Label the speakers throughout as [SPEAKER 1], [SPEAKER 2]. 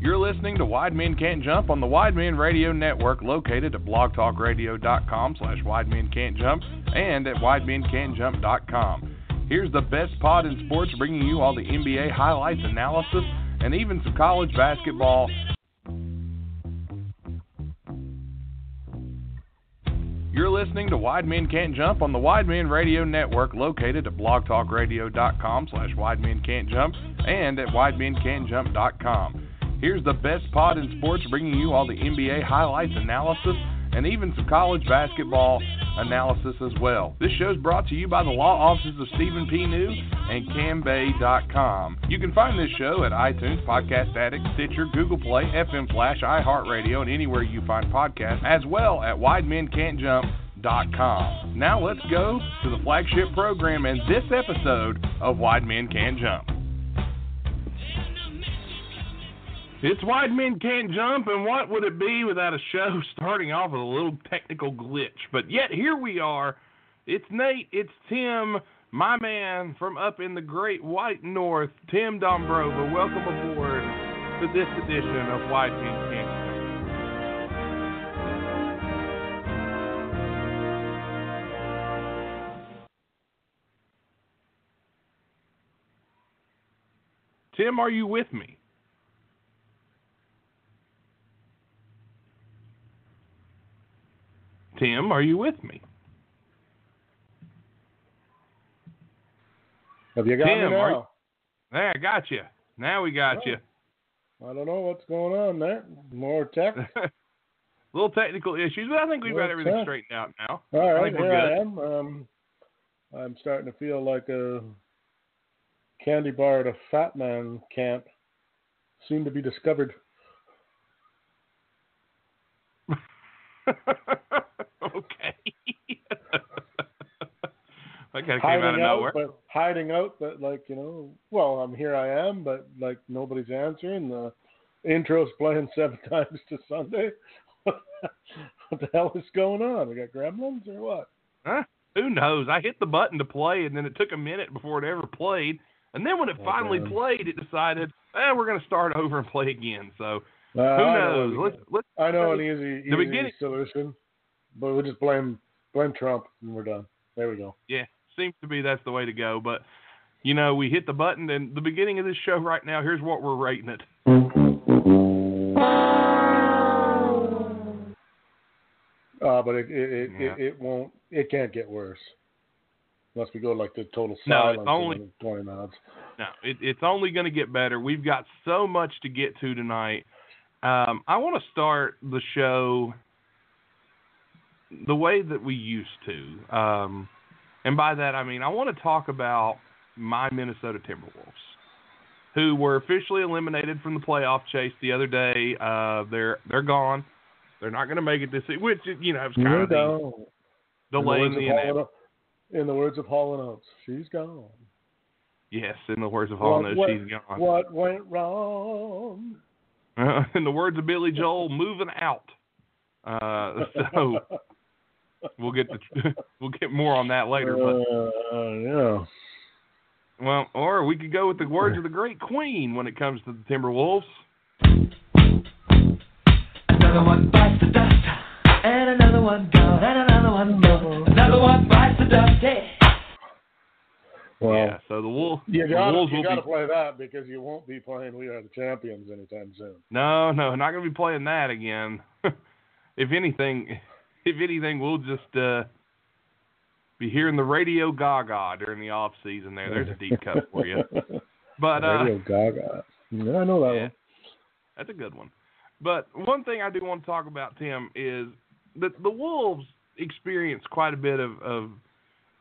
[SPEAKER 1] You're listening to Wide Men Can't Jump on the Wide Men Radio Network, located at blogtalkradio.com slash Wide Men Can't Jump and at widemencantjump.com. Here's the best pod in sports, bringing you all the NBA highlights, analysis, and even some college basketball. You're listening to Wide Men Can't Jump on the Wide Men Radio Network, located at blogtalkradio.com slash Wide Men Can't Jump and at widemencantjump.com. Here's the best pod in sports, bringing you all the NBA highlights, analysis, and even some college basketball analysis as well. This show is brought to you by the law offices of Stephen P. New and CamBae.com. You can find this show at iTunes, Podcast Addict, Stitcher, Google Play, FM Flash, iHeartRadio, and anywhere you find podcasts, as well at WideMenCantJump.com. Now let's go to the flagship program and this episode of Wide Men Can't Jump. It's Wide Men Can't Jump, and what would it be without a show starting off with a little technical glitch? But yet, here we are. It's Nate, it's Tim, my man from up in the great white north, Tim Dombrova. Welcome aboard to this edition of Wide Men Can't Jump. Tim, are you with me? Tim, are you with me?
[SPEAKER 2] Have you got
[SPEAKER 1] Tim,
[SPEAKER 2] me now?
[SPEAKER 1] you- There, I got you. Now we got
[SPEAKER 2] Oh.
[SPEAKER 1] you.
[SPEAKER 2] I don't know what's going on there. More tech.
[SPEAKER 1] Little technical issues, but I think we've got everything
[SPEAKER 2] yeah.
[SPEAKER 1] straightened out now.
[SPEAKER 2] All
[SPEAKER 1] I
[SPEAKER 2] right,
[SPEAKER 1] we're
[SPEAKER 2] here I am. Um, I'm starting to feel like a candy bar at a fat man camp. Soon to be discovered.
[SPEAKER 1] okay. that kind of came out of
[SPEAKER 2] out,
[SPEAKER 1] nowhere.
[SPEAKER 2] but hiding out, but like you know, well, I'm here. I am, but like nobody's answering. The intro's playing seven times to Sunday. what the hell is going on? We got gremlins or what?
[SPEAKER 1] Huh? Who knows? I hit the button to play, and then it took a minute before it ever played. And then when it
[SPEAKER 2] Oh,
[SPEAKER 1] finally
[SPEAKER 2] man.
[SPEAKER 1] played, it decided, eh, we're going to start over and play again. So
[SPEAKER 2] Uh,
[SPEAKER 1] who
[SPEAKER 2] I
[SPEAKER 1] knows?
[SPEAKER 2] know,
[SPEAKER 1] Let's let's
[SPEAKER 2] I know an easy, easy solution, but we'll just blame blame Trump and we're done. There we go.
[SPEAKER 1] Yeah, seems to be that's the way to go. But you know, we hit the button, and the beginning of this show right now. Here's what we're rating it.
[SPEAKER 2] Uh, but it it it,
[SPEAKER 1] Yeah.
[SPEAKER 2] it it won't. It can't get worse unless we go like the total silence.
[SPEAKER 1] No, it's only-
[SPEAKER 2] twenty minutes.
[SPEAKER 1] No, it, it's only going to get better. We've got so much to get to tonight. Um, I want to start the show the way that we used to, um, and by that I mean I want to talk about my Minnesota Timberwolves, who were officially eliminated from the playoff chase the other day. Uh, they're they're gone. They're not going to make it this week, which you know is kind
[SPEAKER 2] We're
[SPEAKER 1] of the the
[SPEAKER 2] in, the words of
[SPEAKER 1] inevitable.
[SPEAKER 2] Hall in the words of Hall and Oates, she's gone.
[SPEAKER 1] Yes, in the words of Hall, no,
[SPEAKER 2] what-
[SPEAKER 1] she's gone.
[SPEAKER 2] What went wrong?
[SPEAKER 1] in the words of Billy Joel, moving out. Uh, so we'll get the, we'll get more on that later. But
[SPEAKER 2] Uh, yeah.
[SPEAKER 1] well, or we could go with the words of the great Queen when it comes to the Timberwolves.
[SPEAKER 3] Another one bites the dust, and another one gone, and another one more. Another one bites the dust, yeah.
[SPEAKER 2] Well,
[SPEAKER 1] yeah. So the Wolves,
[SPEAKER 2] you
[SPEAKER 1] the
[SPEAKER 2] got
[SPEAKER 1] Wolves
[SPEAKER 2] you got to play that because you won't be playing We Are the Champions anytime soon.
[SPEAKER 1] no, no, not going to be playing that again. if anything, if anything, we'll just uh, Be hearing the radio gaga during the off season. There, there's a deep cut for you. But uh,
[SPEAKER 2] Radio Gaga. Yeah, I know that
[SPEAKER 1] yeah,
[SPEAKER 2] one.
[SPEAKER 1] that's a good one. But one thing I do want to talk about, Tim, is that the Wolves experienced quite a bit of, of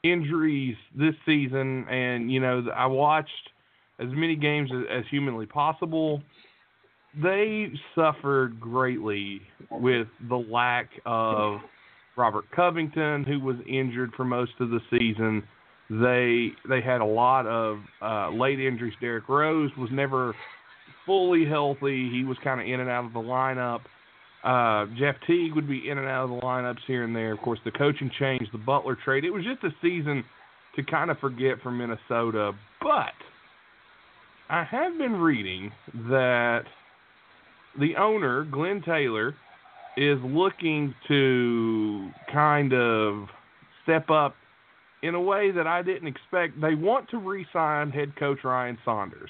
[SPEAKER 1] injuries this season, and you know I watched as many games as, as humanly possible. They suffered greatly with the lack of Robert Covington, who was injured for most of the season. They they had a lot of uh, late injuries. Derrick Rose was never fully healthy. He was kind of in and out of the lineup. Uh, Jeff Teague would be in and out of the lineups here and there. Of course, the coaching change, the Butler trade. It was just a season to kind of forget for Minnesota. But I have been reading that the owner, Glenn Taylor, is looking to kind of step up in a way that I didn't expect. They want to re sign head coach Ryan Saunders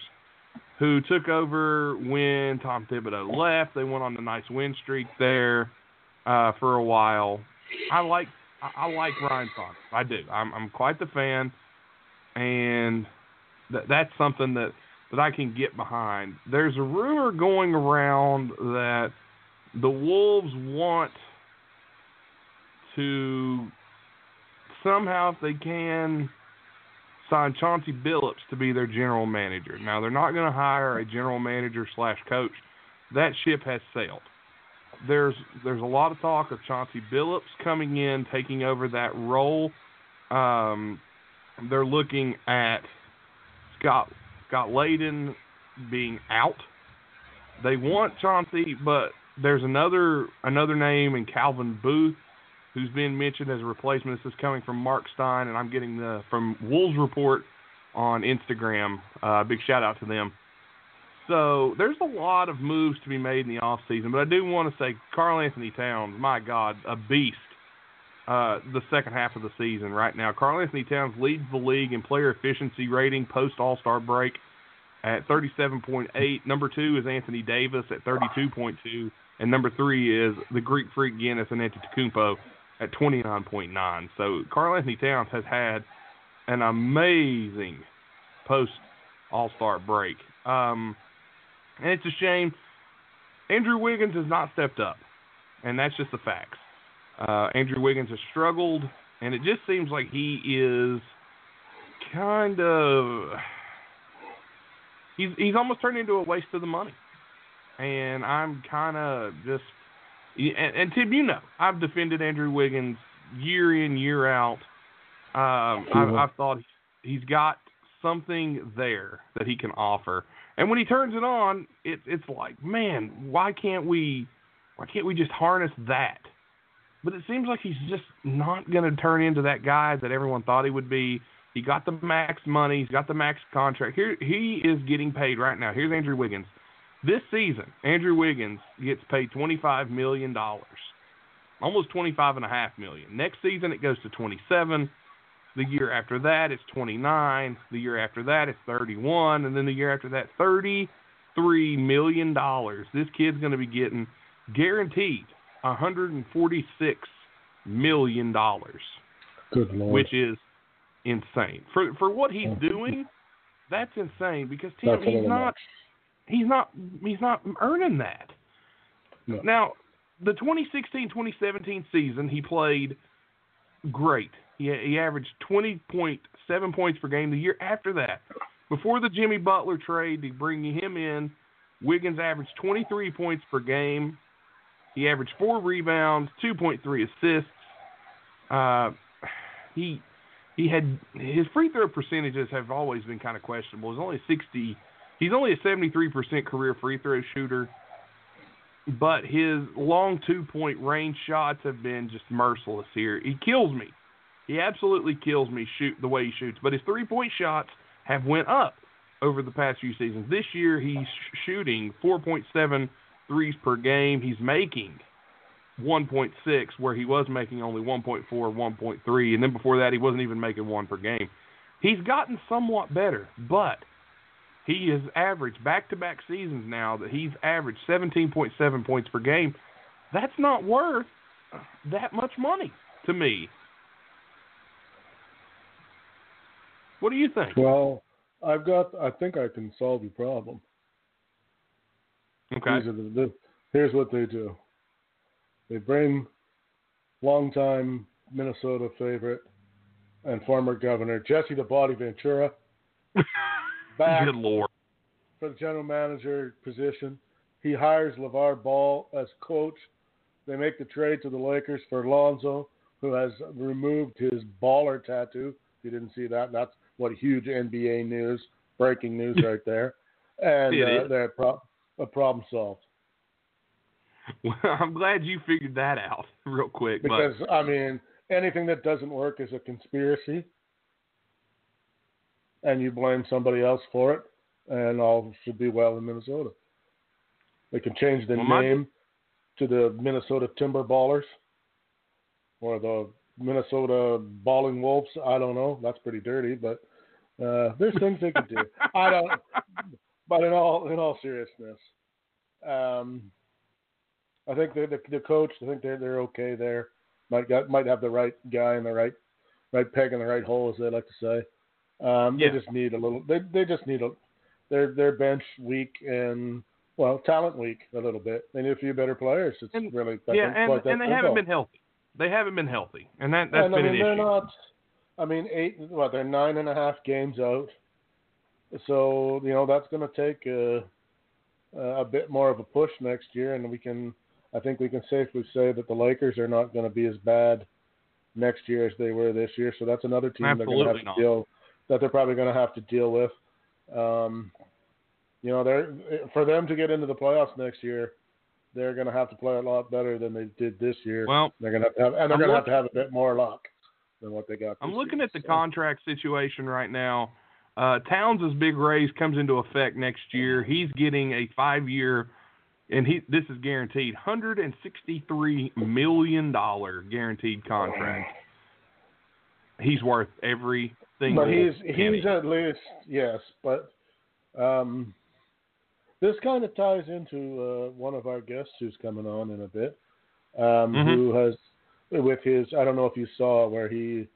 [SPEAKER 1] who took over when Tom Thibodeau left. They went on a nice win streak there uh, for a while. I like I, like Ryan Saunders. I do. I'm I'm quite the fan, and that that's something that that I can get behind. There's a rumor going around that the Wolves want to somehow, if they can, sign Chauncey Billups to be their general manager. Now they're not going to hire a general manager slash coach. That ship has sailed. There's there's a lot of talk of Chauncey Billups coming in, taking over that role. Um, they're looking at Scott Scott Layden being out. They want Chauncey, but there's another another name in Calvin Booth who's been mentioned as a replacement. This is coming from Marc Stein, and I'm getting the from Wolves Report on Instagram. Uh, big shout out to them. So there's a lot of moves to be made in the off season, but I do want to say Karl-Anthony Towns, my God, a beast. Uh, the second half of the season right now. Karl-Anthony Towns leads the league in player efficiency rating post All Star break at 37.8. Number two is Anthony Davis at 32.2, and number three is the Greek freak Giannis Antetokounmpo at 29.9. So Karl-Anthony Towns has had an amazing post All Star break. Um, and it's a shame. Andrew Wiggins has not stepped up, and that's just the facts. Uh, Andrew Wiggins has struggled, and it just seems like he is kind of he's he's almost turned into a waste of the money, and I'm kind of just and, and Tim, you know, I've defended Andrew Wiggins year in year out. Um, I've, I've thought he's got something there that he can offer, and when he turns it on, it, it's like, man, why can't we, why can't we just harness that? But it seems like he's just not going to turn into that guy that everyone thought he would be. He got the max money. He's got the max contract. Here he is getting paid right now. Here's Andrew Wiggins. This season, Andrew Wiggins gets paid $25 million, almost 25.5 million. Next season, it goes to 27. The year after that, it's 29. The year after that, it's 31. And then the year after that, $33 million. This kid's going to be getting guaranteed $146 million,
[SPEAKER 2] Good lord.
[SPEAKER 1] which is insane. For, for what he's doing, that's insane because Tim, he's not
[SPEAKER 2] much.
[SPEAKER 1] he's not he's not earning that.
[SPEAKER 2] No.
[SPEAKER 1] Now, the 2016-2017 season, he played great. He he averaged 20.7 points per game. The year after that, before the Jimmy Butler trade to bring him in, Wiggins averaged 23 points per game. He averaged four rebounds, 2.3 assists. Uh, he he had his free throw percentages have always been kind of questionable. He's only 60 He's only a 73% career free throw shooter, but his long two point range shots have been just merciless here. He kills me. He absolutely kills me shoot the way he shoots. But his three point shots have went up over the past few seasons. This year he's sh- shooting 4.7 threes per game. He's making 1.6 where he was making only 1.4, 1.3, and then before that he wasn't even making one per game. He's gotten somewhat better, but he has averaged back to back seasons now that he's averaged 17.7 points per game. That's not worth that much money to me. What do you think?
[SPEAKER 2] Well, I've got. I think I can solve your problem.
[SPEAKER 1] Okay.
[SPEAKER 2] The, the, here's what they do. They bring longtime Minnesota favorite and former governor Jesse the Body Ventura back
[SPEAKER 1] Good lord.
[SPEAKER 2] for the general manager position. He hires LeVar Ball as coach. They make the trade to the Lakers for Lonzo, who has removed his baller tattoo. If you didn't see that, that's what huge NBA news, breaking news right there. And uh, they're pro- a problem solved.
[SPEAKER 1] Well, I'm glad you figured that out real quick.
[SPEAKER 2] Because I mean, anything that doesn't work is a conspiracy, and you blame somebody else for it, and all should be well in Minnesota. They can change the
[SPEAKER 1] Well, my-
[SPEAKER 2] name to the Minnesota Timber Ballers or the Minnesota Balling Wolves. I don't know. That's pretty dirty, but uh, there's things they could do. I don't. But in all in all seriousness, um, I think the, the the coach. I think they're they're okay there. Might got might have the right guy in the right right peg in the right hole, as they like to say. Um,
[SPEAKER 1] Yeah.
[SPEAKER 2] They just need a little. They they just need a. Their their bench weak and well talent weak a little bit. They need a few better players. It's
[SPEAKER 1] And-
[SPEAKER 2] really
[SPEAKER 1] yeah, and, and they
[SPEAKER 2] simple.
[SPEAKER 1] haven't been healthy. They haven't been healthy, and that that's
[SPEAKER 2] and,
[SPEAKER 1] been
[SPEAKER 2] I mean,
[SPEAKER 1] an
[SPEAKER 2] they're
[SPEAKER 1] issue.
[SPEAKER 2] not. I mean, eight. What they're nine and a half games out. So you know that's going to take a, a bit more of a push next year, and we can. I think we can safely say that the Lakers are not going to be as bad next year as they were this year. So that's another team they're going to have
[SPEAKER 1] Absolutely
[SPEAKER 2] to deal that they're probably going to have to deal with. Um, you know, they're for them to get into the playoffs next year, they're going to have to play a lot better than they did this year.
[SPEAKER 1] Well,
[SPEAKER 2] They're going to have to have, and they're
[SPEAKER 1] I'm
[SPEAKER 2] going to have to have a bit more luck than what they got.
[SPEAKER 1] I'm looking
[SPEAKER 2] year.
[SPEAKER 1] at the
[SPEAKER 2] So,
[SPEAKER 1] contract situation right now. Uh, Towns' big raise comes into effect next year. He's getting a five-year, and he this is guaranteed, hundred and sixty-three million dollar guaranteed contract. He's worth every single.
[SPEAKER 2] But he's
[SPEAKER 1] penny.
[SPEAKER 2] he's at least yes, but um, this kind of ties into uh, one of our guests who's coming on in a bit, um,
[SPEAKER 1] Mhm.
[SPEAKER 2] who has with his I don't know if you saw where he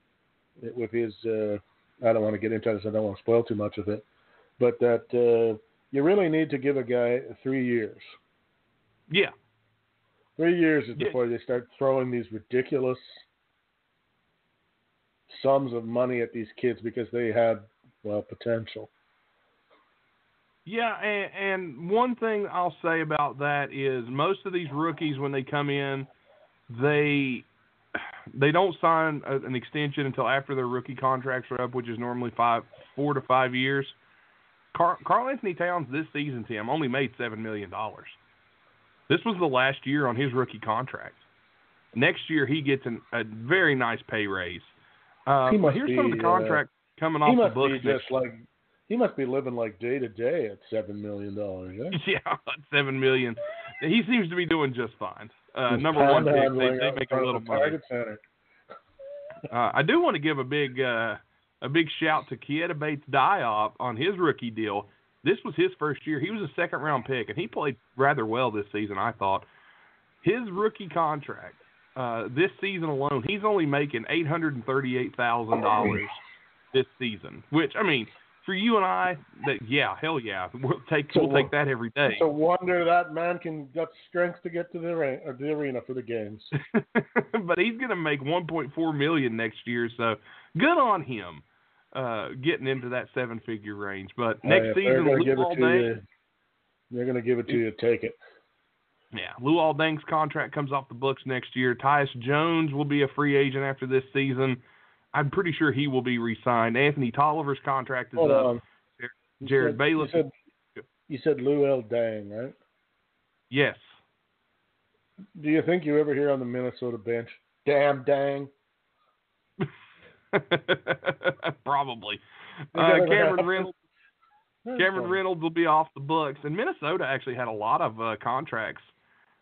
[SPEAKER 2] with his uh, I don't want to get into this. I don't want to spoil too much of it, but that uh, you really need to give a guy three years.
[SPEAKER 1] yeah.
[SPEAKER 2] Three years is
[SPEAKER 1] Yeah.
[SPEAKER 2] before they start throwing these ridiculous sums of money at these kids because they had well potential.
[SPEAKER 1] Yeah, and, and one thing I'll say about that is most of these rookies when they come in, they they don't sign a, an extension until after their rookie contracts are up, which is normally five, four to five years. Car, Karl-Anthony Towns this season, Tim, only made seven million dollars. This was the last year on his rookie contract. Next year he gets an, a very nice pay raise. Uh,
[SPEAKER 2] He must
[SPEAKER 1] here's some of
[SPEAKER 2] be,
[SPEAKER 1] the
[SPEAKER 2] uh,
[SPEAKER 1] contract coming off the books
[SPEAKER 2] be just like he must be living like day to day at seven million dollars. Yeah?
[SPEAKER 1] Yeah, seven million. He seems to be doing just fine. Uh, number one pick, they, they make a little money. Uh, I do want to give a big uh, a big shout to Keita Bates-Diop on his rookie deal. This was his first year. He was a second round pick, and he played rather well this season. I thought his rookie contract uh, this season alone, he's only making eight hundred and thirty eight thousand dollars this season. Which I mean, for you and I, that yeah, hell yeah, we'll take
[SPEAKER 2] So
[SPEAKER 1] we'll take that every day.
[SPEAKER 2] It's a wonder that man can got strength to get to the arena, or the arena for the games.
[SPEAKER 1] but he's going to make 1.4 million next year, so good on him uh, getting into that seven-figure range. But next
[SPEAKER 2] Hey, if they're
[SPEAKER 1] season, Lou
[SPEAKER 2] give it to
[SPEAKER 1] Aldang,
[SPEAKER 2] you. They're going to give it to you. Take it.
[SPEAKER 1] yeah, Luol Deng's contract comes off the books next year. Tyus Jones will be a free agent after this season. I'm pretty sure he will be re-signed. Anthony Tolliver's contract is
[SPEAKER 2] Hold
[SPEAKER 1] up.
[SPEAKER 2] on. You
[SPEAKER 1] Jared
[SPEAKER 2] said,
[SPEAKER 1] Bailiff-
[SPEAKER 2] You said, you said Lou L. Dang, right?
[SPEAKER 1] Yes.
[SPEAKER 2] Do you think you ever hear on the Minnesota bench, "Damn Dang"?
[SPEAKER 1] Probably. Uh, Cameron Reynolds. Cameron. Reynolds will be off the books, and Minnesota actually had a lot of uh, contracts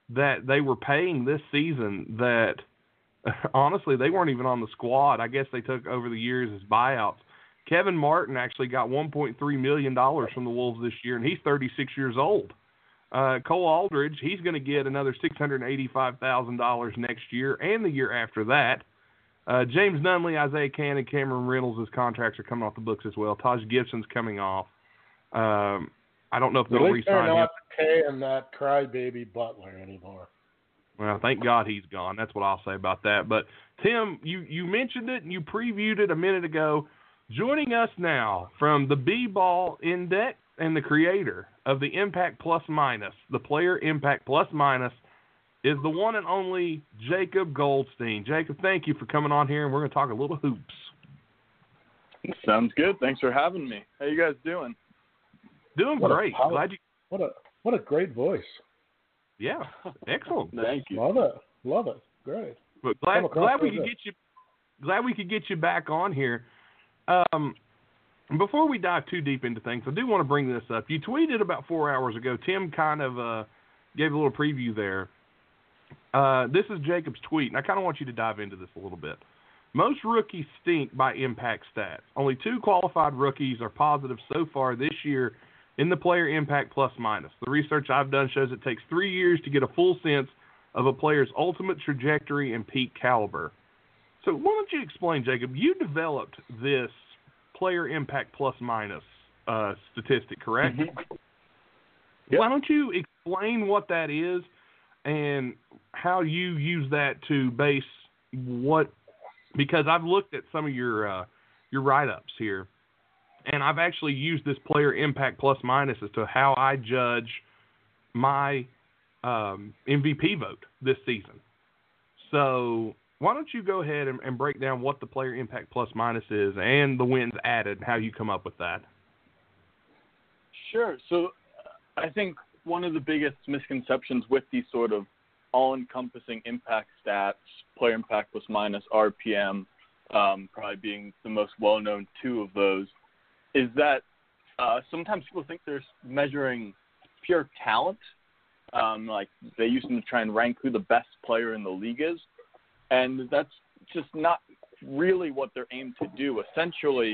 [SPEAKER 1] that they were paying this season that honestly they weren't even on the squad. I guess they took over the years as buyouts. Kevin Martin actually got 1.3 million dollars from the Wolves this year, and he's 36 years old. Uh, Cole Aldrich, he's going to get another $685,000 next year and the year after that. Uh, James Nunnally, Isaiah Canaan, Cameron Reynolds' contracts are coming off the books as well. Taj Gibson's coming off. Um, I don't know if they'll
[SPEAKER 2] least they're
[SPEAKER 1] re-sign him.
[SPEAKER 2] not paying that crybaby Butler anymore.
[SPEAKER 1] Well, thank God he's gone. That's what I'll say about that. But Tim, you you mentioned it and you previewed it a minute ago. Joining us now from the B-Ball Index and the creator of the Impact Plus Minus, the Player Impact Plus Minus, is the one and only Jacob Goldstein. Jacob, thank you for coming on here, and we're going to talk a little hoops.
[SPEAKER 4] Sounds good. Thanks for having me. How you guys doing?
[SPEAKER 1] Doing
[SPEAKER 2] What
[SPEAKER 1] great.
[SPEAKER 2] power-
[SPEAKER 1] Glad you.
[SPEAKER 2] What a what a great voice.
[SPEAKER 1] Yeah, excellent.
[SPEAKER 4] Thank you.
[SPEAKER 2] Love it. Love it. Great.
[SPEAKER 1] But glad glad we could get you glad we could get you back on here. Um, before we dive too deep into things, I do want to bring this up. You tweeted about four hours ago. Tim kind of uh, gave a little preview there. Uh, this is Jacob's tweet, and I kind of want you to dive into this a little bit. Most rookies stink by impact stats. Only two qualified rookies are positive so far this year in the player impact plus minus. The research I've done shows it takes three years to get a full sense of a player's ultimate trajectory and peak caliber. So why don't you explain, Jacob? You developed this player impact plus minus uh, statistic, correct?
[SPEAKER 4] Mhm. Yep.
[SPEAKER 1] Why don't you explain what that is and how you use that to base what? Because I've looked at some of your uh, your write ups here, and I've actually used this player impact plus minus as to how I judge my um, MVP vote this season. So why don't you go ahead and, and break down what the player impact plus minus is and the wins added, and how you come up with that?
[SPEAKER 4] Sure. So I think one of the biggest misconceptions with these sort of all-encompassing impact stats, player impact plus minus RPM, um, probably being the most well-known two of those, is that uh, sometimes people think they're measuring pure talent. Um, like they use them to try and rank who the best player in the league is, and that's just not really what they're aimed to do. Essentially,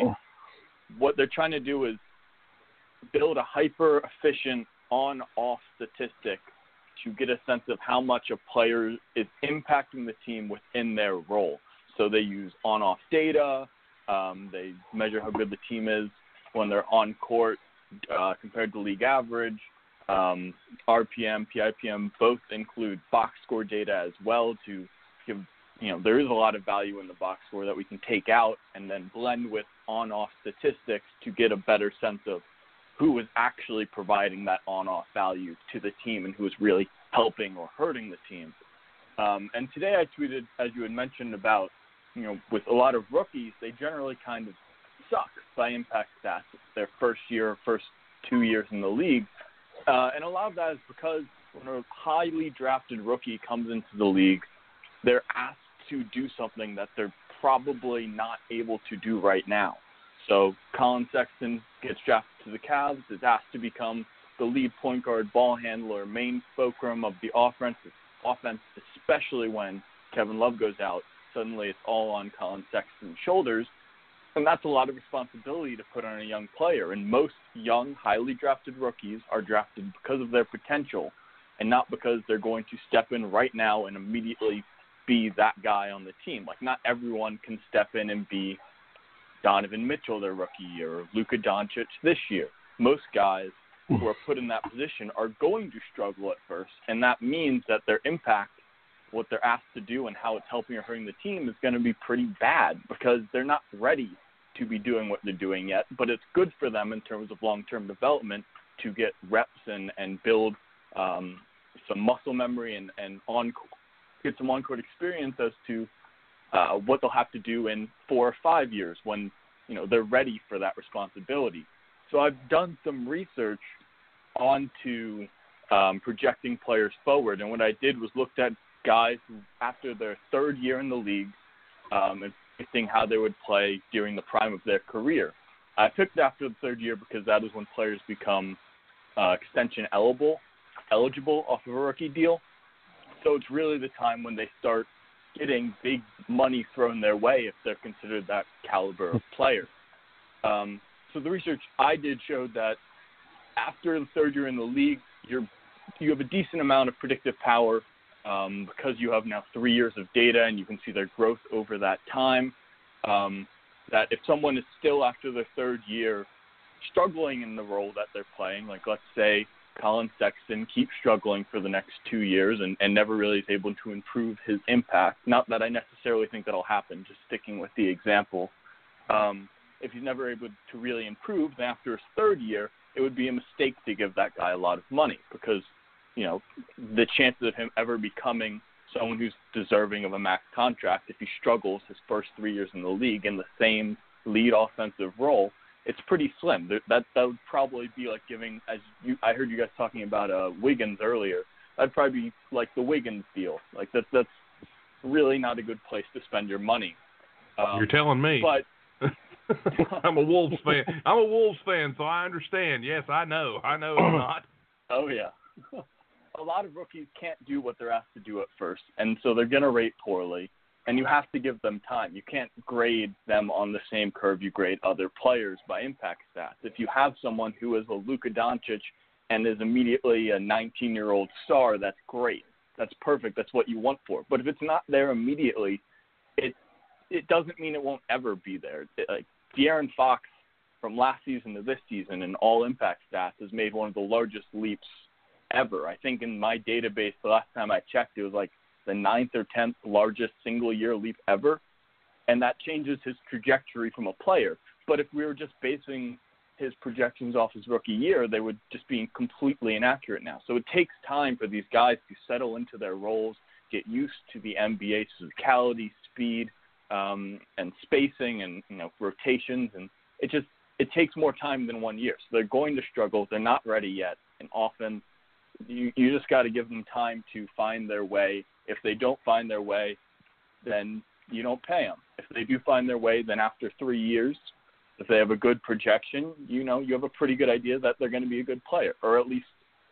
[SPEAKER 4] what they're trying to do is build a hyper efficient on off statistic to get a sense of how much a player is impacting the team within their role. So they use on off data, um, they measure how good the team is when they're on court uh, compared to league average. Um, RPM, PIPM both include box score data as well to give, you know, there is a lot of value in the box score that we can take out and then blend with on off statistics to get a better sense of who is actually providing that on-off value to the team and who is really helping or hurting the team. Um, and today I tweeted, as you had mentioned, about you know with a lot of rookies, they generally kind of suck by impact stats their first year, first two years in the league, uh, and a lot of that is because when a highly drafted rookie comes into the league, they're asked to do something that they're probably not able to do right now. So Collin Sexton gets drafted to the Cavs, is asked to become the lead point guard, ball handler, main fulcrum of the offense, offense, especially when Kevin Love goes out. Suddenly it's all on Collin Sexton's shoulders. And that's a lot of responsibility to put on a young player. And most young, highly drafted rookies are drafted because of their potential and not because they're going to step in right now and immediately be that guy on the team. Like, not everyone can step in and be Donovan Mitchell their rookie year or Luka Doncic this year. Most guys who are put in that position are going to struggle at first, and that means that their impact, what they're asked to do, and how it's helping or hurting the team is going to be pretty bad because they're not ready to be doing what they're doing yet. But it's good for them in terms of long-term development to get reps and and build um, some muscle memory and and on get some on-court experience as to uh, what they'll have to do in four or five years when you know they're ready for that responsibility. So I've done some research onto um, projecting players forward, and what I did was looked at guys who, after their third year in the league, um, and predicting how they would play during the prime of their career. I picked after the third year because that is when players become uh, extension eligible, eligible off of a rookie deal. So it's really the time when they start getting big money thrown their way if they're considered that caliber of player. Um, so the research I did showed that after the third year in the league, you're you have a decent amount of predictive power um, because you have now three years of data and you can see their growth over that time. Um, that if someone is still after their third year struggling in the role that they're playing, like let's say Collin Sexton keeps struggling for the next two years and, and never really is able to improve his impact. Not that I necessarily think that'll happen, just sticking with the example. Um, if he's never able to really improve, then after his third year, it would be a mistake to give that guy a lot of money because, you know, the chances of him ever becoming someone who's deserving of a max contract, if he struggles his first three years in the league in the same lead offensive role, it's pretty slim. That that would probably be like giving, as you, I heard you guys talking about uh, Wiggins earlier. That'd probably be like the Wiggins deal. Like that's that's really not a good place to spend your money. Um,
[SPEAKER 1] You're telling me.
[SPEAKER 4] But
[SPEAKER 1] I'm a Wolves fan. I'm a Wolves fan, so I understand. Yes, I know. I know it's not.
[SPEAKER 4] Oh yeah. a lot of rookies can't do what they're asked to do at first, and so they're going to rate poorly. And you have to give them time. You can't grade them on the same curve you grade other players by impact stats. If you have someone who is a Luka Doncic and is immediately a 19-year-old star, that's great. That's perfect. That's what you want for. But if it's not there immediately, it it doesn't mean it won't ever be there. It, like De'Aaron Fox from last season to this season in all impact stats has made one of the largest leaps ever. I think in my database, the last time I checked, it was like the ninth or tenth largest single year leap ever. And that changes his trajectory from a player. But if we were just basing his projections off his rookie year, they would just be completely inaccurate now. So it takes time for these guys to settle into their roles, get used to the NBA physicality, speed, um, and spacing, and you know rotations, and it just it takes more time than one year. So they're going to struggle. They're not ready yet, and often you you just got to give them time to find their way. If they don't find their way, then you don't pay them. If they do find their way, then after three years, if they have a good projection, you know you have a pretty good idea that they're going to be a good player, or at least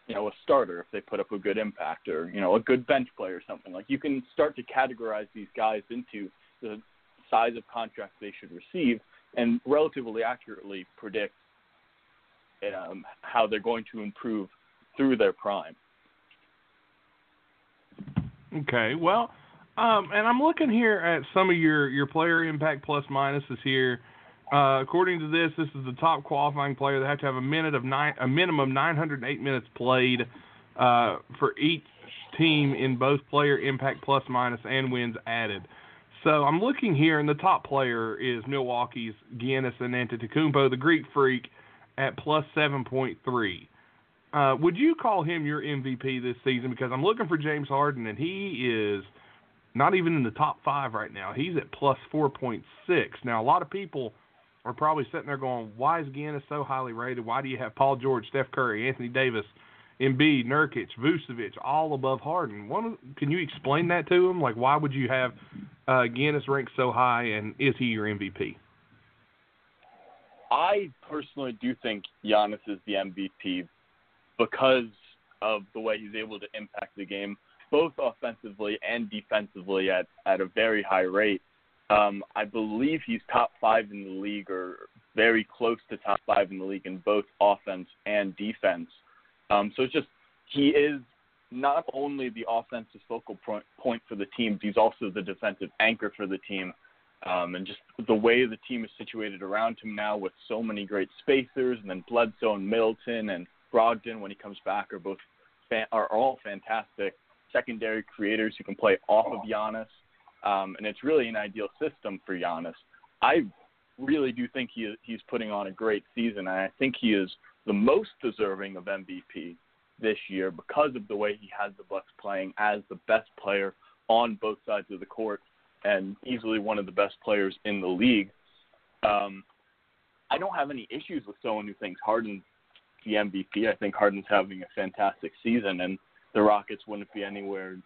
[SPEAKER 4] you know a starter if they put up a good impact, or you know a good bench player or something. Like you can start to categorize these guys into the size of contract they should receive, and relatively accurately predict um, how they're going to improve through their prime.
[SPEAKER 1] Okay, well, um, and I'm looking here at some of your your player impact plus minuses here. Uh, according to this, this is the top qualifying player. They have to have a minute of nine, a minimum 908 minutes played uh, for each team in both player impact plus minus and wins added. So I'm looking here, and the top player is Milwaukee's Giannis Antetokounmpo, the Greek Freak, at plus 7.3. Uh, would you call him your MVP this season? Because I'm looking for James Harden, and he is not even in the top five right now. He's at plus 4.6. Now, a lot of people are probably sitting there going, "Why is Giannis so highly rated? Why do you have Paul George, Steph Curry, Anthony Davis, Embiid, Nurkic, Vucevic all above Harden?" One, can you explain that to him? Like, why would you have uh, ranked so high, and is he your MVP?
[SPEAKER 4] I personally do think Giannis is the MVP because of the way he's able to impact the game, both offensively and defensively at, at a very high rate. Um, I believe he's top five in the league or very close to top five in the league in both offense and defense. Um, so it's just he is not only the offensive focal point for the team, he's also the defensive anchor for the team. Um, and just the way the team is situated around him now with so many great spacers, and then Bledsoe and Middleton and Brogdon when he comes back are both fan- are all fantastic secondary creators who can play off of Giannis, um, and it's really an ideal system for Giannis. I really do think he he's putting on a great season, and I think he is the most deserving of MVP this year because of the way he has the Bucks playing as the best player on both sides of the court and easily one of the best players in the league. Um, I don't have any issues with someone who thinks Harden's the MVP. I think Harden's having a fantastic season, and the Rockets wouldn't be anywhere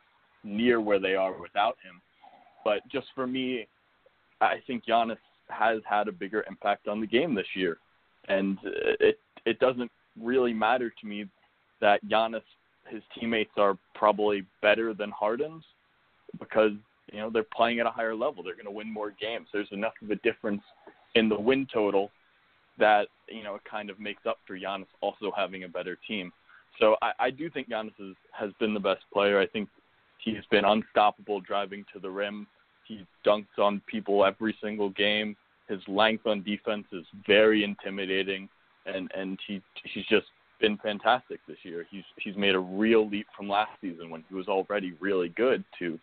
[SPEAKER 4] near where they are without him. But just for me, I think Giannis has had a bigger impact on the game this year, and it it doesn't really matter to me that Giannis his teammates are probably better than Harden's because you know they're playing at a higher level. They're going to win more games. There's enough of a difference in the win total that you know kind of makes up for Giannis also having a better team. So I, I do think Giannis is, has been the best player. I think He's been unstoppable driving to the rim. He dunks on people every single game. His length on defense is very intimidating, and and he he's just been fantastic this year. He's he's made a real leap from last season when he was already really good to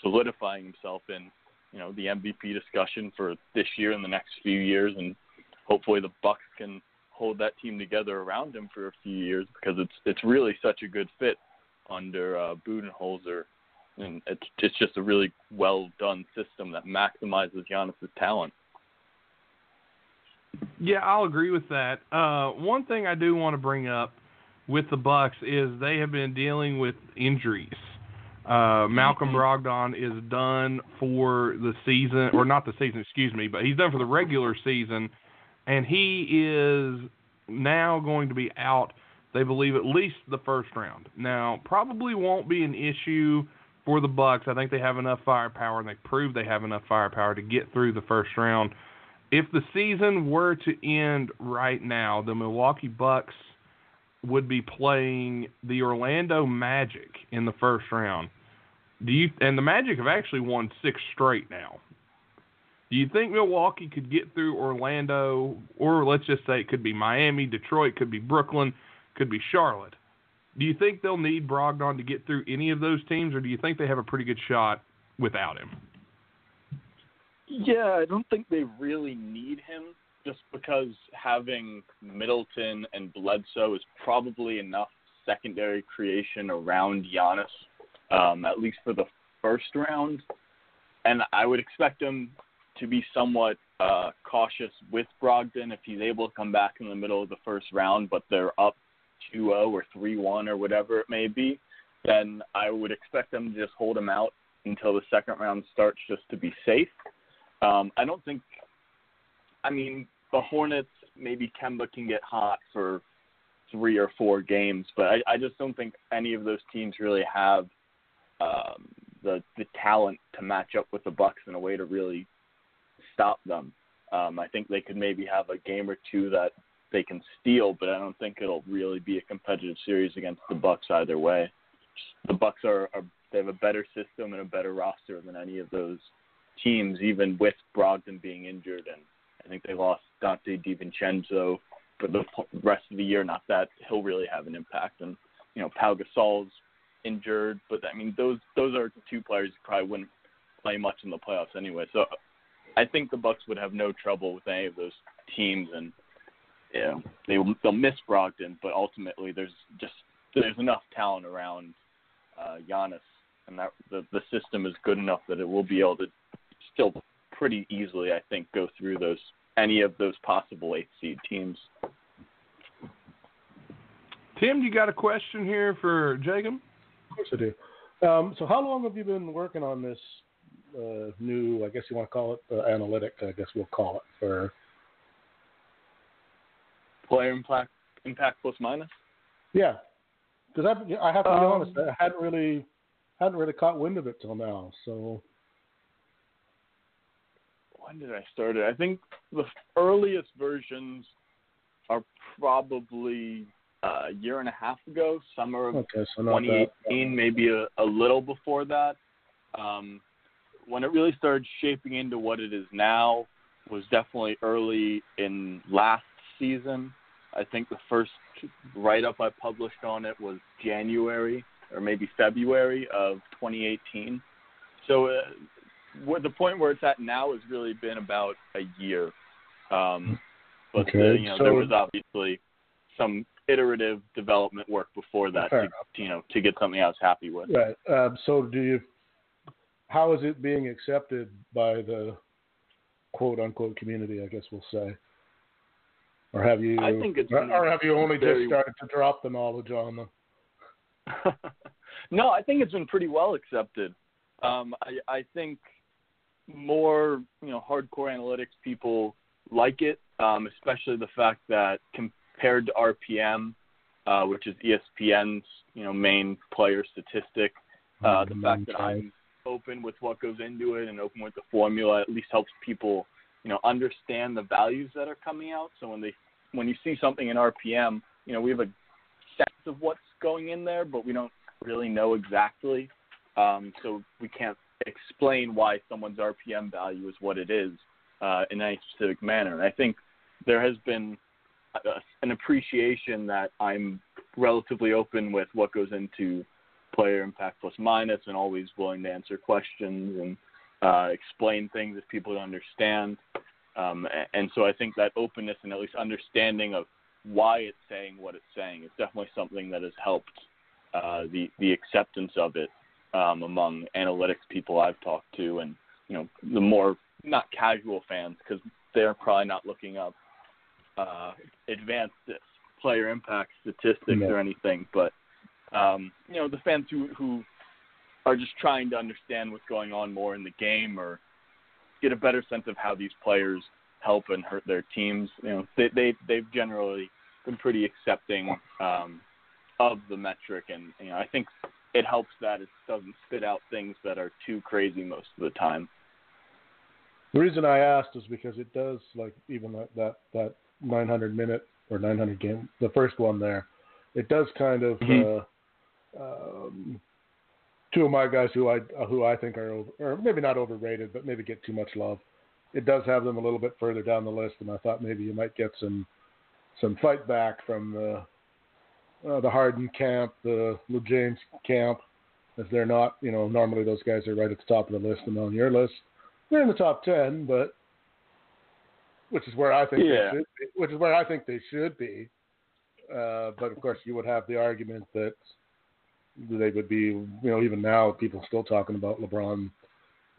[SPEAKER 4] solidifying himself in you know the MVP discussion for this year and the next few years, and hopefully the Bucks can hold that team together around him for a few years because it's it's really such a good fit under uh, Budenholzer, and it's it's just a really well done system that maximizes Giannis's talent.
[SPEAKER 1] Yeah, I'll agree with that. Uh, one thing I do want to bring up with the Bucks is they have been dealing with injuries. Uh, Malcolm Brogdon is done for the season, or not the season, excuse me, but he's done for the regular season, and he is now going to be out. They believe at least the first round. Now, probably won't be an issue for the Bucks. I think they have enough firepower, and they proved they have enough firepower to get through the first round. If the season were to end right now, the Milwaukee Bucks would be playing the Orlando Magic in the first round. Do you and the Magic have actually won six straight now. Do you think Milwaukee could get through Orlando or let's just say it could be Miami, Detroit, could be Brooklyn, could be Charlotte? Do you think they'll need Brogdon to get through any of those teams or do you think they have a pretty good shot without him?
[SPEAKER 4] Yeah, I don't think they really need him just because having Middleton and Bledsoe is probably enough secondary creation around Giannis, um, at least for the first round. And I would expect him to be somewhat uh, cautious with Brogdon if he's able to come back in the middle of the first round, but they're up 2-0 or 3-1 or whatever it may be. Then I would expect them to just hold him out until the second round starts, just to be safe. Um, I don't think. I mean, the Hornets maybe Kemba can get hot for three or four games, but I, I just don't think any of those teams really have um, the the talent to match up with the Bucks in a way to really stop them. Um, I think they could maybe have a game or two that they can steal, but I don't think it'll really be a competitive series against the Bucks either way. The Bucks are, are they have a better system and a better roster than any of those teams, even with Brogdon being injured, and I think they lost Donte DiVincenzo for the rest of the year. Not that he'll really have an impact, and you know Pau Gasol's injured, but I mean those those are two players who probably wouldn't play much in the playoffs anyway. So I think the Bucks would have no trouble with any of those teams, and you know they they'll miss Brogdon, but ultimately there's just there's enough talent around uh, Giannis, and that the the system is good enough that it will be able to still pretty easily, I think, go through those any of those possible eight seed teams.
[SPEAKER 1] Tim, do you got a question here for Jacob?
[SPEAKER 2] Of course I do. Um, so, how long have you been working on this uh, new? I guess you want to call it uh, analytic. I guess we'll call it for
[SPEAKER 4] player impact, impact plus minus.
[SPEAKER 2] Yeah, because I, I have to be
[SPEAKER 4] Um,
[SPEAKER 2] honest, I hadn't really hadn't really caught wind of it till now. So
[SPEAKER 4] when did I start it? I think the earliest versions are probably uh, a year and a half ago, summer of
[SPEAKER 2] okay, so not that.
[SPEAKER 4] 2018, maybe a, a little before that. Um, when it really started shaping into what it is now was definitely early in last season. I think the first write up I published on it was January or maybe February of 2018. So uh, where the point where it's at now has really been about a year. Um, but uh,
[SPEAKER 2] Okay,
[SPEAKER 4] you know
[SPEAKER 2] so-
[SPEAKER 4] there was obviously some iterative development work before that to,
[SPEAKER 2] enough.
[SPEAKER 4] you know to get something I was happy with.
[SPEAKER 2] Right. Um, so, do you? How is it being accepted by the quote unquote community? I guess we'll say. Or have you?
[SPEAKER 4] I think it's
[SPEAKER 2] or, have you only
[SPEAKER 4] very-
[SPEAKER 2] just started to drop the knowledge on them?
[SPEAKER 4] no, I think it's been pretty well accepted. Um, I, I think more you know hardcore analytics people like it, um, especially the fact that compared to RPM, uh, which is ESPN's you know main player statistic, uh, the fact that I'm open with what goes into it and open with the formula at least helps people you know understand the values that are coming out. So when they when you see something in RPM, you know we have a sense of what's going in there, but we don't really know exactly. um, so we can't explain why someone's RPM value is what it is uh, in any specific manner. And I think there has been a, an appreciation that I'm relatively open with what goes into player impact plus minus and always willing to answer questions and uh, explain things if people don't understand. Um, and so I think that openness and at least understanding of why it's saying what it's saying is definitely something that has helped uh, the the acceptance of it um, among analytics people I've talked to, and you know the more not casual fans because they're probably not looking up uh, advanced player impact statistics or anything, but um, you know the fans who who are just trying to understand what's going on more in the game or get a better sense of how these players help and hurt their teams. You know, they they they've generally been pretty accepting um, of the metric, and you know, I think it helps that it doesn't spit out things that are too crazy most of the time.
[SPEAKER 2] The reason I asked is because it does like even that that, that 900 minute or 900 game, the first one there, it does kind of.
[SPEAKER 4] Mhm.
[SPEAKER 2] Uh, um, two of my guys who I who I think are over, or maybe not overrated, but maybe get too much love. It does have them a little bit further down the list, and I thought maybe you might get some some fight back from the uh, the Harden camp, the Lou James camp, as they're not, you know, normally those guys are right at the top of the list and on your list. They're in the top ten, but which is where I think
[SPEAKER 4] Yeah.
[SPEAKER 2] they should be, which is where I think they should be. Uh, but of course, you would have the argument that they would be, you know, even now people still talking about LeBron,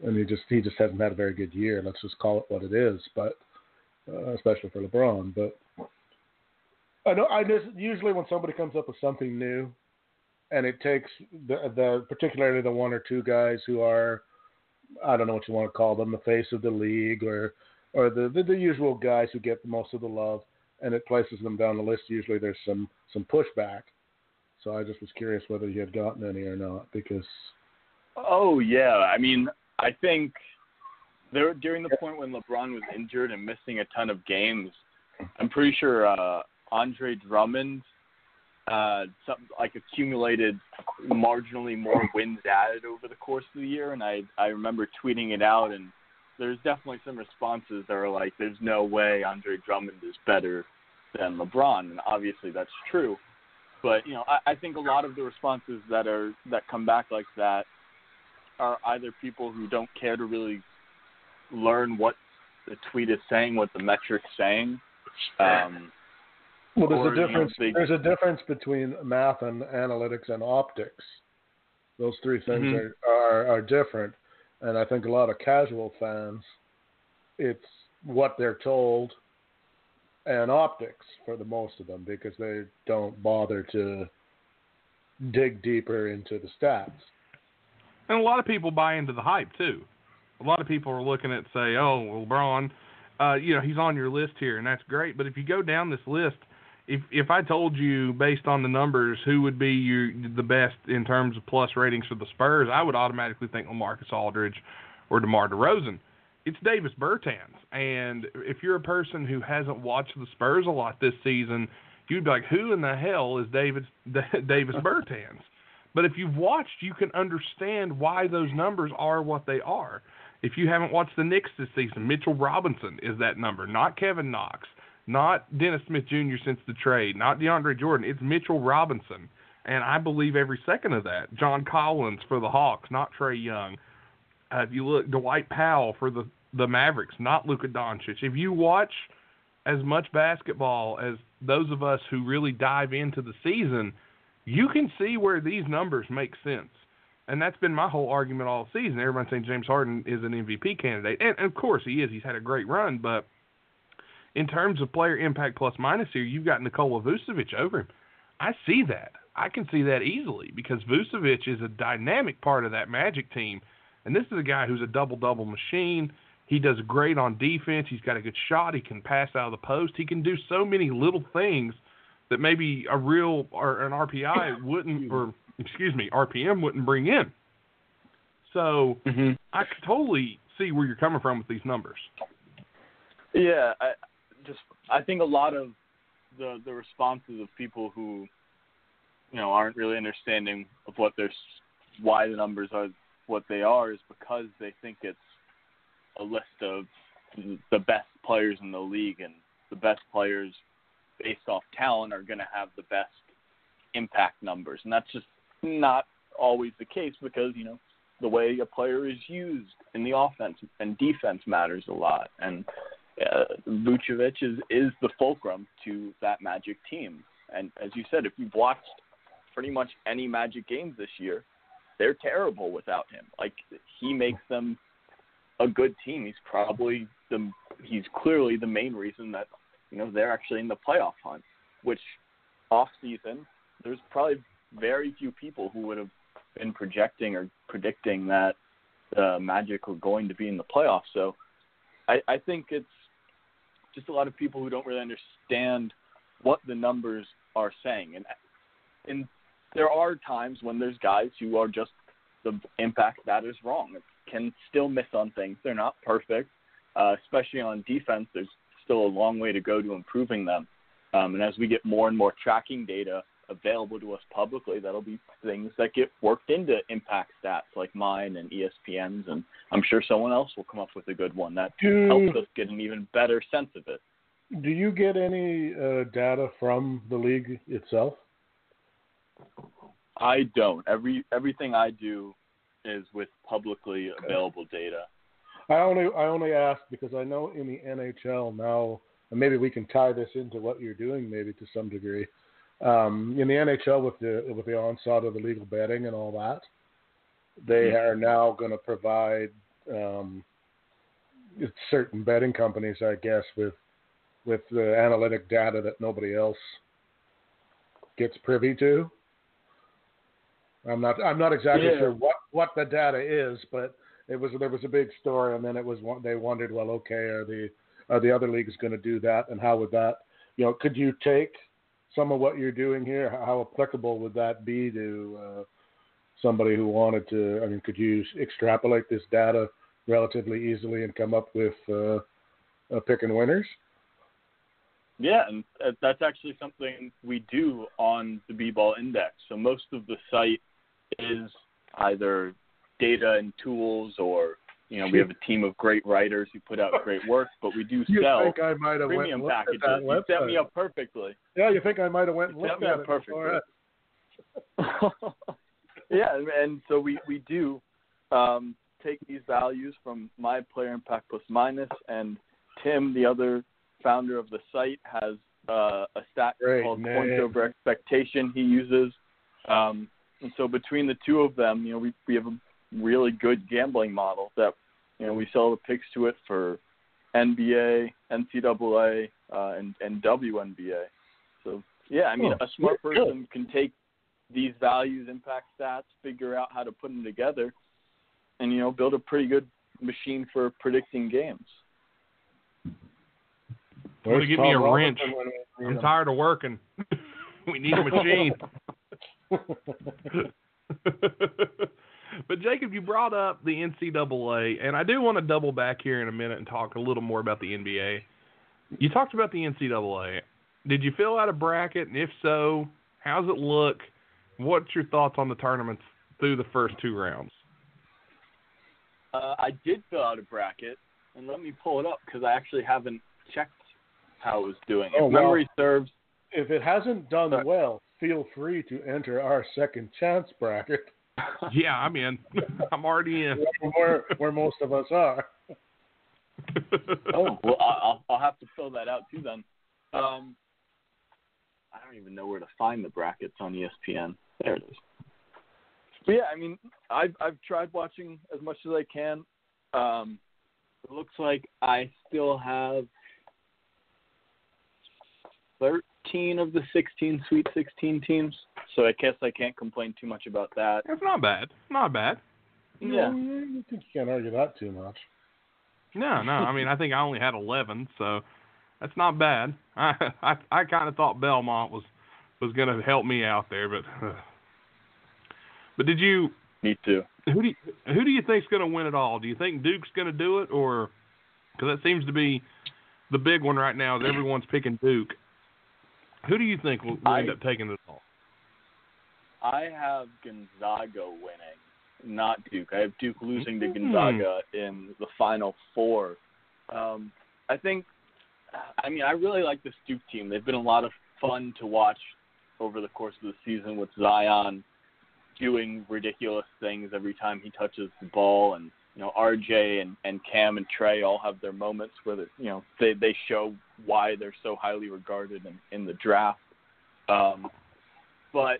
[SPEAKER 2] and he just he just hasn't had a very good year. Let's just call it what it is. But uh, especially for LeBron, but I know I just usually when somebody comes up with something new, and it takes the the particularly the one or two guys who are, I don't know what you want to call them, the face of the league or or the the, the usual guys who get most of the love, and it places them down the list. Usually there's some some pushback. So I just was curious whether you had gotten any or not because
[SPEAKER 4] Oh yeah, I mean, I think there during the point when LeBron was injured and missing a ton of games, I'm pretty sure uh, Andre Drummond uh, some, like accumulated marginally more wins added over the course of the year, and I I remember tweeting it out, and there's definitely some responses that are like, "There's no way Andre Drummond is better than LeBron," and obviously that's true. But you know, I, I think a lot of the responses that are that come back like that are either people who don't care to really learn what the tweet is saying, what the metric's saying. Um,
[SPEAKER 2] well, there's
[SPEAKER 4] Or,
[SPEAKER 2] a
[SPEAKER 4] you know,
[SPEAKER 2] difference.
[SPEAKER 4] they-
[SPEAKER 2] there's a difference between math and analytics and optics. Those three things
[SPEAKER 4] Mhm.
[SPEAKER 2] are, are are different, and I think a lot of casual fans, it's what they're told, and optics for the most of them because they don't bother to dig deeper into the stats.
[SPEAKER 1] And a lot of people buy into the hype too. A lot of people are looking at say, "Oh, LeBron, uh, you know, he's on your list here, and that's great." But if you go down this list, if if I told you based on the numbers who would be your the best in terms of plus ratings for the Spurs, I would automatically think LaMarcus Aldridge or DeMar DeRozan. It's Davis Bertans, and if you're a person who hasn't watched the Spurs a lot this season, you'd be like, "Who in the hell is David Davis Bertans?" But if you've watched, you can understand why those numbers are what they are. If you haven't watched the Knicks this season, Mitchell Robinson is that number, not Kevin Knox, not Dennis Smith Jr. since the trade, not DeAndre Jordan. It's Mitchell Robinson. And I believe every second of that. John Collins for the Hawks, not Trae Young. Uh, if you look, Dwight Powell for the, the Mavericks, not Luka Doncic. If you watch as much basketball as those of us who really dive into the season, you can see where these numbers make sense. And that's been my whole argument all season. Everyone's saying James Harden is an MVP candidate. And, of course he is. He's had a great run. But in terms of player impact plus minus here, you've got Nikola Vucevic over him. I see that. I can see that easily because Vucevic is a dynamic part of that Magic team. And this is a guy who's a double double machine. He does great on defense. He's got a good shot. He can pass out of the post. He can do so many little things that maybe a real or an RPI wouldn't, or excuse me, RPM wouldn't bring in. So
[SPEAKER 4] mhm.
[SPEAKER 1] I could totally see where you're coming from with these numbers.
[SPEAKER 4] Yeah, I just I think a lot of the the responses of people who you know aren't really understanding of what they're why the numbers are what they are is because they think it's a list of the best players in the league, and the best players based off talent are going to have the best impact numbers, and that's just not always the case because you know the way a player is used in the offense and defense matters a lot, and uh, Vucevic is is the fulcrum to that Magic team. And as you said, if you've watched pretty much any Magic games this year, they're terrible without him. Like he makes them a good team. He's probably the he's clearly the main reason that you know they're actually in the playoff hunt. Which off season, there's probably very few people who would have been projecting or predicting that the Magic were going to be in the playoffs. So I, I think it's just a lot of people who don't really understand what the numbers are saying. And and there are times when there's guys who are just the impact that is wrong. Can still miss on things. They're not perfect, uh, especially on defense. There's still a long way to go to improving them. Um, and as we get more and more tracking data available to us publicly, that'll be things that get worked into impact stats like mine and ESPN's, and I'm sure someone else will come up with a good one that
[SPEAKER 2] Do-
[SPEAKER 4] helps us get an even better sense of it.
[SPEAKER 2] Do you get any uh, data from the league itself?
[SPEAKER 4] I don't. Every everything I do is with publicly available data.
[SPEAKER 2] I only I only ask because I know in the NHL now, and maybe we can tie this into what you're doing, maybe to some degree. Um, in the NHL, with the with the onslaught of the legal betting and all that, they are now going to provide um, certain betting companies, I guess, with with the analytic data that nobody else gets privy to. I'm not I'm not exactly
[SPEAKER 4] Yeah.
[SPEAKER 2] sure what what the data is, but it was there was a big story, and then it was they wondered, well, okay, are the are the other leagues going to do that, and how would that, you know, could you take some of what you're doing here? How applicable would that be to uh, somebody who wanted to? I mean, could you extrapolate this data relatively easily and come up with uh, uh, picking winners?
[SPEAKER 4] Yeah, and uh, that's actually something we do on the B-Ball Index. So most of the site is either data and tools, or you know, we have a team of great writers who put out great work. But we do
[SPEAKER 2] You
[SPEAKER 4] sell
[SPEAKER 2] think I might have went
[SPEAKER 4] premium
[SPEAKER 2] looked
[SPEAKER 4] packages.
[SPEAKER 2] at that
[SPEAKER 4] You set me up perfectly.
[SPEAKER 2] Yeah, you think I might have went and looked at it
[SPEAKER 4] perfectly. yeah, and- so we we do um, take these values from my player impact plus minus, and Tim, the other founder of the site, has uh, a stat
[SPEAKER 2] Great
[SPEAKER 4] called
[SPEAKER 2] name.
[SPEAKER 4] points over expectation he uses. Um, and so between the two of them, you know, we we have a really good gambling model that you know we sell the picks to it for NBA, NCAA, uh, and and WNBA. So yeah, I mean,
[SPEAKER 2] Oh,
[SPEAKER 4] a smart
[SPEAKER 2] good.
[SPEAKER 4] person can take these values, impact stats, figure out how to put them together, and you know, build a pretty good machine for predicting games.
[SPEAKER 1] Want to give me a wrench?
[SPEAKER 2] Robinson when we need
[SPEAKER 1] I'm tired of working. we need a machine. but Jacob, you brought up the NCAA, and I do want to double back here in a minute and talk a little more about the NBA. You talked about the NCAA. Did you fill out a bracket, and if so, how's it look? What's your thoughts on the tournaments through the first two rounds?
[SPEAKER 4] Uh, I did fill out a bracket, and let me pull it up because I actually haven't checked how it was doing.
[SPEAKER 2] Oh,
[SPEAKER 4] if
[SPEAKER 2] wow.
[SPEAKER 4] memory serves,
[SPEAKER 2] if it hasn't done
[SPEAKER 4] Uh,
[SPEAKER 2] well, feel free to enter our second chance bracket,
[SPEAKER 1] Yeah, I'm in. I'm already in.
[SPEAKER 2] where where most of us are.
[SPEAKER 4] oh, well, I- I'll I'll have to fill that out too then. Um, I don't even know where to find the brackets on ESPN. There it is. But yeah, I mean, I've I've tried watching as much as I can. Um, it looks like I still have thirteen of the sixteen Sweet Sixteen teams, so I guess I can't complain too much about that.
[SPEAKER 1] That's not bad. Not bad.
[SPEAKER 4] Yeah.
[SPEAKER 2] I think you can't argue that too much.
[SPEAKER 1] No, no. I mean, I think I only had 11, so that's not bad. I I, I kind of thought Belmont was was going to help me out there, but but did you
[SPEAKER 4] Me too.
[SPEAKER 1] who do you, who do you think's going to win it all? Do you think Duke's going to do it, or because that seems to be the big one right now? Is everyone's picking Duke? Who do you think will, will end up taking it all?
[SPEAKER 4] I have Gonzaga winning, not Duke. I have Duke losing to
[SPEAKER 1] Hmm.
[SPEAKER 4] Gonzaga in the Final Four. Um, I think, I mean, I really like this Duke team. They've been a lot of fun to watch over the course of the season with Zion doing ridiculous things every time he touches the ball, and you know, RJ and, and Cam and Tre all have their moments where they, you know they they show why they're so highly regarded in, in the draft. Um, but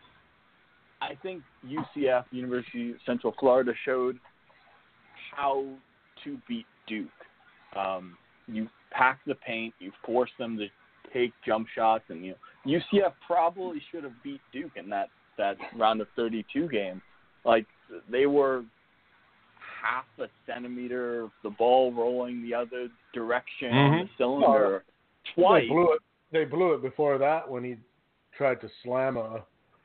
[SPEAKER 4] I think UCF, University of Central Florida, showed how to beat Duke. Um, you pack the paint, you force them to take jump shots, and you know UCF probably should have beat Duke in that that round of 32 game. Like they were half a centimeter of the ball rolling the other direction on
[SPEAKER 1] Mhm.
[SPEAKER 4] the cylinder
[SPEAKER 2] They
[SPEAKER 4] twice.
[SPEAKER 2] blew it. They blew it before that when he tried to slam a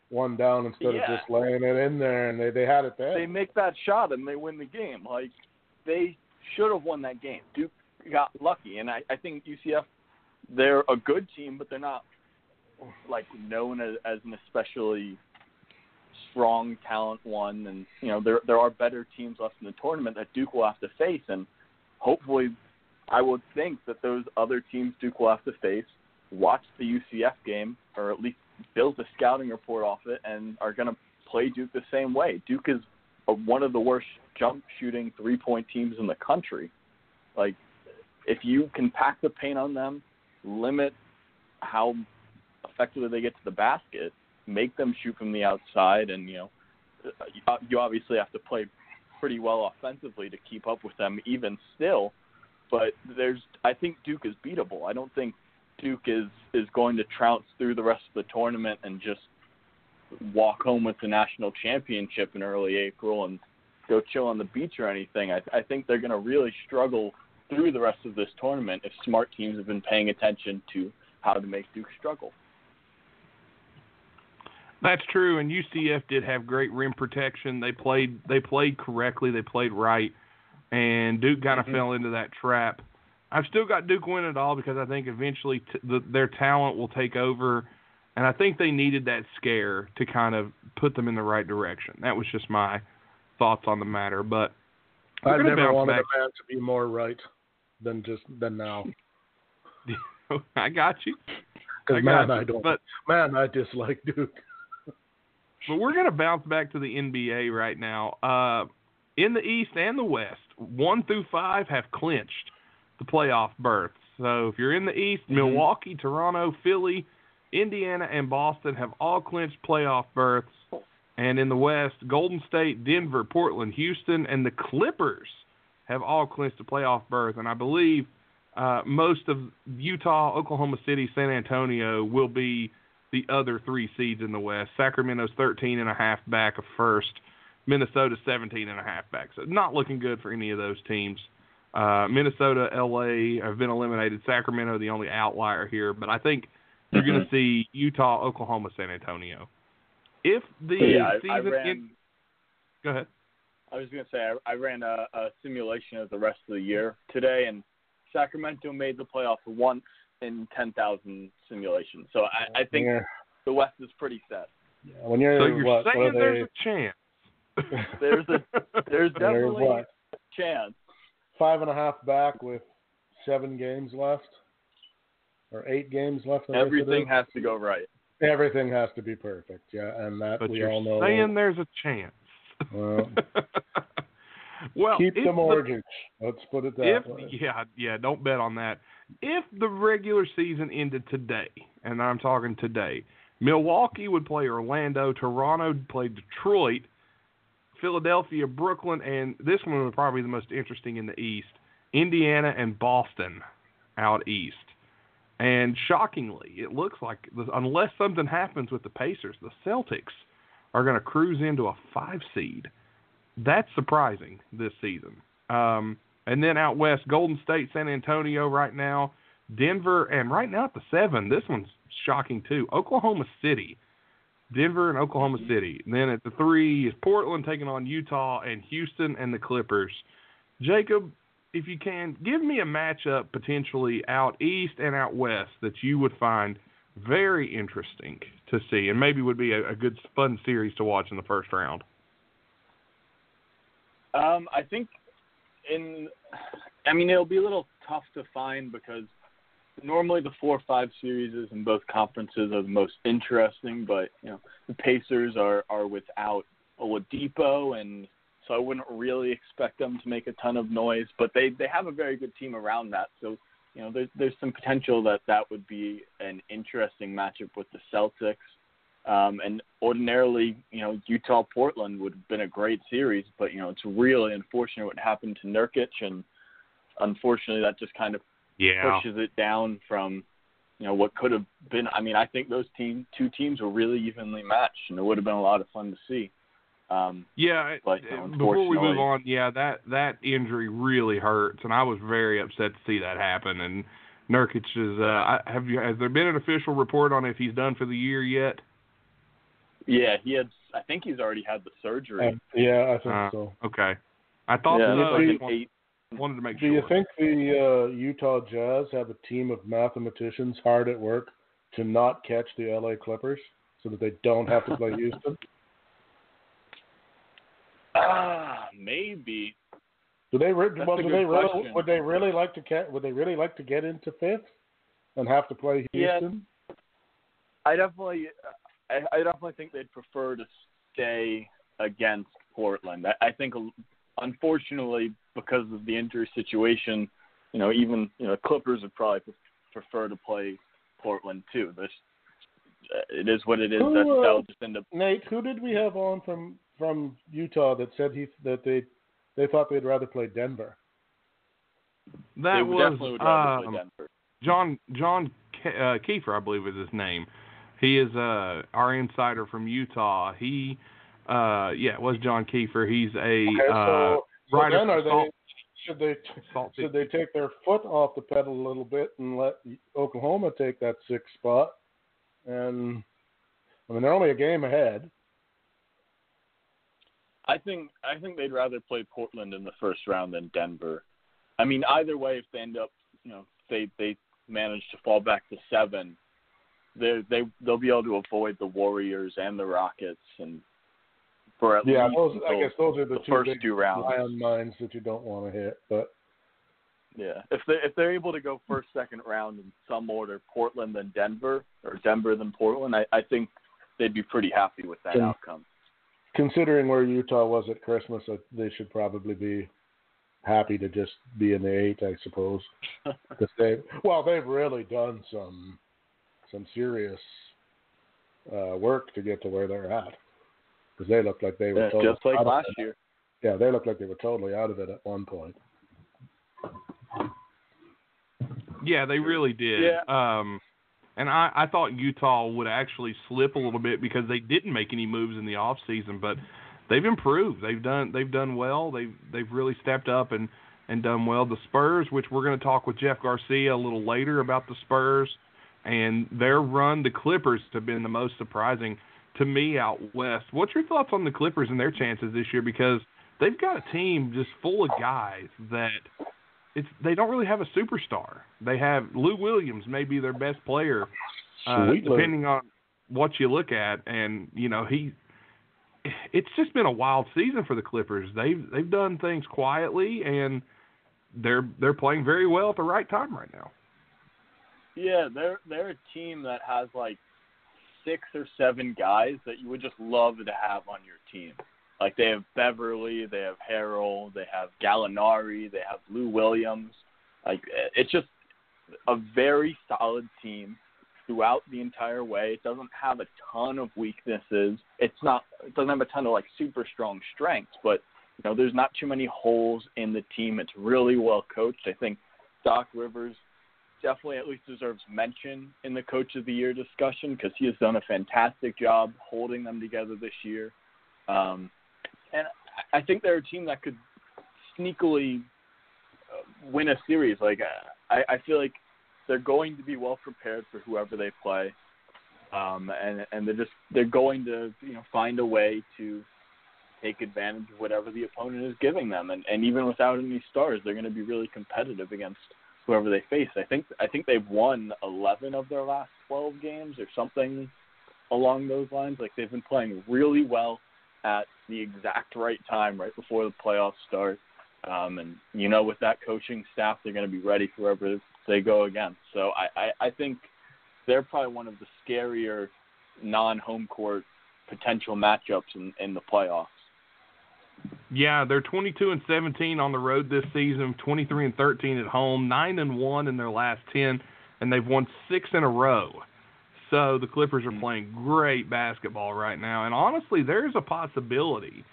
[SPEAKER 2] one down instead
[SPEAKER 4] Yeah.
[SPEAKER 2] of just laying it in there, and they they had it there.
[SPEAKER 4] they make that shot and they win the game. Like they should have won that game. Duke got lucky, and I, I think UCF they're a good team, but they're not like known as, as an especially strong talent one. And you know there there are better teams left in the tournament that Duke will have to face, and hopefully, I would think that those other teams Duke will have to face watch the UCF game or at least build a scouting report off it and are going to play Duke the same way. Duke is a, one of the worst jump shooting three point teams in the country. Like, if you can pack the paint on them, limit how effectively they get to the basket, make them shoot from the outside, and you know, uh, you obviously have to play pretty well offensively to keep up with them. Even still, but there's I think Duke is beatable. I don't think Duke is is going to trounce through the rest of the tournament and just walk home with the national championship in early April and go chill on the beach or anything. I, I think they're going to really struggle through the rest of this tournament if smart teams have been paying attention to how to make Duke struggle.
[SPEAKER 1] That's true, and UCF did have great rim protection. They played they played correctly, they played right, and Duke kind of
[SPEAKER 2] Mhm.
[SPEAKER 1] fell into that trap. I've still got Duke winning it all because I think eventually t- the, their talent will take over, and I think they needed that scare to kind of put them in the right direction. That was just my thoughts on the matter, but gonna
[SPEAKER 2] never wanted
[SPEAKER 1] back.
[SPEAKER 2] a man to be more right than just than now.
[SPEAKER 1] I got you.
[SPEAKER 2] Because man,
[SPEAKER 1] you.
[SPEAKER 2] I don't.
[SPEAKER 1] But
[SPEAKER 2] man, I dislike Duke.
[SPEAKER 1] But we're going to bounce back to the NBA right now. Uh, in the East and the West, one through five have clinched the playoff berths. So if you're in the East,
[SPEAKER 2] Mhm.
[SPEAKER 1] Milwaukee, Toronto, Philly, Indiana, and Boston have all clinched playoff berths. And in the West, Golden State, Denver, Portland, Houston, and the Clippers have all clinched a playoff berth. And I believe uh, most of Utah, Oklahoma City, San Antonio will be the other three seeds in the West. Sacramento's 13 and a half back of first. Minnesota's 17 and a half back. So not looking good for any of those teams. Uh, Minnesota, LA have been eliminated. Sacramento the only outlier here, but I think you're going to see Utah, Oklahoma, San Antonio. If the
[SPEAKER 4] yeah, I,
[SPEAKER 1] season
[SPEAKER 4] I ran.
[SPEAKER 1] end- go ahead.
[SPEAKER 4] I was going to say I, I ran a, a simulation of the rest of the year today, and Sacramento made the playoffs once in 10,000 simulations. So I, I think
[SPEAKER 2] Yeah.
[SPEAKER 4] the West is pretty set.
[SPEAKER 2] Yeah, when you're,
[SPEAKER 1] So you're
[SPEAKER 2] what, what
[SPEAKER 1] saying there's a chance.
[SPEAKER 4] There's a there's
[SPEAKER 2] they're
[SPEAKER 4] definitely
[SPEAKER 2] what
[SPEAKER 4] a chance.
[SPEAKER 2] five and a half back with seven games left, or eight games left. I guess it
[SPEAKER 4] Everything has to go right.
[SPEAKER 2] Everything has to be perfect. Yeah, and that
[SPEAKER 1] but
[SPEAKER 2] we
[SPEAKER 1] you're
[SPEAKER 2] all know.
[SPEAKER 1] saying there's a chance.
[SPEAKER 2] Well,
[SPEAKER 1] well,
[SPEAKER 2] keep the mortgage. Let's put it that
[SPEAKER 1] if
[SPEAKER 2] way.
[SPEAKER 1] yeah yeah don't bet on that if the regular season ended today and i'm talking today milwaukee would play orlando toronto would play detroit philadelphia brooklyn and this one would probably be the most interesting in the east indiana and boston out east. And shockingly it looks like unless something happens with the pacers the celtics are going to cruise into a five seed. That's surprising this season. Um, and then out west, Golden State, San Antonio right now, Denver, and right now at the seven, this one's shocking too. Oklahoma City, Denver and Oklahoma City. And then at the three is Portland taking on Utah and Houston and the Clippers. Jacob, if you can, give me a matchup potentially out east and out west that you would find very interesting to see, and maybe would be a, a good fun series to watch in the first round.
[SPEAKER 4] Um, I think in, I mean, it'll be a little tough to find because normally the four or five series in both conferences are the most interesting, but you know the Pacers are are without Oladipo, and so I wouldn't really expect them to make a ton of noise. But they they have a very good team around that, so you know there's there's some potential that that would be an interesting matchup with the Celtics. Um, and ordinarily, you know, Utah Portland would have been a great series, but you know, it's really unfortunate what happened to Nurkic, and unfortunately, that just kind of
[SPEAKER 1] Yeah.
[SPEAKER 4] pushes it down from you know what could have been. I mean, I think those team two teams were really evenly matched, and it would have been a lot of fun to see. Um,
[SPEAKER 1] Yeah,
[SPEAKER 4] But,
[SPEAKER 1] uh,
[SPEAKER 4] you know,
[SPEAKER 1] before we move on, yeah, that that injury really hurts, and I was very upset to see that happen. And Nurkic is. Uh, I, have you? Has there been an official report on if he's done for the year yet?
[SPEAKER 4] Yeah, he had. I think he's already had the surgery.
[SPEAKER 2] Uh, yeah, I think
[SPEAKER 1] Uh,
[SPEAKER 2] so.
[SPEAKER 1] Okay, I thought
[SPEAKER 4] yeah,
[SPEAKER 1] so.
[SPEAKER 4] it like
[SPEAKER 1] just
[SPEAKER 4] eight.
[SPEAKER 1] wanted to make sure.
[SPEAKER 2] Do
[SPEAKER 1] sure.
[SPEAKER 2] you think the uh, Utah Jazz have a team of mathematicians hard at work to not catch the LA Clippers so that they don't have to play Houston?
[SPEAKER 4] Ah, maybe.
[SPEAKER 2] Do they re- well, do they really,
[SPEAKER 4] question.
[SPEAKER 2] would they really like to ca- would they really like to get into fifth and have to play
[SPEAKER 4] Yeah.
[SPEAKER 2] Houston?
[SPEAKER 4] I definitely, I, I definitely think they'd prefer to stay against Portland. I, I think, unfortunately, because of the injury situation, you know, even you know, Clippers would probably prefer to play Portland too. This, it is what it is.
[SPEAKER 2] Who,
[SPEAKER 4] That
[SPEAKER 2] uh,
[SPEAKER 4] that'll just end up.
[SPEAKER 2] Nate, who did we have on from from Utah that said he that they they thought they'd rather play Denver?
[SPEAKER 1] that
[SPEAKER 4] they
[SPEAKER 1] was
[SPEAKER 4] definitely would rather
[SPEAKER 1] um,
[SPEAKER 4] play Denver.
[SPEAKER 1] John John Ke- uh, Kiefer, I believe is his name. He is uh, our insider from Utah. He, uh, yeah, it was John Kiefer. He's a
[SPEAKER 2] Okay,
[SPEAKER 1] uh,
[SPEAKER 2] so, so
[SPEAKER 1] writer
[SPEAKER 2] then are they should they should they take their foot off the pedal a little bit and let Oklahoma take that sixth spot? And I mean they're only a game ahead.
[SPEAKER 4] I think I think they'd rather play Portland in the first round than Denver. I mean, either way, if they end up, you know, they they manage to fall back to seven, they they they'll be able to avoid the Warriors and the Rockets, and for at
[SPEAKER 2] Yeah,
[SPEAKER 4] least
[SPEAKER 2] those I guess those are the,
[SPEAKER 4] the
[SPEAKER 2] two
[SPEAKER 4] first
[SPEAKER 2] big
[SPEAKER 4] two rounds.
[SPEAKER 2] lion mines that you don't want to hit. But
[SPEAKER 4] Yeah, if they if they're able to go first, second round in some order, Portland then Denver or Denver then Portland, I, I think they'd be pretty happy with that outcome.
[SPEAKER 2] considering where Utah was at Christmas, uh, they should probably be happy to just be in the eight, I suppose. They, well, they've really done some some serious uh, work to get to where they're at. Because they looked like they were
[SPEAKER 4] Yeah,
[SPEAKER 2] totally
[SPEAKER 4] just like
[SPEAKER 2] out of
[SPEAKER 4] last
[SPEAKER 2] it.
[SPEAKER 4] year.
[SPEAKER 2] Yeah, they looked like they were totally out of it at one point.
[SPEAKER 1] Yeah, they really did.
[SPEAKER 4] Yeah.
[SPEAKER 1] Um, and I, I thought Utah would actually slip a little bit because they didn't make any moves in the off season, but they've improved. They've done they've done well. They've they've really stepped up and and done well. The Spurs, which we're going to talk with Jeff Garcia a little later about the Spurs and their run. The Clippers have been the most surprising to me out west. What's your thoughts on the Clippers and their chances this year? Because they've got a team just full of guys that it's they don't really have a superstar. They have Lou Williams, maybe their best player, uh, depending on what you look at, and you know he. It's just been a wild season for the Clippers. They've they've done things quietly, and they're they're playing very well at the right time right now.
[SPEAKER 4] Yeah, they're they're a team that has like six or seven guys that you would just love to have on your team. Like they have Beverley, they have Harrell, they have Gallinari, they have Lou Williams. Like it's just a very solid team throughout the entire way. It doesn't have a ton of weaknesses. It's not it doesn't have a ton of like super strong strengths, but you know, there's not too many holes in the team. It's really well coached. I think Doc Rivers definitely at least deserves mention in the coach of the year discussion because he has done a fantastic job holding them together this year. Um, and I think they're a team that could sneakily uh, win a series. Like I, I feel like they're going to be well prepared for whoever they play, um, and and they're just they're going to you know find a way to take advantage of whatever the opponent is giving them, and and even without any stars, they're going to be really competitive against whoever they face. I think I think they've won 11 of their last 12 games or something along those lines. Like they've been playing really well at the exact right time, right before the playoffs start. Um, and you know, with that coaching staff, they're going to be ready for whoever they go against. So I, I, I think they're probably one of the scarier non-home court potential matchups in, in the playoffs.
[SPEAKER 1] Yeah, they're 22 and 17 on the road this season, 23 and 13 at home, 9 and 1 in their last 10, and they've won 6 in a row. So the Clippers are playing great basketball right now, and honestly, there's a possibility,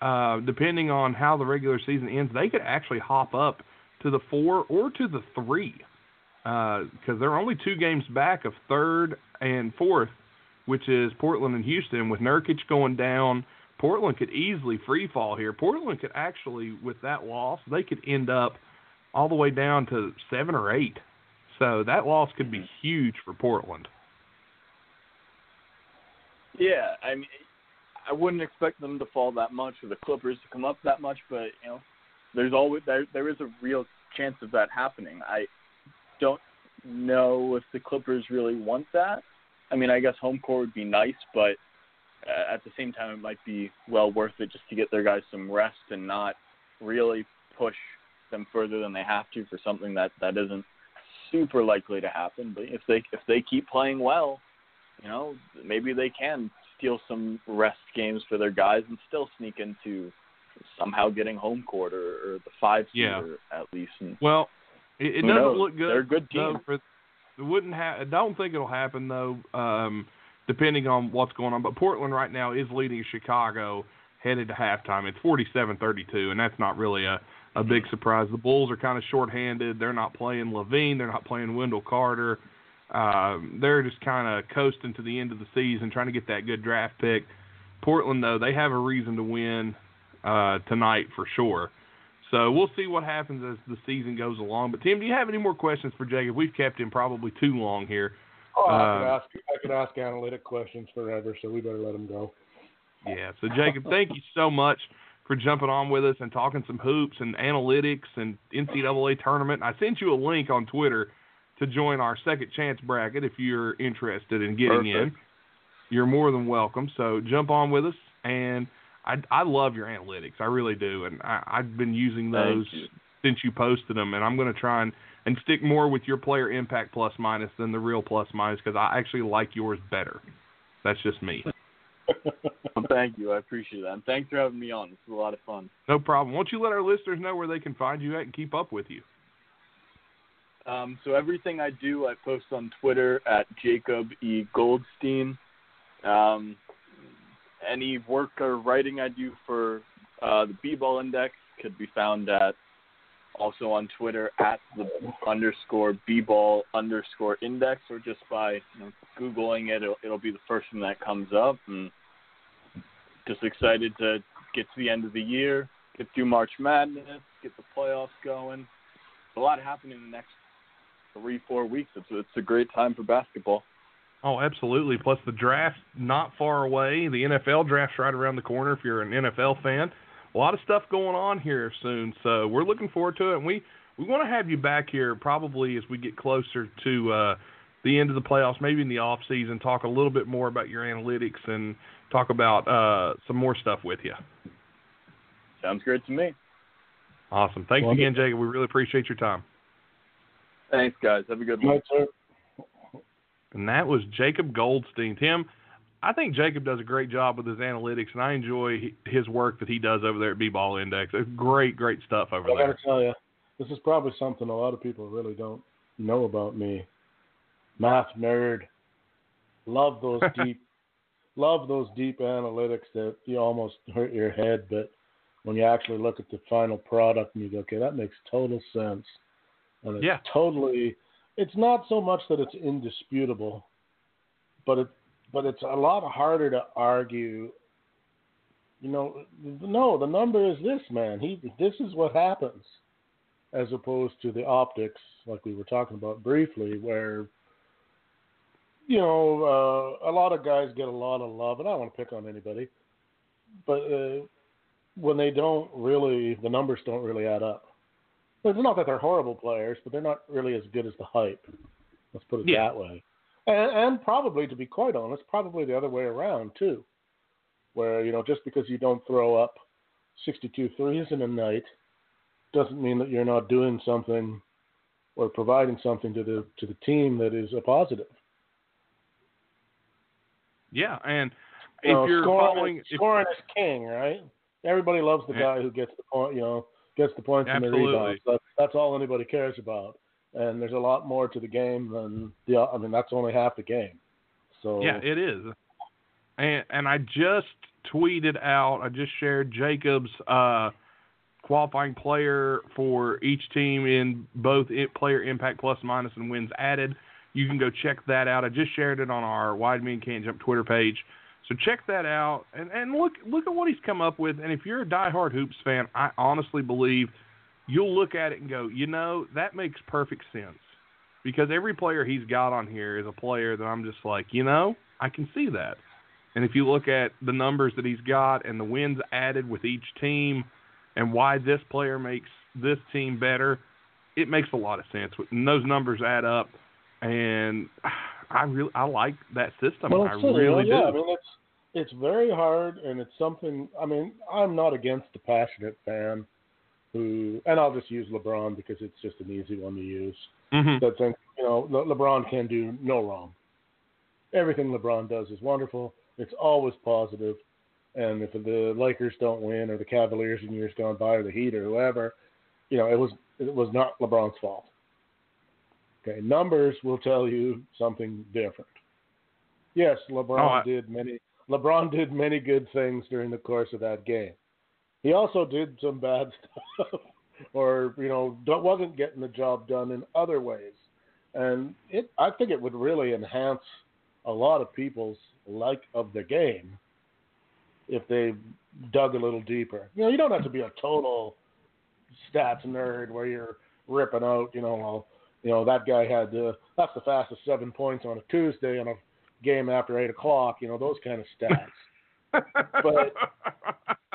[SPEAKER 1] uh, depending on how the regular season ends, they could actually hop up to the four or to the three, because uh, they're only two games back of third and fourth, which is Portland and Houston. With Nurkic going down, Portland could easily free fall here. Portland could actually, with that loss, they could end up all the way down to seven or eight. So that loss could be mm-hmm. huge for Portland.
[SPEAKER 4] Yeah, I mean, I wouldn't expect them to fall that much or the Clippers to come up that much, but you know, there's always there there is a real chance of that happening. I don't know if the Clippers really want that. I mean, I guess home court would be nice, but at the same time, it might be well worth it just to get their guys some rest and not really push them further than they have to for something that that isn't super likely to happen. But if they if they keep playing well, you know, maybe they can steal some rest games for their guys and still sneak into somehow getting home court or, or the five seed
[SPEAKER 1] Yeah.
[SPEAKER 4] at least. And
[SPEAKER 1] Well, it, it doesn't
[SPEAKER 4] knows?
[SPEAKER 1] look good.
[SPEAKER 4] They're a good team.
[SPEAKER 1] for- it wouldn't ha- I don't think it'll happen though. Um, depending on what's going on, but Portland right now is leading Chicago headed to halftime. It's 47-32, and that's not really a a big surprise. The Bulls are kind of shorthanded. They're not playing LaVine. They're not playing Wendell Carter. Um, they're just kind of coasting to the end of the season, trying to get that good draft pick. Portland, though, they have a reason to win uh, tonight for sure. So we'll see what happens as the season goes along. But Tim, do you have any more questions for Jacob? We've kept him probably too long here.
[SPEAKER 2] Oh, I
[SPEAKER 1] Uh,
[SPEAKER 2] could ask I could ask analytic questions forever, so we better let him go.
[SPEAKER 1] Yeah. So Jacob, thank you so much for jumping on with us and talking some hoops and analytics and NCAA tournament. I sent you a link on Twitter to join our second chance bracket if you're interested in getting in.
[SPEAKER 4] Perfect.
[SPEAKER 1] You're more than welcome. So jump on with us and I I love your analytics. I really do, and I, I've been using those
[SPEAKER 4] you.
[SPEAKER 1] since you posted them, and I'm going to try and and stick more with your player impact plus minus than the real plus minus because I actually like yours better. That's just me.
[SPEAKER 4] well, thank you, I appreciate that, and thanks for having me on. This was a lot of fun.
[SPEAKER 1] No problem. Won't you let our listeners know where they can find you at and keep up with you?
[SPEAKER 4] Um, so everything I do, I post on Twitter at Jacob E Goldstein. Um, any work or writing I do for uh, the B-Ball Index could be found at also on Twitter at the underscore B-Ball underscore Index, or just by you know, googling it, it'll, it'll be the first one that comes up. And just excited to get to the end of the year, get through March Madness, get the playoffs going. A lot happening in the next three, four weeks. It's it's a great time for basketball.
[SPEAKER 1] Oh, absolutely. Plus the draft not far away. The NFL draft's right around the corner if you're an NFL fan. A lot of stuff going on here soon, so we're looking forward to it. And we we want to have you back here probably as we get closer to uh, the end of the playoffs, maybe in the off season. Talk a little bit more about your analytics and talk about uh, some more stuff with you.
[SPEAKER 4] Sounds great to me.
[SPEAKER 1] Awesome. Thanks
[SPEAKER 2] Wonderful.
[SPEAKER 1] again, Jacob. We really appreciate your time.
[SPEAKER 4] Thanks, guys. Have a good one.
[SPEAKER 2] Right.
[SPEAKER 1] And that was Jacob Goldstein. Tim, I think Jacob does a great job with his analytics, and I enjoy his work that he does over there at B-Ball Index. It's great, great stuff over
[SPEAKER 2] I
[SPEAKER 1] there.
[SPEAKER 2] I gotta tell you, this is probably something a lot of people really don't know about me. Math nerd. Love those deep, love those deep analytics that you almost hurt your head, but when you actually look at the final product and you go, okay, that makes total sense, and it's
[SPEAKER 1] Yeah.
[SPEAKER 2] totally. It's not so much that it's indisputable, but it, but it's a lot harder to argue you know, no, the number is this, man. He, this is what happens, as opposed to the optics, like we were talking about briefly, where, you know, uh, a lot of guys get a lot of love, and I don't want to pick on anybody, but uh, when they don't really, the numbers don't really add up. It's not that they're horrible players, but they're not really as good as the hype. Let's put it
[SPEAKER 1] Yeah.
[SPEAKER 2] that way. And, and probably, to be quite honest, probably the other way around too, where you know just because you don't throw up 62 threes in a night doesn't mean that you're not doing something or providing something to the to the team that is a positive.
[SPEAKER 1] Yeah, and
[SPEAKER 2] You
[SPEAKER 1] if
[SPEAKER 2] know,
[SPEAKER 1] you're
[SPEAKER 2] scoring,
[SPEAKER 1] following,
[SPEAKER 2] is,
[SPEAKER 1] if,
[SPEAKER 2] scoring is king, right? Everybody loves the
[SPEAKER 1] Yeah.
[SPEAKER 2] guy who gets the point, you know, gets the points and the rebounds. That's that's all anybody cares about. And there's a lot more to the game than the. I mean, that's only half the game. So
[SPEAKER 1] yeah, it is. And and I just tweeted out, I just shared Jacob's uh, qualifying player for each team in both it, player impact plus minus and wins added. You can go check that out. I just shared it on our Wide Men Can't Jump Twitter page. So check that out and, and look look at what he's come up with. And if you're a diehard hoops fan, I honestly believe you'll look at it and go, you know, that makes perfect sense. Because every player he's got on here is a player that I'm just like, you know, I can see that. And if you look at the numbers that he's got and the wins added with each team and why this player makes this team better, it makes a lot of sense. And those numbers add up and I really I like that system.
[SPEAKER 2] Well,
[SPEAKER 1] I really
[SPEAKER 2] yeah.
[SPEAKER 1] do.
[SPEAKER 2] I mean, it's it's very hard, and it's something. I mean, I'm not against the passionate fan who, and I'll just use LeBron because it's just an easy one to use.
[SPEAKER 1] Mhm.
[SPEAKER 2] That think you know Le- LeBron can do no wrong. Everything LeBron does is wonderful. It's always positive. positive, and if the Lakers don't win or the Cavaliers in years gone by or the Heat or whoever, you know, it was it was not LeBron's fault. Okay, numbers will tell you something different. Yes, LeBron
[SPEAKER 1] Oh, I-
[SPEAKER 2] did many LeBron did many good things during the course of that game. He also did some bad stuff, or you know, wasn't getting the job done in other ways. And it, I think it would really enhance a lot of people's like of the game if they dug a little deeper. You know, you don't have to be a total stats nerd where you're ripping out. You know, well, you know that guy had uh, that's the fastest seven points on a Tuesday in a game after eight o'clock. You know, those kind of stats. But-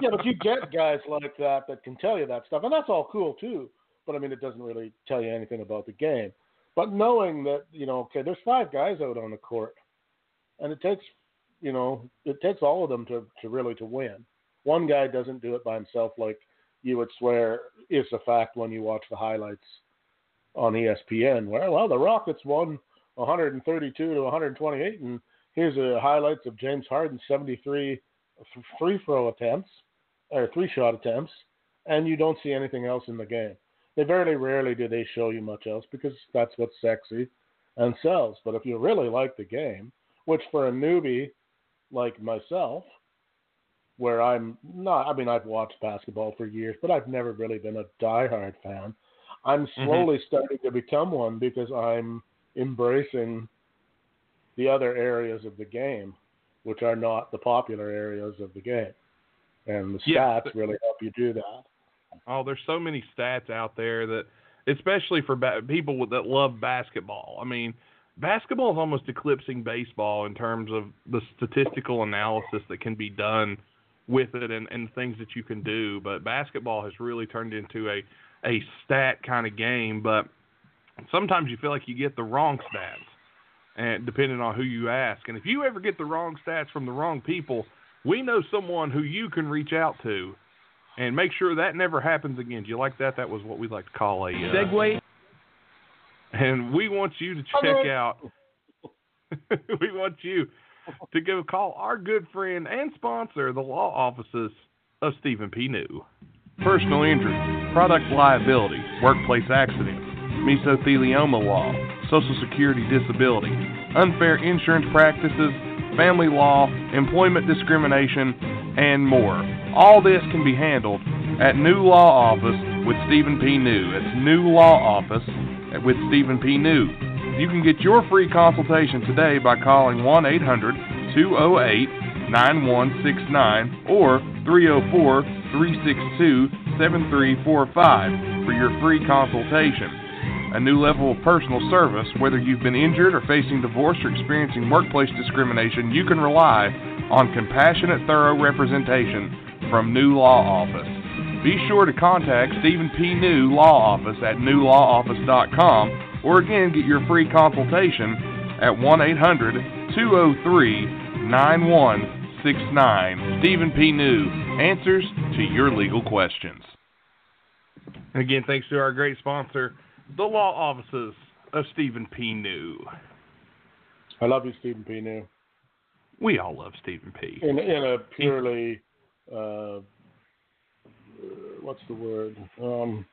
[SPEAKER 2] yeah, but you get guys like that that can tell you that stuff, and that's all cool too. But I mean, it doesn't really tell you anything about the game. But knowing that you know, okay, there's five guys out on the court, and it takes, you know, it takes all of them to to really to win. One guy doesn't do it by himself, like you would swear is a fact when you watch the highlights on ESPN. Where well, the Rockets won 132 to 128, and here's the highlights of James Harden's 73 free throw attempts or three shot attempts, and you don't see anything else in the game. They very rarely do they show you much else because that's what's sexy and sells. But if you really like the game, which for a newbie like myself, where I'm not, I mean, I've watched basketball for years, but I've never really been a diehard fan. I'm mm-hmm. slowly starting to become one because I'm embracing the other areas of the game, which are not the popular areas of the game. And the
[SPEAKER 1] Yeah.
[SPEAKER 2] stats really help you do that.
[SPEAKER 1] Oh, there's so many stats out there that, especially for ba- people that love basketball. I mean, basketball is almost eclipsing baseball in terms of the statistical analysis that can be done with it and, and things that you can do. But basketball has really turned into a a stat kind of game. But sometimes you feel like you get the wrong stats, and depending on who you ask. And if you ever get the wrong stats from the wrong people, we know someone who you can reach out to and make sure that never happens again. Do you like that? That was what we like to call a uh,
[SPEAKER 3] segue.
[SPEAKER 1] And we want you to check out. we want you to go call our good friend and sponsor, the law offices of Stephen P. New. Personal injury, product liability, workplace accidents, mesothelioma law, Social Security disability, unfair insurance practices, family law, employment discrimination, and more. All this can be handled at New Law Office with Stephen P. New. It's New Law Office with Stephen P. New. You can get your free consultation today by calling 1 800 208 9169 or 304 362 7345 for your free consultation. A new level of personal service, whether you've been injured or facing divorce or experiencing workplace discrimination, you can rely on compassionate, thorough representation from New Law Office. Be sure to contact Stephen P. New Law Office at newlawoffice.com or again get your free consultation at 1 800 203 9169. Stephen P. New answers to your legal questions. Again, thanks to our great sponsor, the law offices of Stephen P. New.
[SPEAKER 2] I love you, Stephen P. New.
[SPEAKER 1] We all love Stephen P.
[SPEAKER 2] In in a purely uh, what's the word? Um,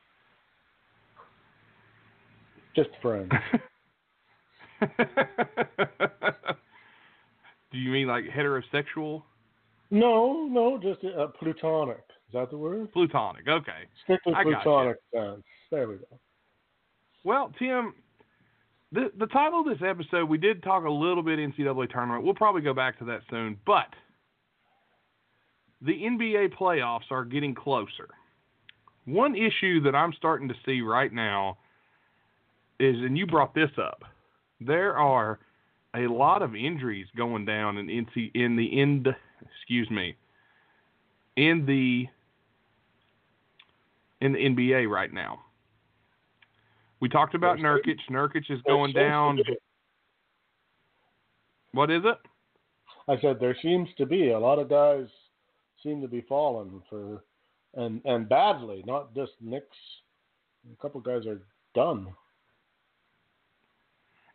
[SPEAKER 2] just friends.
[SPEAKER 1] Do you mean like heterosexual?
[SPEAKER 2] no, no, just uh, plutonic. Is that the word?
[SPEAKER 1] Plutonic. Okay.
[SPEAKER 2] Strictly plutonic sense. There we go.
[SPEAKER 1] Well, Tim, the the title of this episode, we did talk a little bit NCAA tournament. We'll probably go back to that soon, but the NBA playoffs are getting closer. One issue that I'm starting to see right now is, and you brought this up, there are a lot of injuries going down in NC in the end. Excuse me, in the in the NBA right now. We talked about Nurkic. Nurkic is going down. What is it?
[SPEAKER 2] I said there seems to be a lot of guys seem to be falling for and and badly, not just Knicks. A couple guys are done.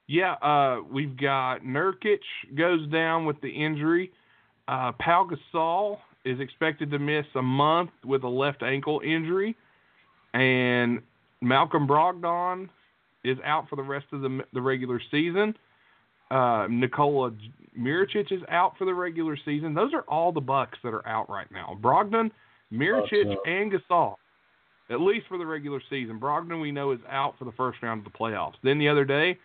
[SPEAKER 1] Yeah, uh, we've got Nurkic goes down with the injury. Uh, Pau Gasol is expected to miss a month with a left ankle injury, and Malcolm Brogdon is out for the rest of the the regular season. Uh, Nikola Mirotic is out for the regular season. Those are all the Bucks that are out right now. Brogdon, Mirotic,
[SPEAKER 2] Bucks,
[SPEAKER 1] and Gasol, at least for the regular season. Brogdon we know is out for the first round of the playoffs. Then the other day,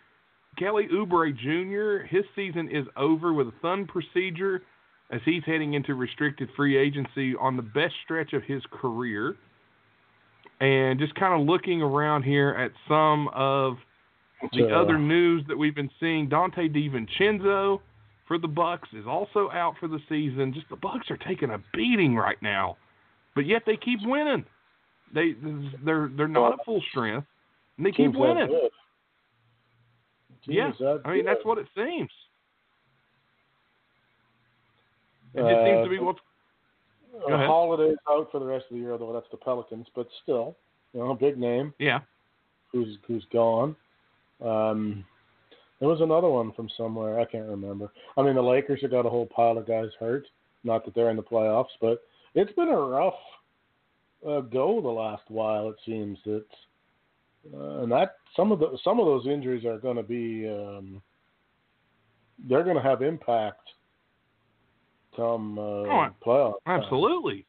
[SPEAKER 1] Kelly Oubre Jr. His season is over with a thumb procedure as he's heading into restricted free agency on the best stretch of his career. And just kind of looking around here at some of the
[SPEAKER 2] Uh,
[SPEAKER 1] other news that we've been seeing, Donte DiVincenzo for the Bucks is also out for the season. Just the Bucks are taking a beating right now, but yet they keep winning. They they're they're not at full strength, and they keep winning. Yeah, I mean that's what it seems. It just seems to be
[SPEAKER 2] Uh,
[SPEAKER 1] what's
[SPEAKER 2] Uh. Holiday's out for the rest of the year, though. That's the Pelicans, but still, you know, a big name
[SPEAKER 1] yeah.
[SPEAKER 2] who's who's gone. Um, there was another one from somewhere I can't remember. I mean, the Lakers have got a whole pile of guys hurt. Not that they're in the playoffs, but it's been a rough uh, go the last while. It seems that, uh, and that some of the some of those injuries are going to be um, they're going to have impact come uh,
[SPEAKER 1] Oh,
[SPEAKER 2] playoff. time.
[SPEAKER 1] Absolutely.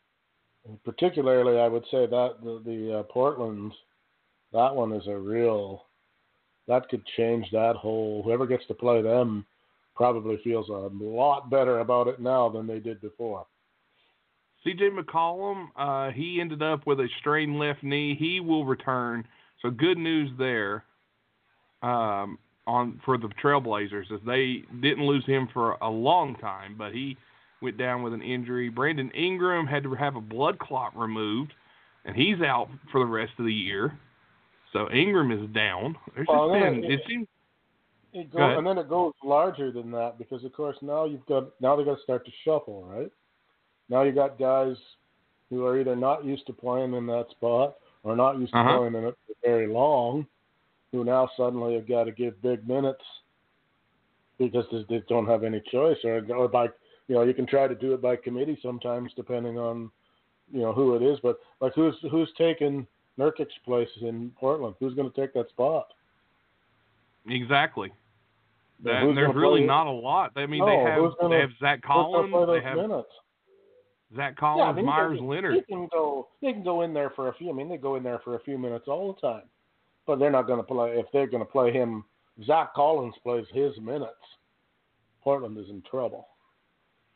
[SPEAKER 2] Particularly, I would say that the, the uh, Portland, that one is a real. That could change that whole. Whoever gets to play them probably feels a lot better about it now than they did before.
[SPEAKER 1] CJ McCollum, uh, he ended up with a strained left knee. He will return. So good news there um, on for the Trailblazers as they didn't lose him for a long time, but he went down with an injury. Brandon Ingram had to have a blood clot removed, and he's out for the rest of the year. So Ingram is down. There's
[SPEAKER 2] Well,
[SPEAKER 1] just been
[SPEAKER 2] it-
[SPEAKER 1] it seems
[SPEAKER 2] It
[SPEAKER 1] Go
[SPEAKER 2] go, and then it goes larger than that because, of course, now you've got now they got to start to shuffle, right? Now you got guys who are either not used to playing in that spot or not used to
[SPEAKER 1] Uh-huh.
[SPEAKER 2] playing in it for very long, who now suddenly have got to give big minutes because they, they don't have any choice, or or by you know you can try to do it by committee sometimes depending on you know who it is, but like who's who's taking Nurkic's place in Portland? Who's going to take that spot?
[SPEAKER 1] exactly.
[SPEAKER 2] Yeah,
[SPEAKER 1] That,
[SPEAKER 2] who's
[SPEAKER 1] there's really not a lot. I mean,
[SPEAKER 2] No,
[SPEAKER 1] they have
[SPEAKER 2] gonna-
[SPEAKER 1] they have Zach Collins, they have
[SPEAKER 2] minutes?
[SPEAKER 1] Zach
[SPEAKER 2] Yeah,
[SPEAKER 1] Collins,
[SPEAKER 2] I mean,
[SPEAKER 1] Meyers
[SPEAKER 2] they,
[SPEAKER 1] Leonard.
[SPEAKER 2] They can go. They can go in there for a few. I mean, they go in there for a few minutes all the time, but they're not going to play. If they're going to play him, Zach Collins plays his minutes. Portland is in trouble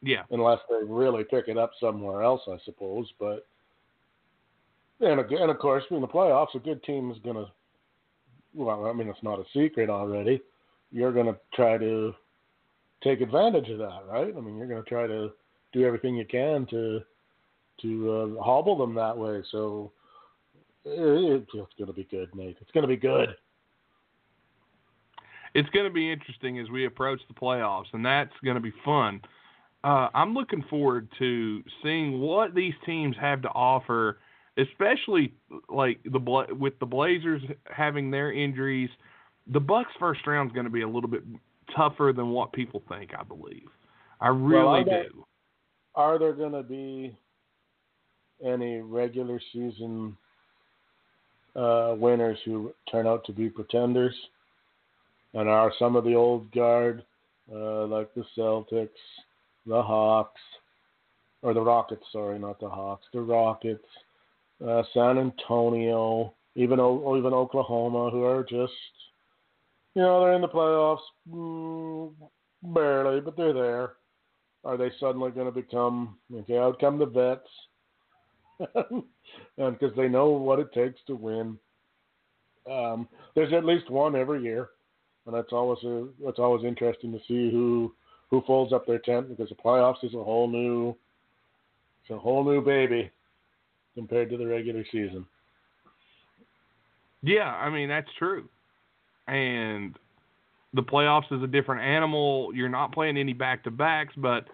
[SPEAKER 1] Yeah,
[SPEAKER 2] unless they really pick it up somewhere else, I suppose. But and ag- and of course, in the playoffs, a good team is going to. Well, I mean, it's not a secret already. You're going to try to take advantage of that, right? I mean, you're going to try to do everything you can to to uh, hobble them that way. So it, it's going to be good, Nate. It's going to be good.
[SPEAKER 1] It's going to be interesting as we approach the playoffs, and that's going to be fun. Uh, I'm looking forward to seeing what these teams have to offer, especially like the with the Blazers having their injuries. The Bucks' first round is going to be a little bit tougher than what people think. I believe. I really
[SPEAKER 2] Well, I
[SPEAKER 1] do.
[SPEAKER 2] Are there going to be any regular season uh, winners who turn out to be pretenders? And are some of the old guard, uh, like the Celtics, the Hawks, or the Rockets, sorry, not the Hawks, the Rockets, uh, San Antonio, even O- even Oklahoma, who are just, you know, they're in the playoffs, mm, barely, but they're there. Are they suddenly going to become okay? Out come the vets, because they know what it takes to win. Um, there's at least one every year, and that's always a, that's always interesting to see who who folds up their tent because the playoffs is a whole new it's a whole new baby compared to the regular season.
[SPEAKER 1] Yeah, I mean that's true. And the playoffs is a different animal. You're not playing any back to backs, but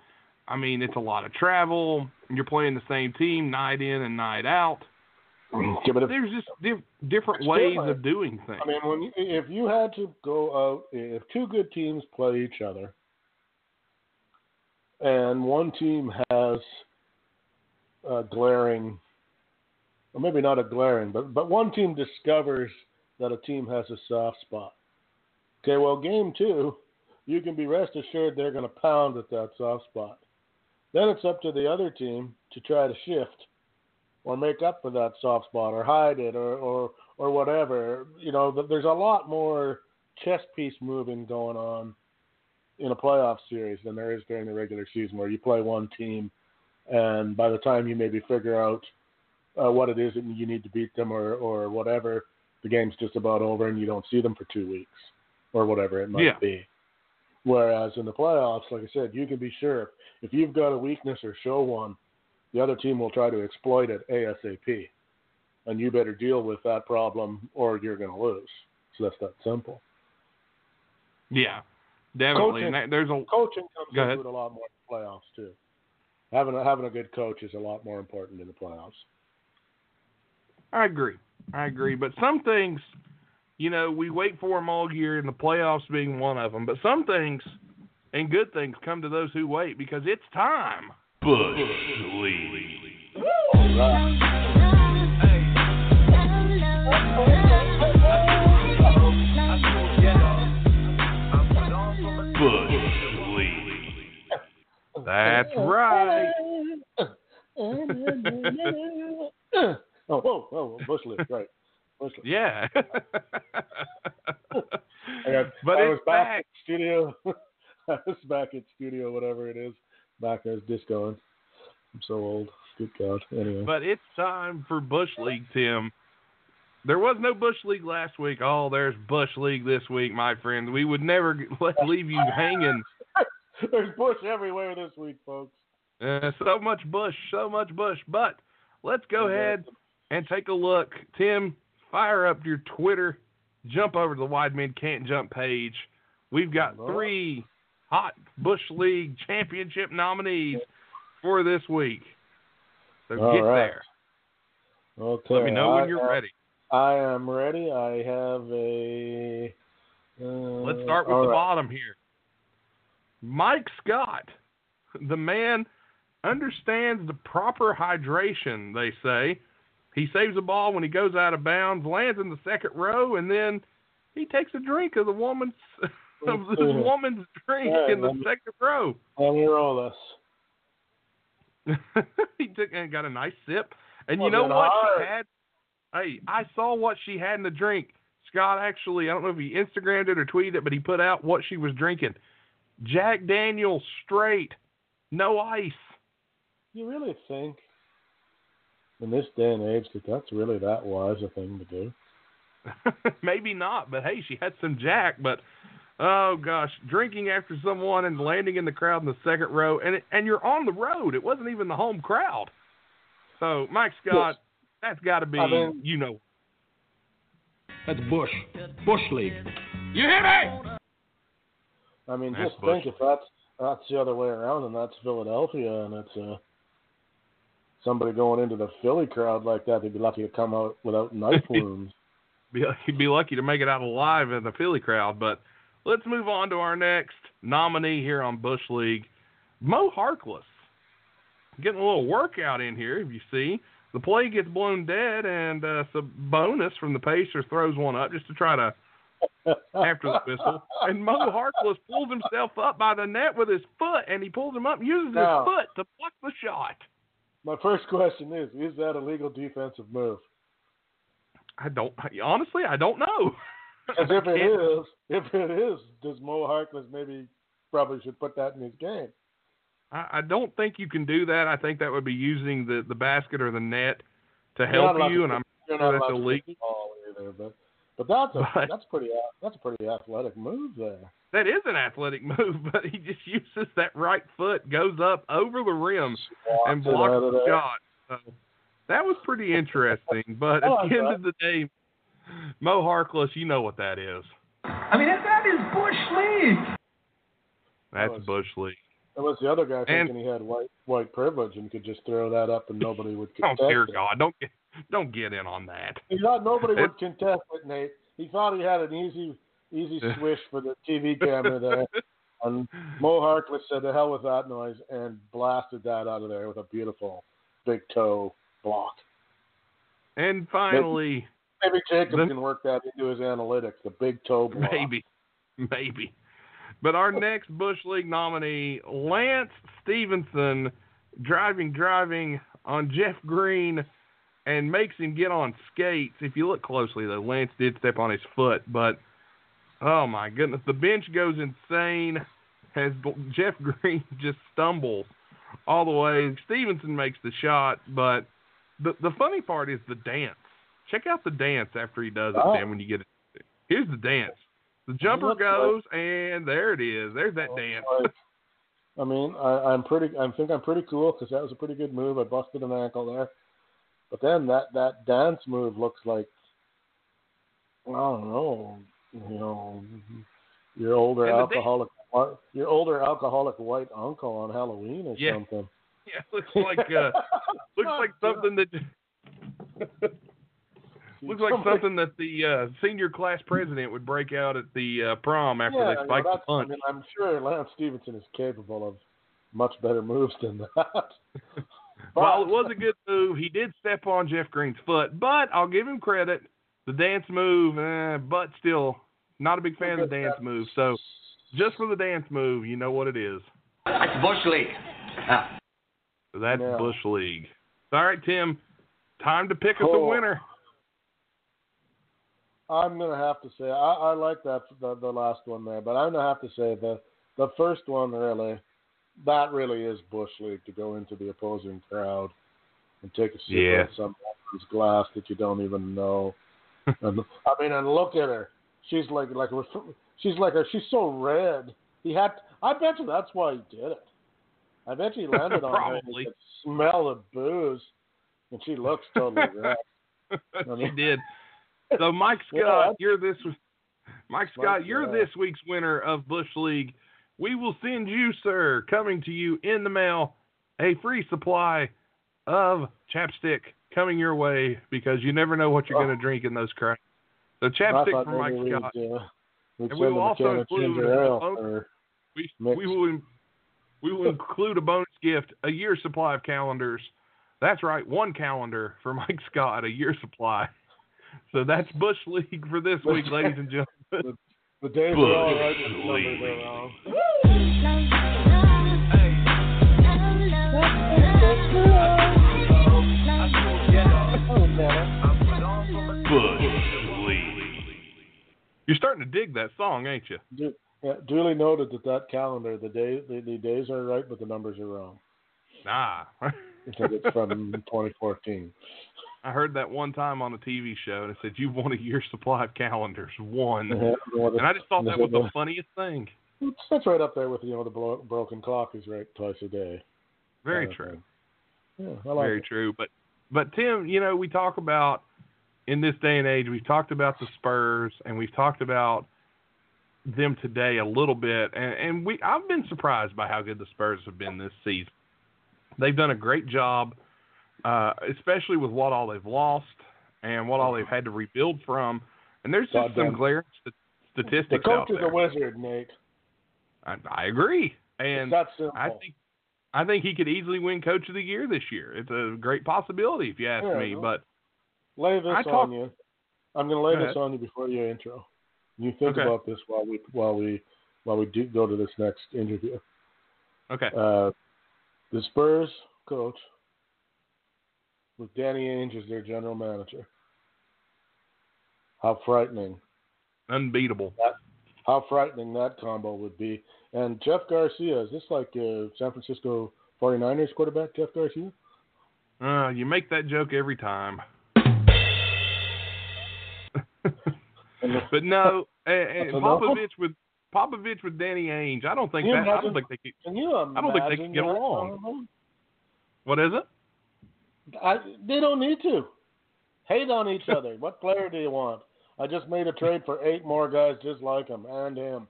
[SPEAKER 1] I mean it's a lot of travel. You're playing the same team night in and night out.
[SPEAKER 2] Yeah, but if,
[SPEAKER 1] There's just diff- different ways
[SPEAKER 2] different.
[SPEAKER 1] of doing things.
[SPEAKER 2] I mean, when you, if you had to go out, if two good teams play each other, and one team has a glaring, or maybe not a glaring, but but one team discovers that a team has a soft spot. Okay, well, game two, you can be rest assured they're going to pound at that soft spot. Then it's up to the other team to try to shift or make up for that soft spot or hide it or or or whatever. You know, there's a lot more chess piece moving going on in a playoff series than there is during the regular season, where you play one team, and by the time you maybe figure out uh, what it is that you need to beat them or or whatever, the game's just about over, and you don't see them for two weeks or whatever it might
[SPEAKER 1] Yeah.
[SPEAKER 2] be. Whereas in the playoffs, like I said, you can be sure if you've got a weakness or show one, the other team will try to exploit it ASAP. And you better deal with that problem or you're going to lose. So that's that simple.
[SPEAKER 1] yeah, definitely.
[SPEAKER 2] Coaching-
[SPEAKER 1] And that, there's a
[SPEAKER 2] Coaching comes
[SPEAKER 1] Go
[SPEAKER 2] into it a lot more in the playoffs, too. Having a, having a good coach is a lot more important in the playoffs.
[SPEAKER 1] I agree. I agree. But some things, you know, we wait for them all year, and the playoffs being one of them. But some things and good things come to those who wait because it's time.
[SPEAKER 5] Bush League. Bush League.
[SPEAKER 1] That's right.
[SPEAKER 2] oh, whoa, whoa, Bush League, right. Bush League.
[SPEAKER 1] Yeah.
[SPEAKER 2] I, got,
[SPEAKER 1] but
[SPEAKER 2] I was back,
[SPEAKER 1] back.
[SPEAKER 2] at studio. I was back at studio, whatever it is. Back as discoing. I'm so old. Good God. Anyway.
[SPEAKER 1] But it's time for Bush League, Tim. There was no Bush League last week. Oh, there's Bush League this week, my friend. We would never leave you hanging.
[SPEAKER 2] There's Bush everywhere this week, folks.
[SPEAKER 1] Uh, so much Bush, so much Bush. But let's go ahead and take a look. Tim, fire up your Twitter. Jump over to the Wide Men Can't Jump page. We've got three hot Bush League championship nominees for this week. So
[SPEAKER 2] All
[SPEAKER 1] get
[SPEAKER 2] right.
[SPEAKER 1] there.
[SPEAKER 2] Okay.
[SPEAKER 1] Let me know when you're ready.
[SPEAKER 2] I am ready. I have a. Uh,
[SPEAKER 1] Let's start with the
[SPEAKER 2] right.
[SPEAKER 1] bottom here. Mike Scott, the man understands the proper hydration, they say. He saves the ball when he goes out of bounds, lands in the second row, and then he takes a drink of the woman's of this
[SPEAKER 2] Mhm.
[SPEAKER 1] woman's drink in the
[SPEAKER 2] me-
[SPEAKER 1] second row.
[SPEAKER 2] Let me roll this.
[SPEAKER 1] he took and got a nice sip. And you know what
[SPEAKER 2] hard.
[SPEAKER 1] she had? Hey, I saw what she had in the drink. Scott actually, I don't know if he Instagrammed it or tweeted it, but he put out what she was drinking. Jack Daniels straight, no ice.
[SPEAKER 2] You really think, in this day and age, that that's really that wise a thing to do?
[SPEAKER 1] Maybe not, but hey, she had some Jack. But oh gosh, drinking after someone and landing in the crowd in the second row, and it, and you're on the road. It wasn't even the home crowd. So, Mike Scott, that's got to be,
[SPEAKER 2] I mean-
[SPEAKER 1] you know.
[SPEAKER 6] That's Bush. Bush League.
[SPEAKER 1] You hear me?
[SPEAKER 2] I mean,
[SPEAKER 1] That's
[SPEAKER 2] just
[SPEAKER 1] Bush.
[SPEAKER 2] think if that's that's the other way around, and that's Philadelphia, and it's uh, somebody going into the Philly crowd like that, they'd be lucky to come out without knife wounds.
[SPEAKER 1] Be, he'd be lucky to make it out alive in the Philly crowd. But let's move on to our next nominee here on Bush League, Mo Harkless. Getting a little workout in here, if you see. The play gets blown dead, and uh, Sabonis from the Pacers throws one up just to try to after the whistle. And Mo Harkless pulls himself up by the net with his foot, and he pulls him up uses
[SPEAKER 2] Now-
[SPEAKER 1] his foot to block the shot.
[SPEAKER 2] My first question is: Is that a legal defensive move?
[SPEAKER 1] I don't honestly, I don't know.
[SPEAKER 2] Because if it is, if it is, does Mo Harkless maybe probably should put that in his game?
[SPEAKER 1] I, I don't think you can do that. I think that would be using the, the basket or the net to help you,
[SPEAKER 2] to
[SPEAKER 1] and I'm
[SPEAKER 2] You're
[SPEAKER 1] sure that's illegal.
[SPEAKER 2] put the ball either, but but that's a
[SPEAKER 1] But-
[SPEAKER 2] that's pretty that's a pretty athletic move there.
[SPEAKER 1] That is an athletic move, but he just uses that right foot, goes up over the rim, and
[SPEAKER 2] Walks it out
[SPEAKER 1] blocks the
[SPEAKER 2] there.
[SPEAKER 1] shot. So that was pretty interesting. But at oh,
[SPEAKER 2] like
[SPEAKER 1] the end
[SPEAKER 2] that.
[SPEAKER 1] of the day, Mo Harkless, you know what that is.
[SPEAKER 6] I mean, that, that is Bush League.
[SPEAKER 1] That's Bush League.
[SPEAKER 2] Was the other guy
[SPEAKER 1] And-
[SPEAKER 2] thinking he had white white privilege and could just throw that up and nobody would contest Oh
[SPEAKER 1] dear
[SPEAKER 2] it.
[SPEAKER 1] God, don't get don't get in on that.
[SPEAKER 2] He thought nobody would contest it, Nate. He thought he had an easy easy swish for the TV camera there. And Mo Harkless said, "The hell with that noise," and blasted that out of there with a beautiful big toe block.
[SPEAKER 1] And finally,
[SPEAKER 2] Maybe Jacob
[SPEAKER 1] The-
[SPEAKER 2] can work that into his analytics. The big toe block.
[SPEAKER 1] Maybe, maybe. But our next Bush League nominee, Lance Stephenson, driving, driving on Jeff Green, and makes him get on skates. If you look closely, though, Lance did step on his foot, but oh my goodness, the bench goes insane as Jeff Green just stumbles all the way. Stephenson makes the shot, but the the funny part is the dance. Check out the dance after he does it,
[SPEAKER 2] Oh.
[SPEAKER 1] When you get it, here's the dance. The jumper
[SPEAKER 2] looks like-
[SPEAKER 1] goes, and there it is. There's that dance.
[SPEAKER 2] Like, I mean, I, I'm pretty. I think I'm pretty cool because that was a pretty good move. I busted an ankle there, but then that that dance move looks like I don't know, you know, your older
[SPEAKER 1] And
[SPEAKER 2] alcoholic, your older alcoholic white uncle on Halloween or
[SPEAKER 1] Yeah.
[SPEAKER 2] something.
[SPEAKER 1] Yeah, looks like uh, looks like something that looks like
[SPEAKER 2] Somebody-
[SPEAKER 1] something that the uh, senior class president would break out at the uh, prom after
[SPEAKER 2] yeah,
[SPEAKER 1] they
[SPEAKER 2] you know,
[SPEAKER 1] the
[SPEAKER 2] that's- I
[SPEAKER 1] punch.
[SPEAKER 2] mean, I'm sure Lance Stephenson is capable of much better moves than that.
[SPEAKER 1] While it was a good move, he did step on Jeff Green's foot, but I'll give him credit. The dance move, eh, but still not a big fan of the dance move. So just for the dance move, you know what it is.
[SPEAKER 7] That's Bush League. Ah.
[SPEAKER 1] That's
[SPEAKER 2] Yeah.
[SPEAKER 1] Bush League. All right, Tim, time to pick us a winner.
[SPEAKER 2] I'm gonna have to say I, I like that the, the last one there, but I'm gonna have to say the the first one really that really is bush league to go into the opposing crowd and take a sip
[SPEAKER 1] Yeah.
[SPEAKER 2] of someone's glass that you don't even know. and I mean, and look at her. She's like like she's like a, she's so red. He had. I bet you that's why he did it. I bet you he landed on her and
[SPEAKER 1] Probably.
[SPEAKER 2] he could smell the booze, and she looks totally red.
[SPEAKER 1] she
[SPEAKER 2] mean-
[SPEAKER 1] did. So Mike Scott, you're this Mike Scott, you're
[SPEAKER 2] yeah.
[SPEAKER 1] this week's winner of Bush League. We will send you, sir, coming to you in the mail, a free supply of chapstick coming your way because you never know what you're
[SPEAKER 2] Oh.
[SPEAKER 1] going to drink in those crowds. So chapstick from Mike Scott.
[SPEAKER 2] uh,
[SPEAKER 1] And we will also include We, we will we will include a bonus gift, a year supply of calendars. That's right, one calendar for Mike Scott, a year supply. So that's Bush League for this week, ladies and gentlemen.
[SPEAKER 2] the days are all right, but the numbers are wrong.
[SPEAKER 1] You're starting to dig that song, ain't you?
[SPEAKER 2] Du- yeah, duly noted that that calendar, the day, the, the days are right, but the numbers are wrong
[SPEAKER 1] Nah.
[SPEAKER 2] because it's from 2014.
[SPEAKER 1] I heard that one time on a TV show, and it said you want a year supply of calendars, one.
[SPEAKER 2] Yeah,
[SPEAKER 1] And I just thought that was the funniest thing.
[SPEAKER 2] That's right up there with you know the blo- broken clock is right twice a day.
[SPEAKER 1] Very
[SPEAKER 2] kind of
[SPEAKER 1] true.
[SPEAKER 2] thing. Yeah, I like
[SPEAKER 1] Very
[SPEAKER 2] it.
[SPEAKER 1] true. But but Tim, you know, we talk about in this day and age, we've talked about the Spurs and we've talked about them today a little bit, and, and we I've been surprised by how good the Spurs have been this season. They've done a great job, uh, especially with what all they've lost and what all they've had to rebuild from. And there's just
[SPEAKER 2] Goddamn.
[SPEAKER 1] some glaring st-
[SPEAKER 2] The
[SPEAKER 1] statistics
[SPEAKER 2] coach
[SPEAKER 1] out
[SPEAKER 2] is
[SPEAKER 1] there.
[SPEAKER 2] a wizard, Nate.
[SPEAKER 1] I, I agree, and. I think I think he could easily win Coach of the Year this year. It's a great possibility if you ask
[SPEAKER 2] Yeah,
[SPEAKER 1] me.
[SPEAKER 2] no.
[SPEAKER 1] But
[SPEAKER 2] lay this
[SPEAKER 1] talk-
[SPEAKER 2] on you. I'm going to lay
[SPEAKER 1] Go
[SPEAKER 2] this
[SPEAKER 1] ahead.
[SPEAKER 2] on you before your intro. You think
[SPEAKER 1] Okay.
[SPEAKER 2] about this while we while we while we do go to this next interview.
[SPEAKER 1] okay,
[SPEAKER 2] Uh, the Spurs coach with Danny Ainge as their general manager. How frightening!
[SPEAKER 1] unbeatable.
[SPEAKER 2] How frightening that combo would be. And Jeff Garcia is this like uh, San Francisco 49ers quarterback Jeff Garcia?
[SPEAKER 1] Uh, you make that joke every time. but no, and, and
[SPEAKER 2] That's a no?
[SPEAKER 1] Popovich with Popovich with Danny Ainge. I don't think that. I don't think they could.
[SPEAKER 2] Can you imagine?
[SPEAKER 1] I don't think they can get along. What is it?
[SPEAKER 2] I, they don't need to. Hate on each other. What player do you want? I just made a trade for eight more guys just like him and him.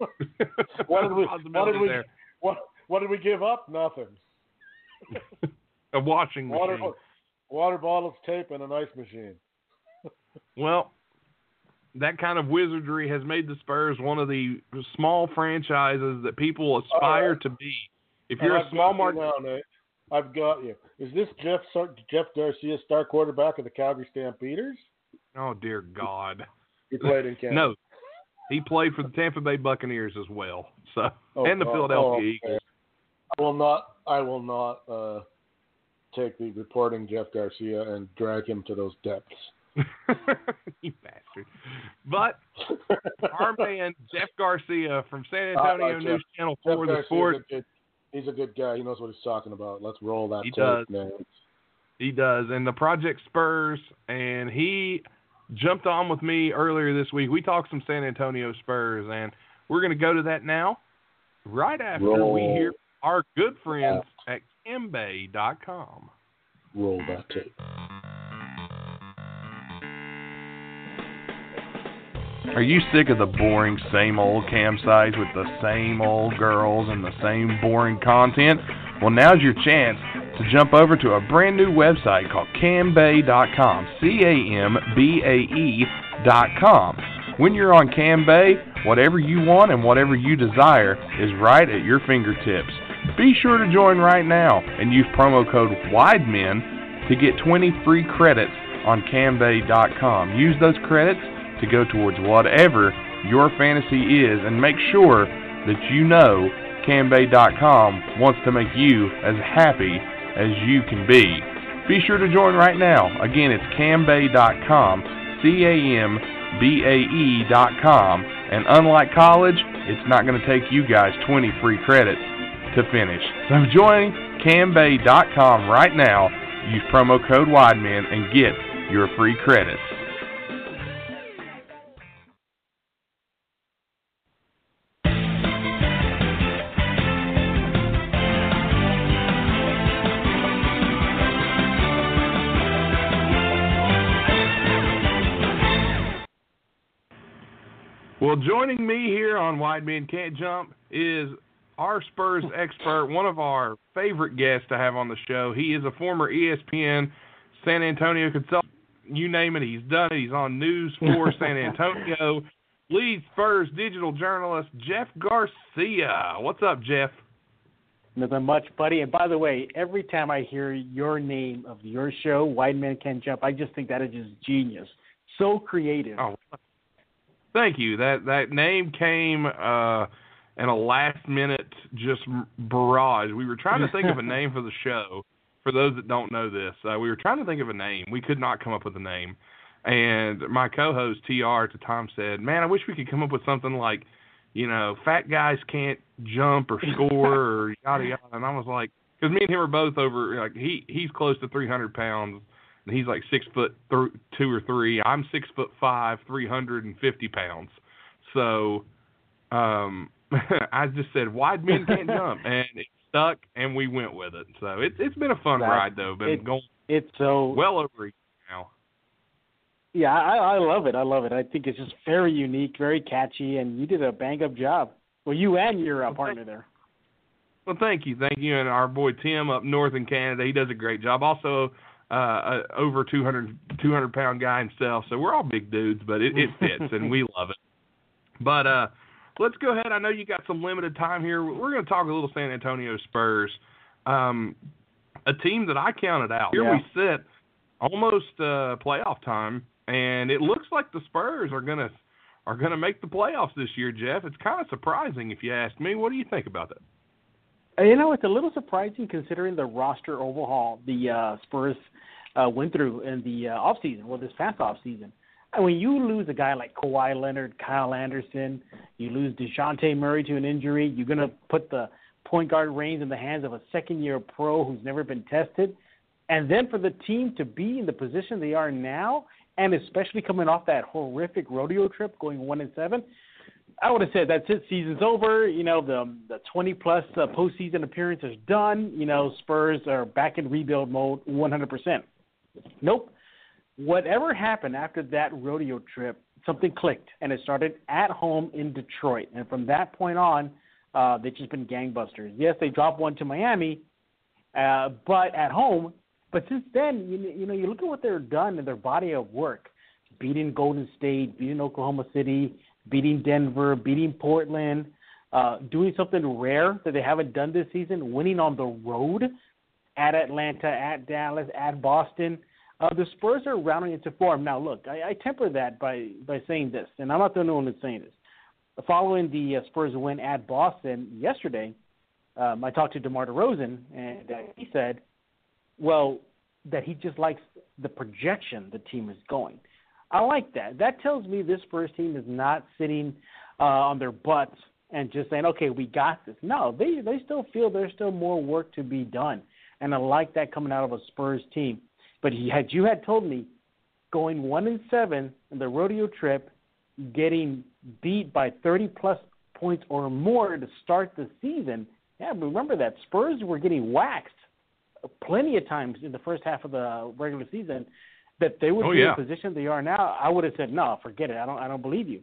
[SPEAKER 2] What did we? What did we?
[SPEAKER 1] there.
[SPEAKER 2] What? What did we give up? Nothing.
[SPEAKER 1] A washing
[SPEAKER 2] Water,
[SPEAKER 1] machine.
[SPEAKER 2] water bottles, tape, and an ice machine.
[SPEAKER 1] Well, that kind of wizardry has made the Spurs one of the small franchises that people oh, aspire to be. If you're a small market,
[SPEAKER 2] now. I've got you. Is this Jeff Sar- Jeff Garcia, star quarterback of the Calgary Stampeders?
[SPEAKER 1] oh dear God,
[SPEAKER 2] He played in Canada.
[SPEAKER 1] no, he played for the Tampa Bay Buccaneers as well. So
[SPEAKER 2] Oh,
[SPEAKER 1] and the
[SPEAKER 2] oh,
[SPEAKER 1] Philadelphia
[SPEAKER 2] oh.
[SPEAKER 1] Eagles.
[SPEAKER 2] I will not. I will not uh, take the reporting Jeff Garcia and drag him to those depths.
[SPEAKER 1] you bastard. But our man Jeff Garcia from San Antonio
[SPEAKER 2] like
[SPEAKER 1] News Channel
[SPEAKER 2] Jeff
[SPEAKER 1] 4 the
[SPEAKER 2] Garcia's
[SPEAKER 1] Sport.
[SPEAKER 2] He's a good guy. He knows what he's talking about. Let's roll that
[SPEAKER 1] He
[SPEAKER 2] tape,
[SPEAKER 1] does.
[SPEAKER 2] man.
[SPEAKER 1] He does. And the Project Spurs, and he jumped on with me earlier this week. We talked some San Antonio Spurs, and we're going to go to that now, right after we hear our good friends at CamBae.com.
[SPEAKER 2] Roll that tape.
[SPEAKER 5] Are you sick of the boring same old campsites with the same old girls and the same boring content? Well, now's your chance to jump over to a brand new website called cambae.com. C A M B A E.com. When you're on CamBae, whatever you want and whatever you desire is right at your fingertips. Be sure to join right now and use promo code WIDEMEN to get 20 free credits on CamBae.com. Use those credits to go towards whatever your fantasy is and make sure that you know CamBae.com wants to make you as happy as you can be. Be sure to join right now. Again, it's CamBae.com, C A M B A E.com. And unlike college, it's not going to take you guys 20 free credits to finish. So join CamBae.com right now. Use promo code WIDEMEN and get your free credits.
[SPEAKER 1] Well, joining me here on Wide Men Can't Jump is our Spurs expert, one of our favorite guests to have on the show. He is a former ESPN San Antonio consultant. You name it, he's done it. He's on News for San Antonio. Lead Spurs digital journalist Jeff Garcia. What's up, Jeff?
[SPEAKER 8] Nothing much, buddy. And by the way, every time I hear your name of your show, White Man Can't Jump, I just think that is just genius. So creative.
[SPEAKER 1] Oh, thank you. That that name came uh, in a last minute just barrage. We were trying to think of a name for the show. For those that don't know this, uh, we were trying to think of a name. We could not come up with a name. And my co-host TR at the time said, "Man, I wish we could come up with something like, you know, fat guys can't jump or score or yada yada." And I was like, because me and him are both over. Like he he's close to 300 pounds, and he's like six foot th- two or three. I'm six foot five, 350 pounds. So, um, I just said wide men can't jump, and it stuck, and we went with it. So it's it's been a fun ride though. Been
[SPEAKER 8] it-
[SPEAKER 1] going
[SPEAKER 8] It's so
[SPEAKER 1] well over a year now.
[SPEAKER 8] Yeah, I, I love it. I love it. I think it's just very unique, very catchy, and you did a bang up job. Well, you and your uh, partner there.
[SPEAKER 1] Well, thank you, thank you, and our boy Tim up north in Canada, he does a great job. Also, uh, a over 200 200 pound guy himself, so we're all big dudes, but it, it fits, and we love it. But uh, let's go ahead. I know you got some limited time here. We're going to talk a little San Antonio Spurs, um, a team that I counted out. Here
[SPEAKER 8] Yeah.
[SPEAKER 1] we sit, almost uh, playoff time, and it looks like the Spurs are going to are going to make the playoffs this year, Jeff. It's kind of surprising if you ask me. What do you think about that?
[SPEAKER 8] You know, it's a little surprising considering the roster overhaul the uh, Spurs uh, went through in the uh, off season, well, this past off season. And when you lose a guy like Kawhi Leonard, Kyle Anderson, you lose Dejounte Murray to an injury, you're going to put the point guard reins in the hands of a second year pro who's never been tested. And then for the team to be in the position they are now, and especially coming off that horrific rodeo trip going one and seven, I would have said that's it. Season's over. You know, the the 20 plus uh, postseason appearances done. You know, Spurs are back in rebuild mode 100%. Nope. Whatever happened after that rodeo trip, something clicked, and it started at home in Detroit. And from that point on, uh, they've just been gangbusters. Yes, they dropped one to Miami, uh, but at home. But since then, you, you know, you look at what they've done and their body of work: beating Golden State, beating Oklahoma City, beating Denver, beating Portland, uh, doing something rare that they haven't done this season, winning on the road at Atlanta, at Dallas, at Boston. Uh, the Spurs are rounding into form. Now, look, I, I temper that by, by saying this, and I'm not the only one that's saying this. Following the uh, Spurs win at Boston yesterday, um, I talked to DeMar DeRozan, and uh, he said, well, that he just likes the projection the team is going. I like that. That tells me this Spurs team is not sitting uh, on their butts and just saying, "Okay, we got this." No, they they still feel there's still more work to be done, and I like that coming out of a Spurs team. But he, had you had told me going one and seven in the rodeo trip, getting beat by 30 plus points or more to start the season, yeah, remember that Spurs were getting waxed plenty of times in the first half of the regular season that they would
[SPEAKER 1] Oh,
[SPEAKER 8] be
[SPEAKER 1] yeah.
[SPEAKER 8] in the position they are now, I would have said, no, forget it. I don't, I don't believe you.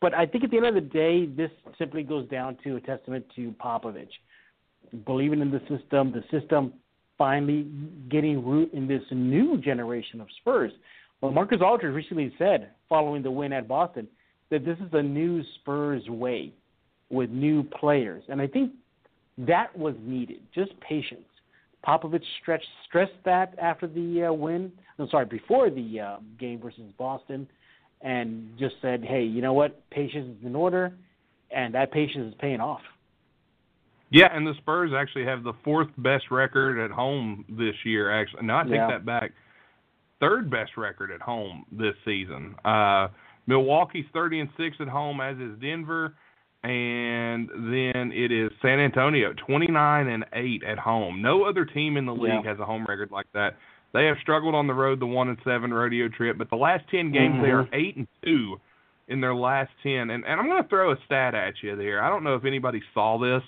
[SPEAKER 8] But I think at the end of the day, this simply goes down to a testament to Popovich, believing in the system, the system finally getting root in this new generation of Spurs. Well, Marcus Aldridge recently said, following the win at Boston, that this is a new Spurs way with new players, and I think that was needed. Just patience. Popovich stretched, stressed that after the uh, win. I'm sorry, before the uh, game versus Boston, and just said, "Hey, you know what? Patience is in order, and that patience is paying off."
[SPEAKER 1] Yeah, and the Spurs actually have the fourth best record at home this year. Actually, no, I take
[SPEAKER 8] Yeah.
[SPEAKER 1] that back. Third best record at home this season. Uh, Milwaukee's thirty and six at home, as is Denver, and then it is San Antonio, twenty nine and eight at home. No other team in the league
[SPEAKER 8] Yeah.
[SPEAKER 1] has a home record like that. They have struggled on the road, the one and seven rodeo trip, but the last ten games they are
[SPEAKER 8] Mhm.
[SPEAKER 1] eight and two in their last ten. And and I'm going to throw a stat at you there. I don't know if anybody saw this.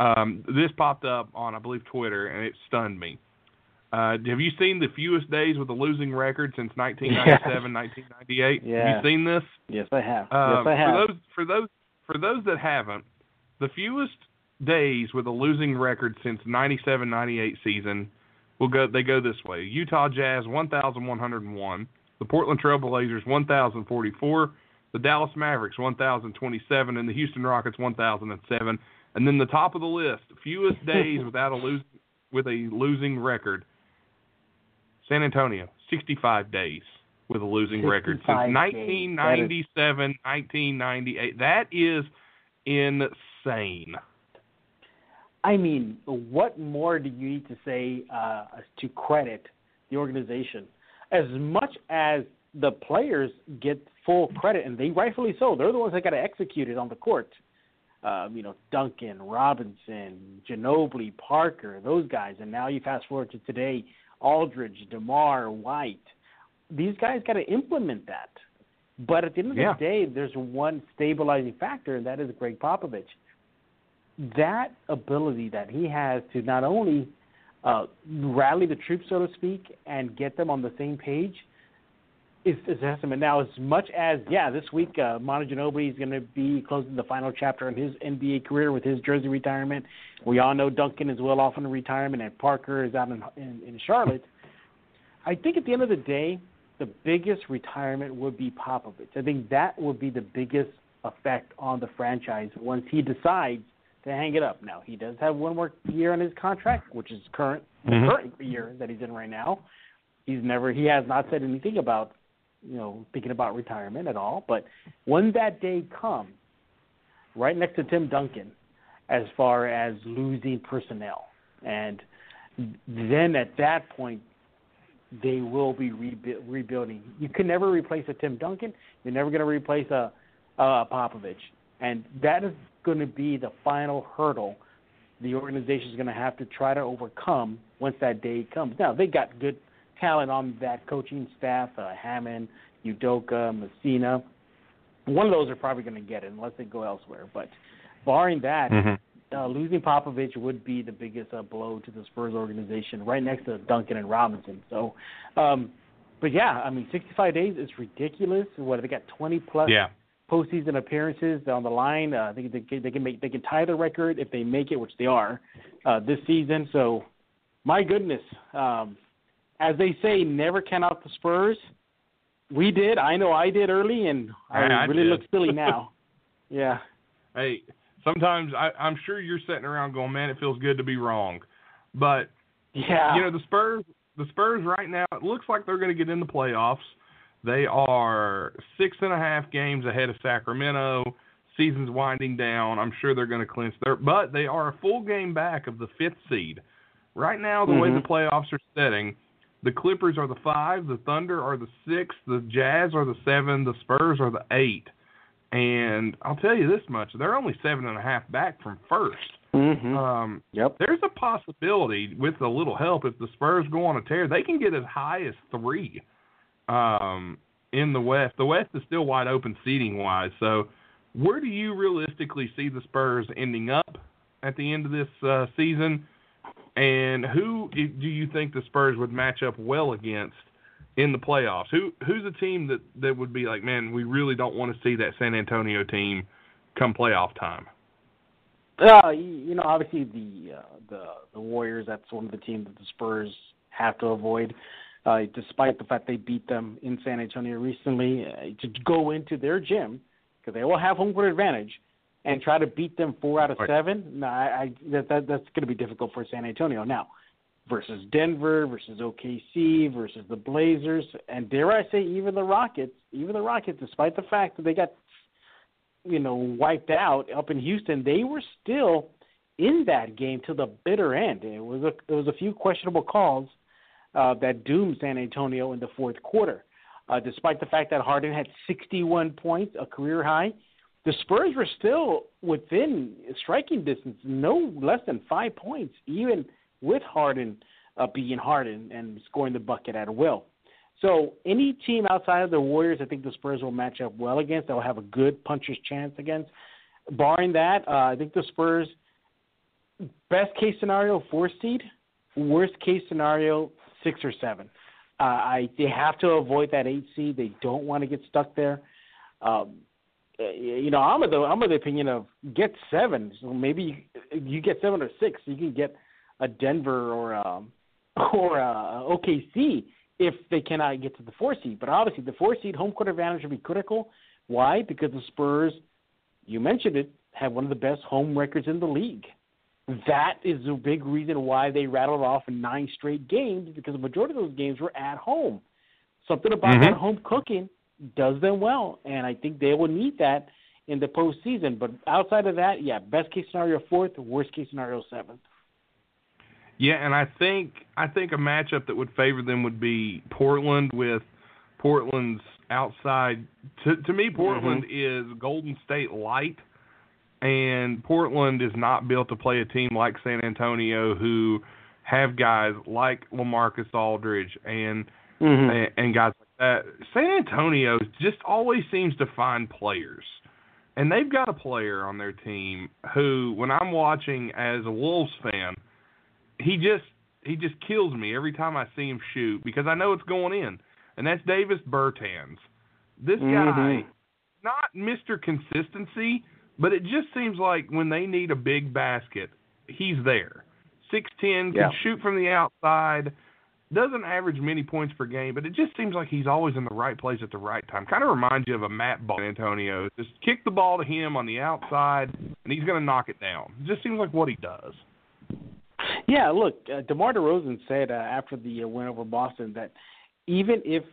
[SPEAKER 1] Um, this popped up on I believe Twitter, and it stunned me. Uh, have you seen the fewest days with a losing record since 1997, 1998? Have you seen this?
[SPEAKER 8] Yes, I have.
[SPEAKER 1] Um,
[SPEAKER 8] yes, I have.
[SPEAKER 1] For those for those for those that haven't, the fewest days with a losing record since 97-98 season will go they go this way. Utah Jazz 1101, the Portland Trail Blazers 1044, the Dallas Mavericks 1027 and the Houston Rockets 1007. And then the top of the list, fewest days without a lose with a losing record. San Antonio, 65 days with a losing record since
[SPEAKER 8] 65 days.
[SPEAKER 1] 1997, 1998. That is insane.
[SPEAKER 8] I mean, what more do you need to say uh, to credit the organization? As much as the players get full credit, and they rightfully so, they're the ones that got to execute it on the court. Um, you know, Duncan, Robinson, Ginobili, Parker, those guys, and now you fast forward to today, Aldridge, Demar, White. These guys got to implement that. But at the end of
[SPEAKER 1] Yeah.
[SPEAKER 8] the day, there's one stabilizing factor, and that is Gregg Popovich that ability that he has to not only uh, rally the troops, so to speak, and get them on the same page is, is an estimate. Now, as much as, yeah, this week, uh, Manu Ginobili is going to be closing the final chapter in his NBA career with his jersey retirement. We all know Duncan is well off in retirement, and Parker is out in, in, in Charlotte. I think at the end of the day, the biggest retirement would be Popovich. I think that would be the biggest effect on the franchise once he decides to hang it up. Now he does have one more year on his contract, which is current
[SPEAKER 1] Mhm.
[SPEAKER 8] the current year that he's in right now. He's never he has not said anything about you know thinking about retirement at all. But when that day comes, right next to Tim Duncan, as far as losing personnel, and then at that point they will be rebu- rebuilding. You can never replace a Tim Duncan. You're never going to replace a, a Popovich, and that is going to be the final hurdle the organization is going to have to try to overcome once that day comes. Now they got good talent on that coaching staff: uh, Hammon, Udoka, Messina. One of those are probably going to get it unless they go elsewhere. But barring that,
[SPEAKER 1] Mhm.
[SPEAKER 8] Uh, losing Popovich would be the biggest uh, blow to the Spurs organization, right next to Duncan and Robinson. So, um, but yeah, I mean, 65 days is ridiculous. What they got 20 plus
[SPEAKER 1] Yeah.
[SPEAKER 8] postseason appearances on the line. Uh, I think they can, they can make they can tie the record if they make it, which they are uh, this season. So, my goodness, um, as they say, never count out the Spurs. We did. I know I did early, and I,
[SPEAKER 1] I- I
[SPEAKER 8] really
[SPEAKER 1] did.
[SPEAKER 8] look silly now. yeah.
[SPEAKER 1] Hey, sometimes I, I'm sure you're sitting around going, "Man, it feels good to be wrong," but
[SPEAKER 8] Yeah.
[SPEAKER 1] you know the Spurs. The Spurs right now, it looks like they're going to get in the playoffs. They are six and a half games ahead of Sacramento. Season's winding down. I'm sure they're going to clinch their, but they are a full game back of the fifth seed. Right now, the way
[SPEAKER 8] Mhm.
[SPEAKER 1] the playoffs are setting, the Clippers are the five, the Thunder are the six, the Jazz are the seven, the Spurs are the eight. And I'll tell you this much: they're only seven and a half back from 1st
[SPEAKER 8] Mm-hmm.
[SPEAKER 1] Um,
[SPEAKER 8] yep.
[SPEAKER 1] there's a possibility with a little help if the Spurs go on a tear, they can get as high as three um, in the West. The West is still wide open seating wise. So, where do you realistically see the Spurs ending up at the end of this uh, season? And who do you think the Spurs would match up well against in the playoffs? Who who's a team that that would be like, man, we really don't want to see that San Antonio team come playoff time?
[SPEAKER 8] Uh, you know, obviously the uh, the the Warriors. That's one of the teams that the Spurs have to avoid. Uh, despite the fact they beat them in San Antonio recently, uh, to go into their gym because they will have home court advantage and try to beat them four out of
[SPEAKER 1] Right.
[SPEAKER 8] seven. No, I, I that, that that's going to be difficult for San Antonio now. Versus Denver, versus OKC, versus the Blazers, and dare I say even the Rockets. Even the Rockets, despite the fact that they got you know, wiped out up in Houston, they were still in that game to the bitter end. It was a there was a few questionable calls uh, that doomed San Antonio in the fourth quarter. Uh, despite the fact that Harden had 61 points, a career high, the Spurs were still within striking distance, no less than five points, even with Harden uh, being Harden and scoring the bucket at will. So any team outside of the Warriors, I think the Spurs will match up well against. They'll have a good puncher's chance against. Barring that, uh, I think the Spurs, best case scenario, four seed. Worst case scenario, six or seven. Uh, I they have to avoid that eight seed. They don't want to get stuck there. Um, you know, I'm of the I'm of the opinion of get seven. So maybe you, you get seven or six. You can get a Denver or um, or uh, OKC if they cannot get to the four seed. But obviously, the four seed home court advantage would be critical. Why? Because the Spurs, you mentioned it, have one of the best home records in the league. That is a big reason why they rattled off nine straight games because the majority of those games were at home. Something about
[SPEAKER 1] Mhm.
[SPEAKER 8] that home cooking does them well, and I think they will need that in the postseason. But outside of that, yeah, best case scenario fourth, worst case scenario seventh.
[SPEAKER 1] Yeah, and I think I think a matchup that would favor them would be Portland with Portland's outside. To to me, Portland is Golden State light, and Portland is not built to play a team like San Antonio, who have guys like Lamarcus Aldridge and
[SPEAKER 8] Mm-hmm.
[SPEAKER 1] and, and guys like that. San Antonio just always seems to find players. And they've got a player on their team who, when I'm watching as a Wolves fan, he just he just kills me every time I see him shoot because I know it's going in, and that's Davis Bertans. This guy,
[SPEAKER 8] Mhm.
[SPEAKER 1] not Mr. Consistency, but it just seems like when they need a big basket, he's there. Six ten, can
[SPEAKER 8] Yeah.
[SPEAKER 1] shoot from the outside, doesn't average many points per game, but it just seems like he's always in the right place at the right time. Kind of reminds you of a Matt Ball, Antonio. Just kick the ball to him on the outside, and he's going to knock it down. It just seems like what he does.
[SPEAKER 8] Yeah, look, uh, DeMar DeRozan said uh, after the uh, win over Boston that even if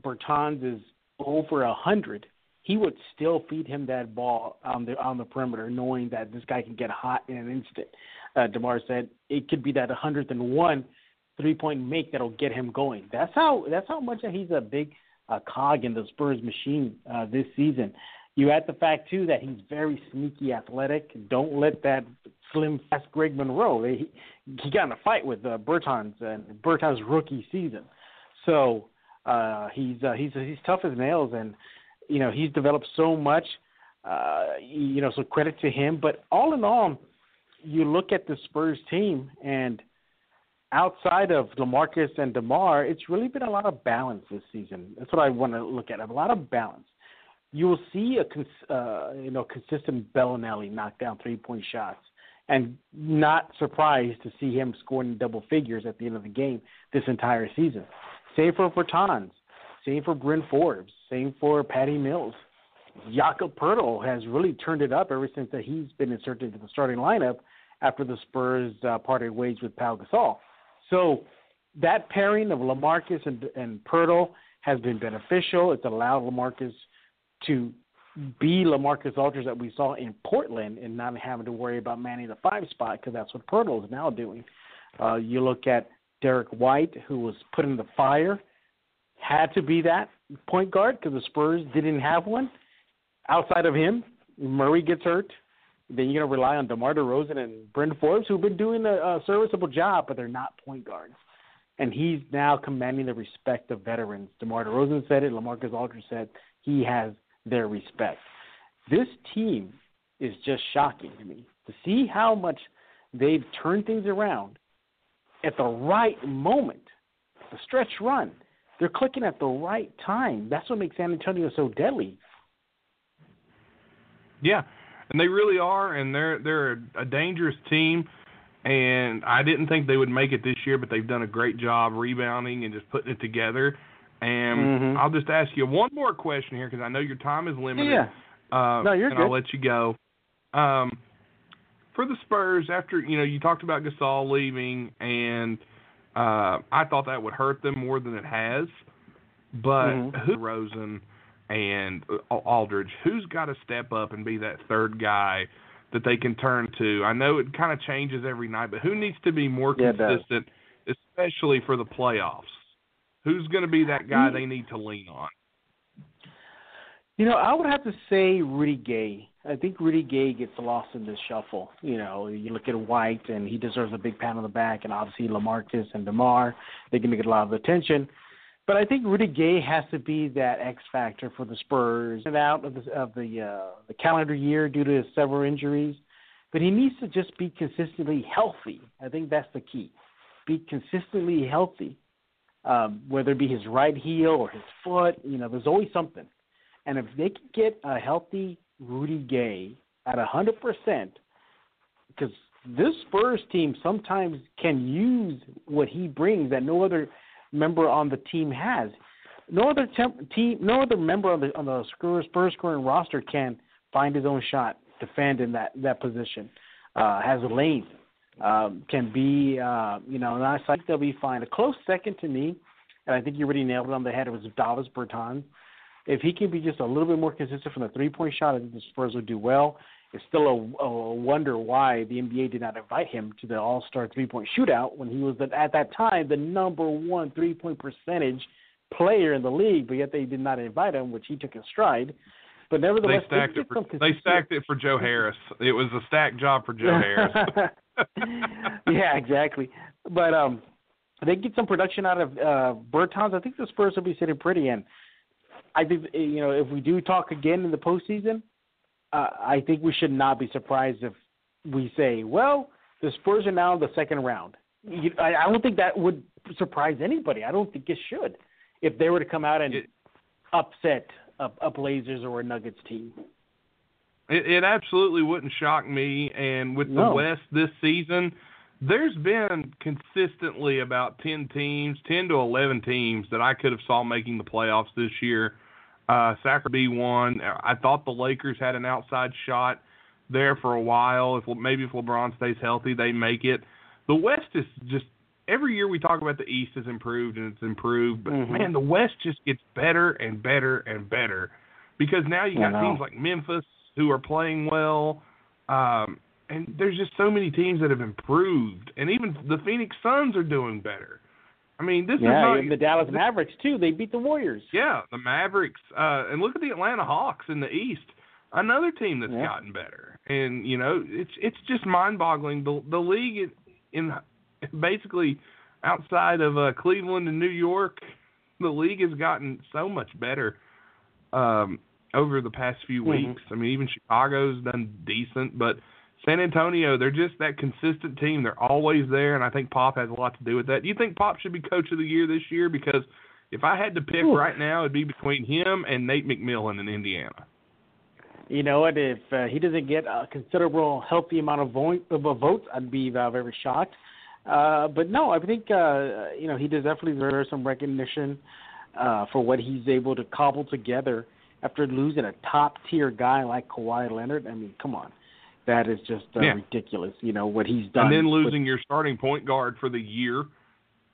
[SPEAKER 8] Bertans is over a hundred, he would still feed him that ball on the on the perimeter, knowing that this guy can get hot in an instant. Uh, Demar said it could be that hundredth and one three point make that'll get him going. That's how that's how much he's a big uh, cog in the Spurs machine uh, this season. You add the fact too that he's very sneaky athletic. Don't let that slim fast Greg Monroe. He, he got in a fight with uh, Bertans and Bertans' rookie season. So uh, he's uh, he's he's tough as nails, and you know he's developed so much. Uh, you know, so credit to him. But all in all, you look at the Spurs team, and outside of Lamarcus and Demar, it's really been a lot of balance this season. That's what I want to look at. A lot of balance. You will see a cons- uh, you know consistent Belinelli knock down three point shots, and not surprised to see him scoring double figures at the end of the game this entire season. Same for Bertans. Same for Bryn Forbes. Same for Patty Mills. Jakob Poeltl has really turned it up ever since that he's been inserted into the starting lineup after the Spurs uh, parted ways with Pau Gasol. So that pairing of Lamarcus and, and Poeltl has been beneficial. It's allowed Lamarcus to be Lamarcus Aldridge that we saw in Portland and not having to worry about manning the five spot because that's what Poeltl is now doing. Uh, you look at Derrick White, who was put in the fire, had to be that point guard because the Spurs didn't have one. Outside of him, Murray gets hurt. Then you're going to rely on DeMar DeRozan and Bryn Forbes, who've been doing a, a serviceable job, but they're not point guards. And he's now commanding the respect of veterans. DeMar DeRozan said it. LaMarcus Aldridge said he has their respect. This team is just shocking to me to see how much they've turned things around at the right moment. The stretch run, they're clicking at the right time. That's what makes San Antonio so deadly.
[SPEAKER 1] Yeah, and they really are, and they're they're a dangerous team. And I didn't think they would make it this year, but they've done a great job rebounding and just putting it together. And
[SPEAKER 8] Mhm.
[SPEAKER 1] I'll just ask you one more question here because I know your time is limited.
[SPEAKER 8] Yeah.
[SPEAKER 1] Uh,
[SPEAKER 8] No, you're
[SPEAKER 1] and I'll let you go. Um, for the Spurs, after you know you talked about Gasol leaving, and uh, I thought that would hurt them more than it has. But
[SPEAKER 8] Mhm.
[SPEAKER 1] DeRozan and uh, Aldridge, who's got to step up and be that third guy that they can turn to? I know it kind of changes every night, but who needs to be more
[SPEAKER 8] Yeah,
[SPEAKER 1] consistent, especially for the playoffs? Who's going to be that guy they need to lean on?
[SPEAKER 8] You know, I would have to say Rudy Gay. I think Rudy Gay gets lost in this shuffle. You know, you look at White, and he deserves a big pat on the back, and obviously Lamarcus and Demar, going to get a lot of attention. But I think Rudy Gay has to be that X factor for the Spurs. And out of the of the uh, the calendar year due to his several injuries, but he needs to just be consistently healthy. I think that's the key. Be consistently healthy, um, whether it be his right heel or his foot. You know, there's always something. And if they can get a healthy Rudy Gay at hundred percent, because this Spurs team sometimes can use what he brings that no other member on the team has. No other temp- team, no other member on the on the Spurs scoring roster can find his own shot, defend in that that position. Uh, has length, um, can be uh, you know, and I think they'll be fine. A close second to me, and I think you already nailed it on the head. It was Davis Bertans if he can be just a little bit more consistent from the three point shot, I think the Spurs would do well. It's still a, a wonder why the NBA did not invite him to the All Star three point shootout when he was the, at that time the number one three point percentage player in the league, but yet they did not invite him, which he took in stride. But nevertheless, They
[SPEAKER 1] stacked
[SPEAKER 8] it
[SPEAKER 1] for they stacked it for Joe Harris. It was a stacked job for Joe Harris.
[SPEAKER 8] yeah, exactly. But um, they get some production out of uh, Bertans. I think the Spurs will be sitting pretty. And I think eh, you know if we do talk again in the postseason, uh, I think we should not be surprised if we say, well, the Spurs are now in the second round. You, I, I don't think that would surprise anybody. I don't think it should if they were to come out and
[SPEAKER 1] It-
[SPEAKER 8] upset a, a Blazers or a Nuggets team.
[SPEAKER 1] It, it absolutely wouldn't shock me. And with the West this season, there's been consistently about 10 teams, 10 to 11 teams that I could have saw making the playoffs this year. Uh, Sacramento be one. I thought the Lakers had an outside shot there for a while. If maybe if LeBron stays healthy, they make it. The West is just every year we talk about the East has improved and it's improved, but
[SPEAKER 8] Mhm.
[SPEAKER 1] man, the West just gets better and better and better because now you got teams like Memphis who are playing well. Um, and there's just so many teams that have improved, and even the Phoenix Suns are doing better. I mean, this is not
[SPEAKER 8] the Dallas Mavericks too. They beat the Warriors.
[SPEAKER 1] yeah, the Mavericks, uh, and look at the Atlanta Hawks in the East, another team that's
[SPEAKER 8] Yeah.
[SPEAKER 1] gotten better. And you know, it's it's just mind-boggling. The the league in, in basically outside of uh, Cleveland and New York, the league has gotten so much better um, over the past few
[SPEAKER 8] Mhm.
[SPEAKER 1] weeks. I mean, even Chicago's done decent, but San Antonio, they're just that consistent team. They're always there, and I think Pop has a lot to do with that. Do you think Pop should be Coach of the Year this year? Because if I had to pick
[SPEAKER 8] Ooh.
[SPEAKER 1] right now, it'd be between him and Nate McMillan in Indiana.
[SPEAKER 8] You know what? If uh, he doesn't get a considerable, healthy amount of, vo- of votes, I'd be uh, very shocked. Uh, but no, I think uh, you know he does definitely deserve some recognition uh, for what he's able to cobble together after losing a top tier guy like Kawhi Leonard. I mean, come on, that is just uh,
[SPEAKER 1] Yeah.
[SPEAKER 8] ridiculous. You know what he's done,
[SPEAKER 1] and then
[SPEAKER 8] with-
[SPEAKER 1] losing your starting point guard for the year.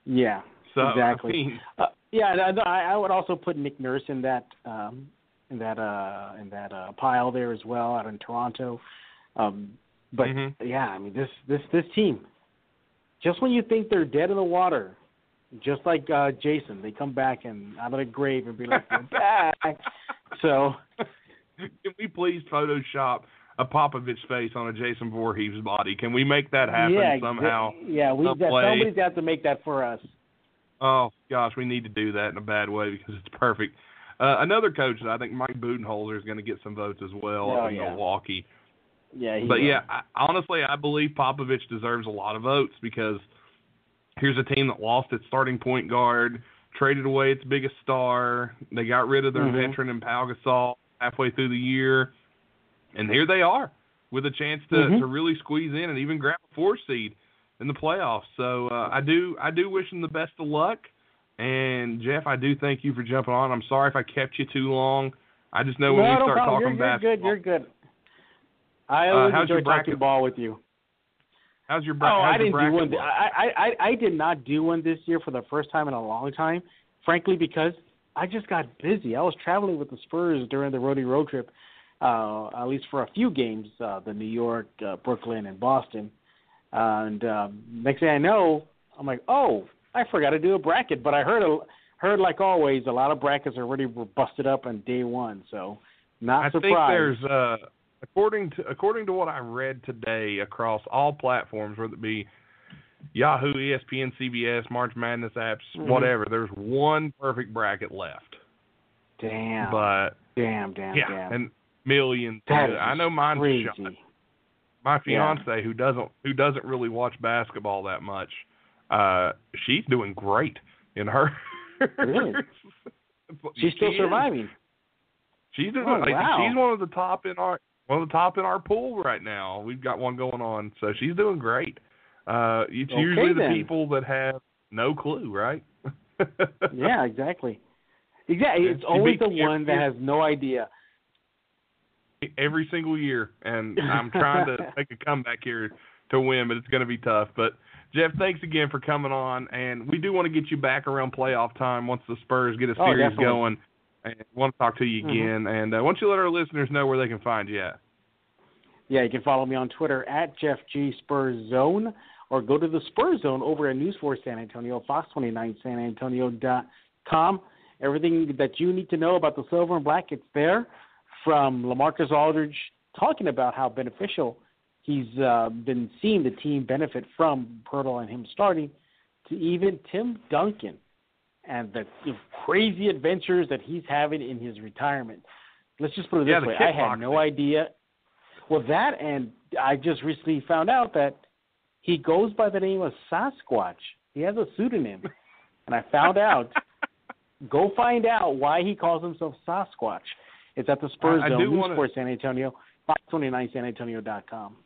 [SPEAKER 8] yeah,
[SPEAKER 1] So
[SPEAKER 8] exactly.
[SPEAKER 1] I mean,
[SPEAKER 8] Uh, yeah, and I, I would also put Nick Nurse in that um, in that uh, in that uh, pile there as well out in Toronto. Um, but
[SPEAKER 1] Mhm.
[SPEAKER 8] yeah, I mean this this this team. Just when you think they're dead in the water, just like uh, Jason, they come back and out of the grave and be like, "We're back." So
[SPEAKER 1] can we please Photoshop a Popovich face on a Jason Voorhees body? Can we make that happen
[SPEAKER 8] yeah,
[SPEAKER 1] somehow?
[SPEAKER 8] yeah, we
[SPEAKER 1] way.
[SPEAKER 8] somebody's got to make that for us.
[SPEAKER 1] Oh gosh, we need to do that in a bad way because it's perfect. Uh, another coach that I think Mike Budenholzer is going to get some votes as well
[SPEAKER 8] Oh,
[SPEAKER 1] up in
[SPEAKER 8] yeah.
[SPEAKER 1] Milwaukee.
[SPEAKER 8] Yeah, he
[SPEAKER 1] But
[SPEAKER 8] will.
[SPEAKER 1] yeah, I, honestly, I believe Popovich deserves a lot of votes because here's a team that lost its starting point guard, traded away its biggest star. They got rid of their
[SPEAKER 8] Mhm.
[SPEAKER 1] veteran in Pau Gasol halfway through the year, and here they are with a chance to,
[SPEAKER 8] Mhm.
[SPEAKER 1] to really squeeze in and even grab a four seed in the playoffs. So uh, I do I do wish them the best of luck. And Jeff, I do thank you for jumping on. I'm sorry if I kept you too long. I just know when we start
[SPEAKER 8] problem.
[SPEAKER 1] talking
[SPEAKER 8] you're, you're
[SPEAKER 1] basketball.
[SPEAKER 8] good. You're good. I
[SPEAKER 1] Uh,
[SPEAKER 8] always
[SPEAKER 1] your
[SPEAKER 8] enjoy talking ball with you.
[SPEAKER 1] How's your bra-
[SPEAKER 8] Oh,
[SPEAKER 1] how's
[SPEAKER 8] I didn't do one.
[SPEAKER 1] look?
[SPEAKER 8] I, I I I did not do one this year for the first time in a long time. Frankly, because I just got busy. I was traveling with the Spurs during the roadie road trip, uh, at least for a few games, uh, the New York, uh, Brooklyn, and Boston. and um, next thing I know, I'm like, oh, I forgot to do a bracket. But I heard a, heard like always, a lot of brackets already were busted up on day one. So not
[SPEAKER 1] I think there's uh according to according to what I read today across all platforms, whether it be Yahoo, ESPN, CBS, March Madness apps,
[SPEAKER 8] Mhm.
[SPEAKER 1] whatever, there's one perfect bracket left.
[SPEAKER 8] damn,
[SPEAKER 1] But
[SPEAKER 8] damn, damn,
[SPEAKER 1] yeah,
[SPEAKER 8] damn.
[SPEAKER 1] and millions. I know mine's
[SPEAKER 8] crazy.
[SPEAKER 1] shot. My
[SPEAKER 8] Yeah.
[SPEAKER 1] fiance, who doesn't who doesn't really watch basketball that much, uh, she's doing great in her.
[SPEAKER 8] Really? She's still surviving.
[SPEAKER 1] She's doing
[SPEAKER 8] Oh,
[SPEAKER 1] like,
[SPEAKER 8] wow.
[SPEAKER 1] she's one of the top in our one of the top in our pool right now. We've got one going on, so she's doing great. Uh, it's
[SPEAKER 8] Okay,
[SPEAKER 1] usually the
[SPEAKER 8] then.
[SPEAKER 1] people that have no clue, right?
[SPEAKER 8] yeah, exactly. Exactly. It's
[SPEAKER 1] She
[SPEAKER 8] always the one that has no idea.
[SPEAKER 1] Every single year, and I'm trying to make a comeback here to win, but it's going to be tough. But Jeff, thanks again for coming on, and we do want to get you back around playoff time once the Spurs get a
[SPEAKER 8] Oh,
[SPEAKER 1] series
[SPEAKER 8] definitely.
[SPEAKER 1] going. And want to talk to you
[SPEAKER 8] Mhm.
[SPEAKER 1] again. And uh, why don't you let our listeners know where they can find you at?
[SPEAKER 8] Yeah, you can follow me on Twitter at Jeff G Spurs Zone or go to the Spurs Zone over at News 4 San Antonio, Fox29 San Antonio dot com. Everything that you need to know about the silver and black, it's there. From Lamarcus Aldridge talking about how beneficial he's uh, been seeing the team benefit from Poeltl and him starting, to even Tim Duncan and the crazy adventures that he's having in his retirement. Let's just put it
[SPEAKER 1] Yeah,
[SPEAKER 8] this way: I had no idea. Well, that and I just recently found out that he goes by the name of Sasquatch. He has a pseudonym, and I found out. go find out why he calls himself Sasquatch. It's at the Spurs
[SPEAKER 1] I- I
[SPEAKER 8] Zone,
[SPEAKER 1] do
[SPEAKER 8] News
[SPEAKER 1] wanna-
[SPEAKER 8] Sports San Antonio, 529sanantonio.com.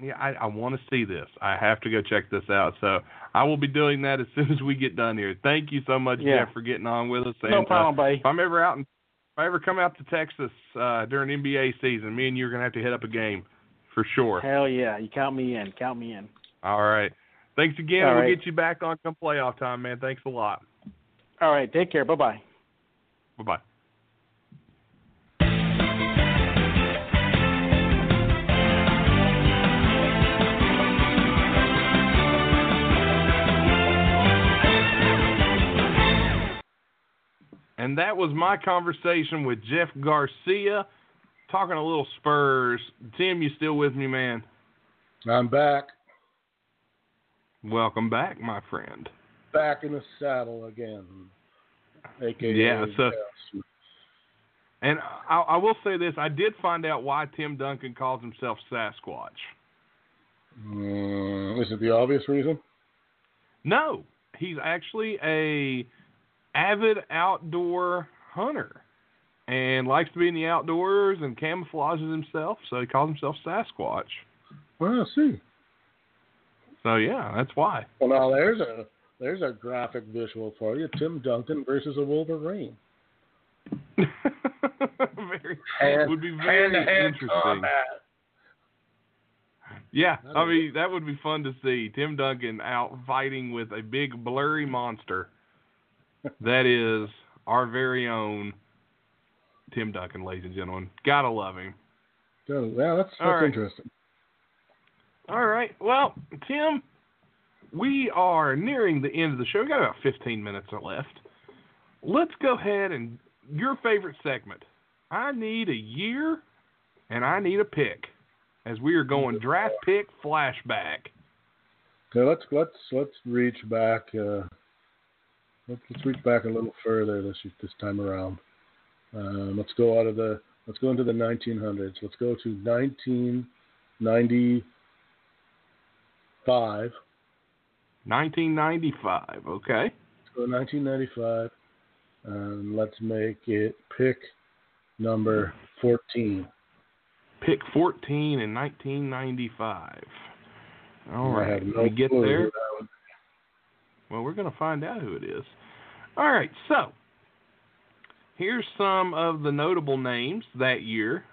[SPEAKER 1] Yeah, I, I want to see this. I have to go check this out. So I will be doing that as soon as we get done here. Thank you so much,
[SPEAKER 8] Yeah.
[SPEAKER 1] Jeff, for getting on with us. And,
[SPEAKER 8] No
[SPEAKER 1] uh,
[SPEAKER 8] problem, buddy.
[SPEAKER 1] if I'm ever out in, if I ever come out to Texas uh, during NBA season, me and you are gonna have to hit up a game for sure.
[SPEAKER 8] Hell yeah, you count me in. Count me in.
[SPEAKER 1] All right. Thanks again.
[SPEAKER 8] All
[SPEAKER 1] we'll
[SPEAKER 8] right.
[SPEAKER 1] get you back on come playoff time, man. Thanks a lot.
[SPEAKER 8] All right, take care. Bye bye.
[SPEAKER 1] Bye bye. And that was my conversation with Jeff Garcia, talking a little Spurs. Tim, you still with me, man?
[SPEAKER 2] I'm back,
[SPEAKER 1] Welcome back, my friend.
[SPEAKER 2] back in the saddle again. AKA
[SPEAKER 1] Yeah, so-. And I, I will say this: I did find out why Tim Duncan calls himself Sasquatch.
[SPEAKER 2] Mm, is it the obvious reason?
[SPEAKER 1] No, he's actually a avid outdoor hunter and likes to be in the outdoors and camouflages himself, so he calls himself Sasquatch.
[SPEAKER 2] Well, I see.
[SPEAKER 1] So yeah, that's why.
[SPEAKER 2] Well, now there's a there's a graphic visual for you: Tim Duncan versus a Wolverine.
[SPEAKER 1] very
[SPEAKER 2] Hand-
[SPEAKER 1] would be very
[SPEAKER 2] hand-to-hand
[SPEAKER 1] interesting.
[SPEAKER 2] combat.
[SPEAKER 1] Yeah, I
[SPEAKER 2] That'll
[SPEAKER 1] mean that would be fun to see Tim Duncan out fighting with a big blurry monster. That is our very own Tim Duncan, ladies and gentlemen. Gotta love him.
[SPEAKER 2] Yeah, that's that's
[SPEAKER 1] right.
[SPEAKER 2] interesting.
[SPEAKER 1] All right. Well, Tim, we are nearing the end of the show. We got about 15 minutes left. Let's go ahead and your favorite segment. I need a year and I need a pick as we are going draft pick flashback.
[SPEAKER 2] Okay, let's let's let's reach back. Uh, let's, let's reach back a little further this this time around. Um, let's go out of the let's go into the 1900s. Let's go to 1995.
[SPEAKER 1] 1995. Okay.
[SPEAKER 2] Let's go to 1995, and let's make it pick number 14.
[SPEAKER 1] Pick 14 in 1995. All right,
[SPEAKER 2] have no
[SPEAKER 1] we get there. Well, we're going to find out who it is. All right, so here's some of the notable names that year.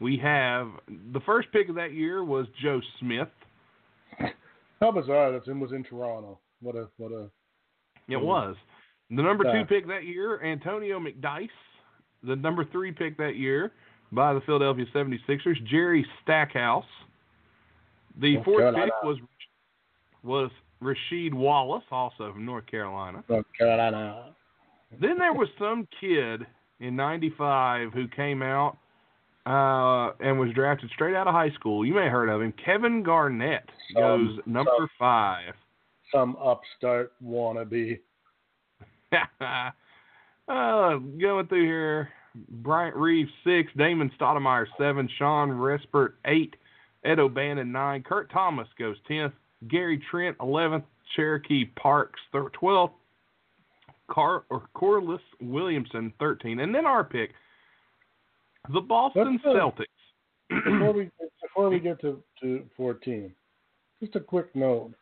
[SPEAKER 1] We have the first pick of that year was Joe Smith.
[SPEAKER 2] How bizarre that Tim was in Toronto. What a what a
[SPEAKER 1] It was. The number two pick that year, Antonio McDyess. The number three pick that year by the Philadelphia 76ers, Jerry Stackhouse. The fourth pick was was Rasheed Wallace, also from North Carolina.
[SPEAKER 2] North Carolina.
[SPEAKER 1] Then there was some kid in '95 who came out uh, and was drafted straight out of high school. You may have heard of him. Kevin Garnett goes
[SPEAKER 2] Um,
[SPEAKER 1] number
[SPEAKER 2] some-
[SPEAKER 1] five.
[SPEAKER 2] Some upstart wannabe.
[SPEAKER 1] uh, going through here, Bryant Reeves six, Damon Stoudamire seven, Shawn Respert eight, Ed O'Bannon nine, Kurt Thomas goes tenth, Gary Trent eleventh, Cherokee Parks twelfth, Car or Corliss Williamson thirteen, and then our pick, the Boston
[SPEAKER 2] Let's, uh,
[SPEAKER 1] Celtics.
[SPEAKER 2] before we before we get to, to 14, just a quick note.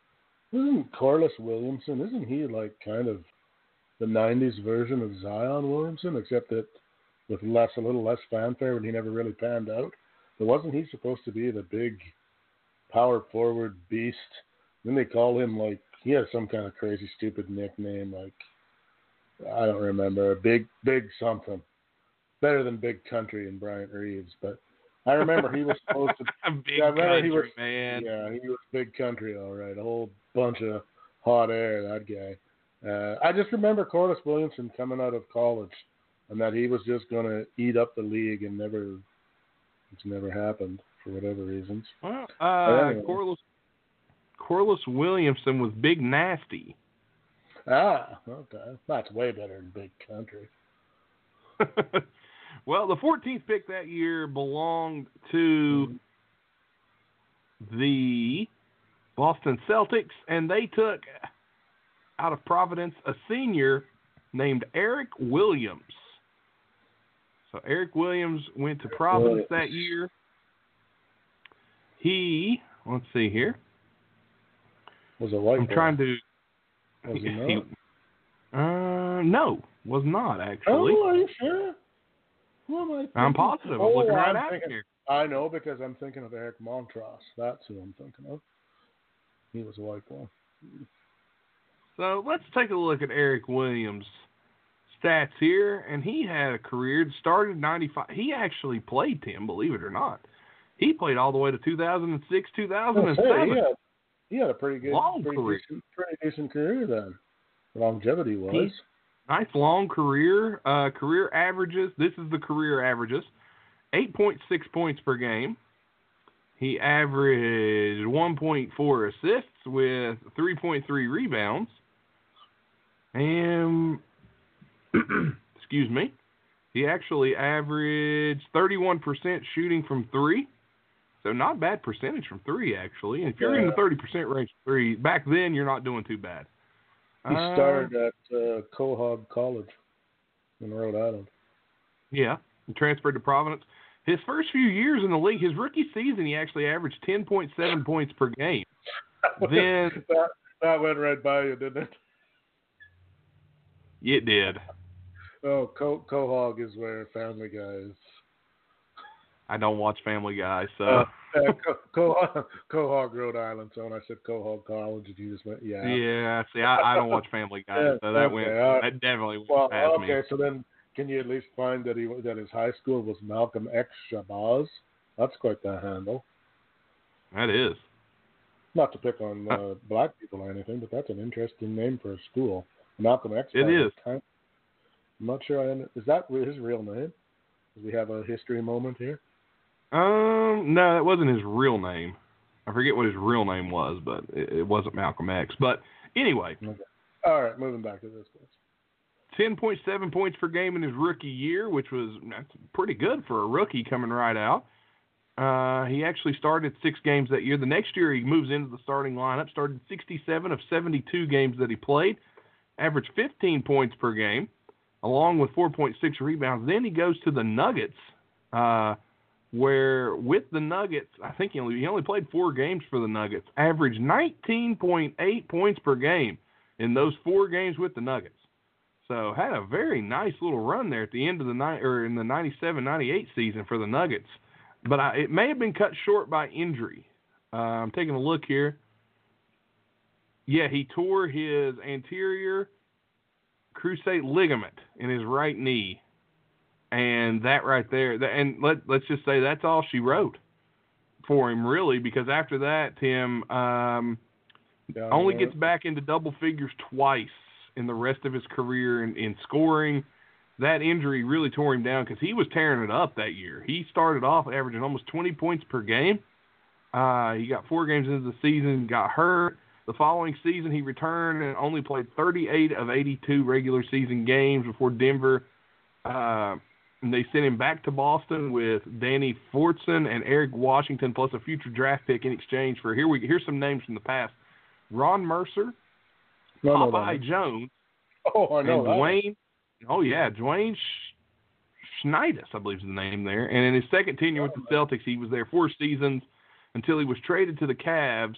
[SPEAKER 2] Isn't Corliss Williamson? Isn't he like kind of the '90s version of Zion Williamson, except that with less, a little less fanfare, and he never really panned out? But wasn't he supposed to be the big power forward beast? Then they call him like he has some kind of crazy, stupid nickname, like I don't remember, big, big something. Better than Big Country and Bryant Reeves, but I remember he was supposed to
[SPEAKER 1] Big
[SPEAKER 2] yeah, I remember
[SPEAKER 1] country,
[SPEAKER 2] he was,
[SPEAKER 1] man.
[SPEAKER 2] Yeah, he was big country, all right. A whole bunch of hot air, that guy. Uh, I just remember Corliss Williamson coming out of college, and that he was just going to eat up the league, and never, it's never happened for whatever reasons.
[SPEAKER 1] Well, uh,
[SPEAKER 2] anyway.
[SPEAKER 1] Corliss Corliss Williamson was big nasty.
[SPEAKER 2] Ah, okay, that's way better than big country.
[SPEAKER 1] well, the 14th pick that year belonged to the Boston Celtics, and they took out of Providence a senior named Eric Williams. So Eric Williams went to Providence that year. He, let's see here.
[SPEAKER 2] Was a white
[SPEAKER 1] I'm
[SPEAKER 2] boy.
[SPEAKER 1] trying to.
[SPEAKER 2] Was he
[SPEAKER 1] he-
[SPEAKER 2] not?
[SPEAKER 1] uh, no, was not actually.
[SPEAKER 2] Oh, are you sure? Who am I
[SPEAKER 1] I'm positive. I'm
[SPEAKER 2] Oh,
[SPEAKER 1] looking right
[SPEAKER 2] I'm
[SPEAKER 1] at
[SPEAKER 2] thinking-
[SPEAKER 1] here.
[SPEAKER 2] I know because I'm thinking of Eric Montross. That's who I'm thinking of. He was a white boy.
[SPEAKER 1] So let's take a look at Eric Williams' stats here, and he had a career that started in '95. He actually played Tim, believe it or not. He played all the way to 2006,
[SPEAKER 2] I was
[SPEAKER 1] 2007.
[SPEAKER 2] gonna say, he, had, a pretty good,
[SPEAKER 1] Long
[SPEAKER 2] pretty
[SPEAKER 1] career.
[SPEAKER 2] decent, pretty decent career then. Longevity was.
[SPEAKER 1] Nice long career. Uh, career averages. This is the career averages. 8.6 points per game. He averaged 1.4 assists with 3.3 rebounds. And excuse me, he actually averaged 31% shooting from three. So not bad percentage from three actually. And if you're in the 30% range three, back then you're not doing too bad.
[SPEAKER 2] He
[SPEAKER 1] Uh,
[SPEAKER 2] started at uh, Quahog College in Rhode Island.
[SPEAKER 1] Yeah, he transferred to Providence. His first few years in the league, his rookie season, he actually averaged 10.7 points per game. Then-
[SPEAKER 2] that, that went right by you, didn't it?
[SPEAKER 1] It did.
[SPEAKER 2] Oh, Co- Quahog is where Family Guy is.
[SPEAKER 1] I don't watch Family Guy, so
[SPEAKER 2] Uh, uh, Co- Quahog, Quahog, Rhode Island. So when I said Quahog College, you just went, yeah.
[SPEAKER 1] yeah. See, I, I don't watch Family Guy,
[SPEAKER 2] Yeah,
[SPEAKER 1] so that
[SPEAKER 2] okay,
[SPEAKER 1] went
[SPEAKER 2] right.
[SPEAKER 1] that definitely went
[SPEAKER 2] Well,
[SPEAKER 1] past
[SPEAKER 2] okay.
[SPEAKER 1] me.
[SPEAKER 2] So then, can you at least find that he that his high school was Malcolm X Shabazz? That's quite the handle.
[SPEAKER 1] That is.
[SPEAKER 2] Not to pick on uh, black people or anything, but that's an interesting name for a school. Malcolm X.
[SPEAKER 1] It is.
[SPEAKER 2] I'm not sure. I under- is that his real name? We have a history moment here?
[SPEAKER 1] Um, no, that wasn't his real name. I forget what his real name was, but it, it wasn't Malcolm X. But anyway,
[SPEAKER 2] All right, moving back to this. Please.
[SPEAKER 1] 10.7 points per game in his rookie year, which was that's pretty good for a rookie coming right out. Uh, he actually started six games that year. The next year, he moves into the starting lineup. Started 67 of 72 games that he played, averaged 15 points per game, along with 4.6 rebounds. Then he goes to the Nuggets, uh, where with the Nuggets, I think he only he only played four games for the Nuggets. Averaged 19.8 points per game in those four games with the Nuggets. So had a very nice little run there at the end of the night or in the 97-98 season for the Nuggets. But I, it may have been cut short by injury. Uh, I'm taking a look here. Yeah, he tore his anterior cruciate ligament in his right knee, and that right there. And let let's just say that's all she wrote for him, really, because after that, Tim um, only gets back into double figures twice in the rest of his career in, in scoring. That injury really tore him down because he was tearing it up that year. He started off averaging almost 20 points per game. Uh, he got four games into the season, got hurt. The following season, he returned and only played 38 of 82 regular season games before Denver. Uh, and they sent him back to Boston with Danny Fortson and Eric Washington, plus a future draft pick in exchange for here we here's some names from the past: Ron Mercer,
[SPEAKER 2] No,
[SPEAKER 1] Popeye
[SPEAKER 2] no.
[SPEAKER 1] Jones,
[SPEAKER 2] Oh, I know
[SPEAKER 1] and. Dwayne. Oh yeah, Dwayne Sch- Schneidus, I believe is the name there. And in his second tenure with the Celtics, he was there four seasons until he was traded to the Cavs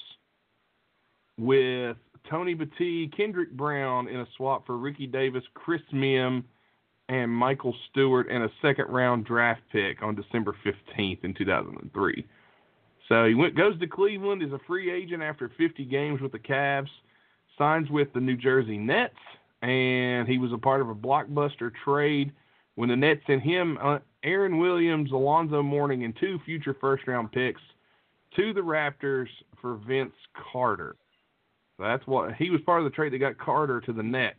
[SPEAKER 1] with Tony Battie, Kendrick Brown in a swap for Ricky Davis, Chris Mihm, and Michael Stewart, and a second round draft pick on December 15th in 2003. So he went goes to Cleveland as a free agent after 50 games with the Cavs, signs with the New Jersey Nets, and he was a part of a blockbuster trade when the Nets sent him uh, Aaron Williams, Alonzo Mourning, and two future first round picks to the Raptors for Vince Carter. That's what he was part of the trade that got Carter to the Nets.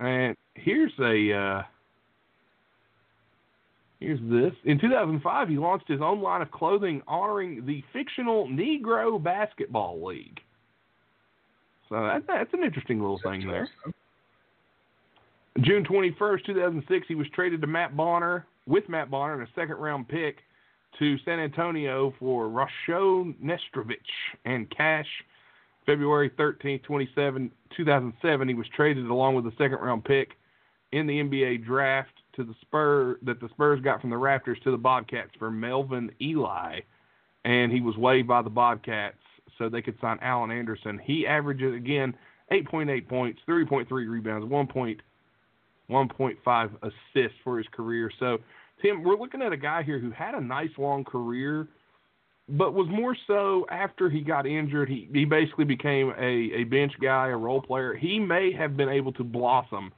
[SPEAKER 1] And here's a uh, here's this. In 2005, he launched his own line of clothing honoring the fictional Negro Basketball League. So that, that's an interesting little thing there. June 21st, 2006, he was traded to Matt Bonner with Matt Bonner and a second round pick to San Antonio for Rasho Nesterovic and cash. February 13th, 27, 2007, he was traded along with a second round pick in the NBA draft to the Spurs that the Spurs got from the Raptors to the Bobcats for Melvin Ely, and he was waived by the Bobcats so they could sign Alan Anderson. He averages again 8.8 points, 3.3 rebounds, 1.1.5 assists for his career. So Tim, we're looking at a guy here who had a nice long career, but was more so after he got injured. He he basically became a, a bench guy, a role player. He may have been able to blossom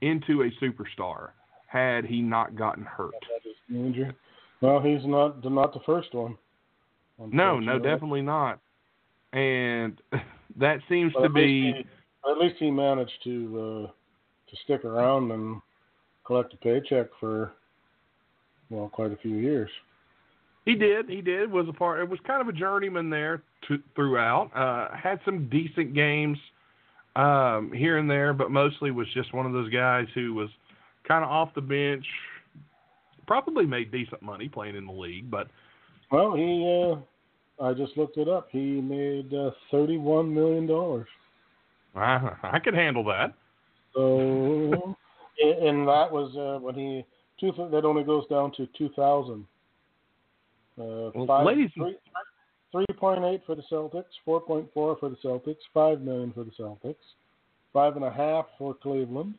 [SPEAKER 1] into a superstar had he not gotten hurt.
[SPEAKER 2] Well, he's not not the first one.
[SPEAKER 1] No, no, definitely not. And that seems to be
[SPEAKER 2] he, at least he managed to uh, to stick around and collect a paycheck for well quite a few years.
[SPEAKER 1] He did. He did. Was a part. It was kind of a journeyman there to, throughout. Uh, had some decent games um, here and there, but mostly was just one of those guys who was kind of off the bench. Probably made decent money playing in the league, but
[SPEAKER 2] Well, he uh, I just looked it up. He made uh, thirty one million dollars.
[SPEAKER 1] I, I could handle that.
[SPEAKER 2] So, and and that was uh, when he two. That only goes down to two thousand. Uh,
[SPEAKER 1] Well,
[SPEAKER 2] five,
[SPEAKER 1] ladies-
[SPEAKER 2] three, 3.8 for the Celtics, 4.4 for the Celtics, 5 million for the Celtics, five and a half for Cleveland,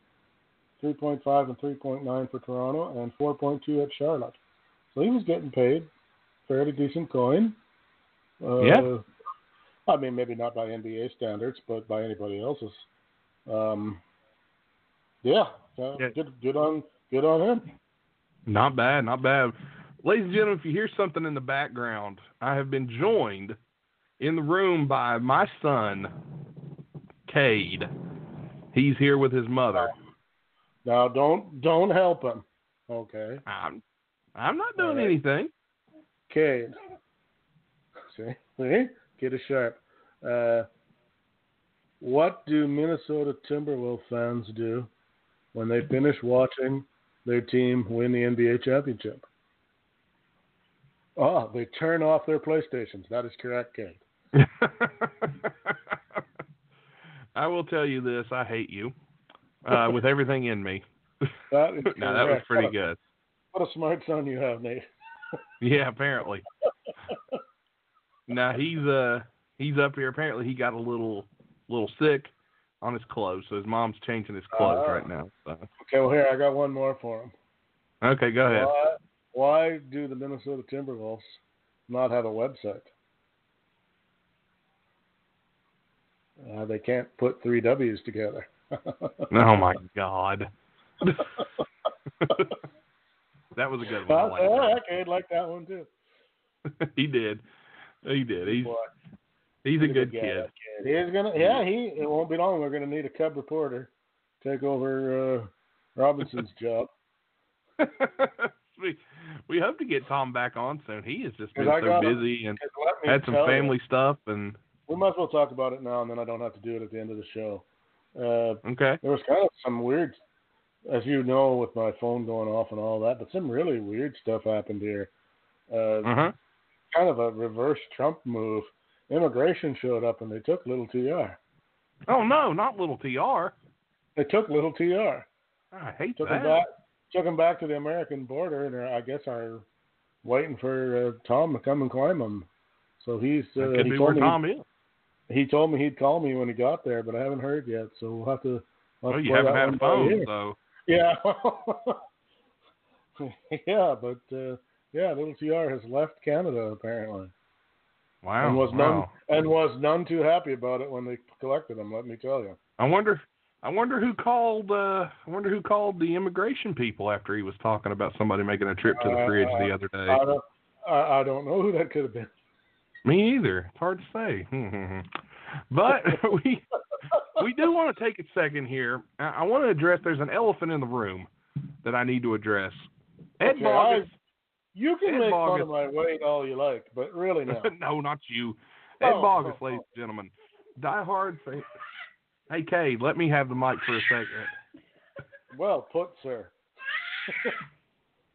[SPEAKER 2] 3.5 and 3.9 for Toronto, and 4.2 at Charlotte. So he was getting paid fairly decent coin. Uh,
[SPEAKER 1] Yeah.
[SPEAKER 2] I mean, maybe not by NBA standards, but by anybody else's. Um, yeah, uh,
[SPEAKER 1] Yeah.
[SPEAKER 2] good, good on, good on him.
[SPEAKER 1] Not bad, not bad. Ladies and gentlemen, if you hear something in the background, I have been joined in the room by my son, Cade. He's here with his mother.
[SPEAKER 2] Now, don't, don't help him. Okay.
[SPEAKER 1] I'm, I'm not doing
[SPEAKER 2] right.
[SPEAKER 1] anything.
[SPEAKER 2] Cade. See, see, get a sharp. Uh, what do Minnesota Timberwolves fans do when they finish watching their team win the NBA championship? Oh, they turn off their PlayStations. That is correct, Cade.
[SPEAKER 1] I will tell you this: I hate you uh, with everything in me.
[SPEAKER 2] That is
[SPEAKER 1] no, that was pretty
[SPEAKER 2] What a-
[SPEAKER 1] good.
[SPEAKER 2] What a smart son you have, Nate.
[SPEAKER 1] Yeah, apparently. now he's uh he's up here. Apparently, he got a little little sick on his clothes, so his mom's changing his clothes
[SPEAKER 2] Ah.
[SPEAKER 1] right now. So.
[SPEAKER 2] Okay, well here I got one more for him.
[SPEAKER 1] Okay, go ahead.
[SPEAKER 2] Why, why do the Minnesota Timberwolves not have a website? Uh, they can't put three W's together.
[SPEAKER 1] Oh my God, that was a good one. I
[SPEAKER 2] Well,
[SPEAKER 1] like
[SPEAKER 2] yeah, I'd like that one too.
[SPEAKER 1] he did, he did. He's he's a good
[SPEAKER 2] guy,
[SPEAKER 1] kid.
[SPEAKER 2] kid. He's gonna, yeah, he. It won't be long. We're gonna need a cub reporter take over uh, Robinson's job.
[SPEAKER 1] We hope to get Tom back on soon. He has just been so busy and
[SPEAKER 2] 'Cause let me
[SPEAKER 1] had some
[SPEAKER 2] tell you,
[SPEAKER 1] family stuff and
[SPEAKER 2] we might as well talk about it now, and then I don't have to do it at the end of the show. Uh,
[SPEAKER 1] okay.
[SPEAKER 2] there was kind of some weird, as you know, with my phone going off and all that, but some really weird stuff happened here. Uh,
[SPEAKER 1] Uh huh.
[SPEAKER 2] Kind of a reverse Trump move. Immigration showed up and they took little TR.
[SPEAKER 1] Oh no, not little Tr.
[SPEAKER 2] They took little TR.
[SPEAKER 1] I hate
[SPEAKER 2] Took
[SPEAKER 1] that.
[SPEAKER 2] him back. Took him back to the American border, and I guess are waiting for uh, Tom to come and climb them. So he's. Uh,
[SPEAKER 1] that could
[SPEAKER 2] he
[SPEAKER 1] be
[SPEAKER 2] told
[SPEAKER 1] where
[SPEAKER 2] me
[SPEAKER 1] Tom is.
[SPEAKER 2] he told me he'd call me when he got there, but I haven't heard yet. So we'll have to. We'll
[SPEAKER 1] Well,
[SPEAKER 2] to
[SPEAKER 1] you haven't had a phone, so
[SPEAKER 2] Yeah. yeah, but uh, yeah, little TR has left Canada apparently,
[SPEAKER 1] wow.
[SPEAKER 2] and was none and was none too happy about it when they collected him. Let me tell you.
[SPEAKER 1] I wonder. I wonder who called. uh I wonder who called the immigration people after he was talking about somebody making a trip to the fridge the other day.
[SPEAKER 2] I don't, I, I don't know who that could have been.
[SPEAKER 1] Me either. It's hard to say. but we we do want to take a second here. I, I want to address. There's an elephant in the room that I need to address. Ed
[SPEAKER 2] Okay,
[SPEAKER 1] Bogus.
[SPEAKER 2] You can
[SPEAKER 1] Ed
[SPEAKER 2] make
[SPEAKER 1] Bogus.
[SPEAKER 2] fun of my weight all you like, but really no.
[SPEAKER 1] no, not you. Ed
[SPEAKER 2] Oh,
[SPEAKER 1] Bogus,
[SPEAKER 2] oh,
[SPEAKER 1] ladies and gentlemen. Die Hard fan. Hey, Cade, let me have the mic for a second.
[SPEAKER 2] Well put, sir.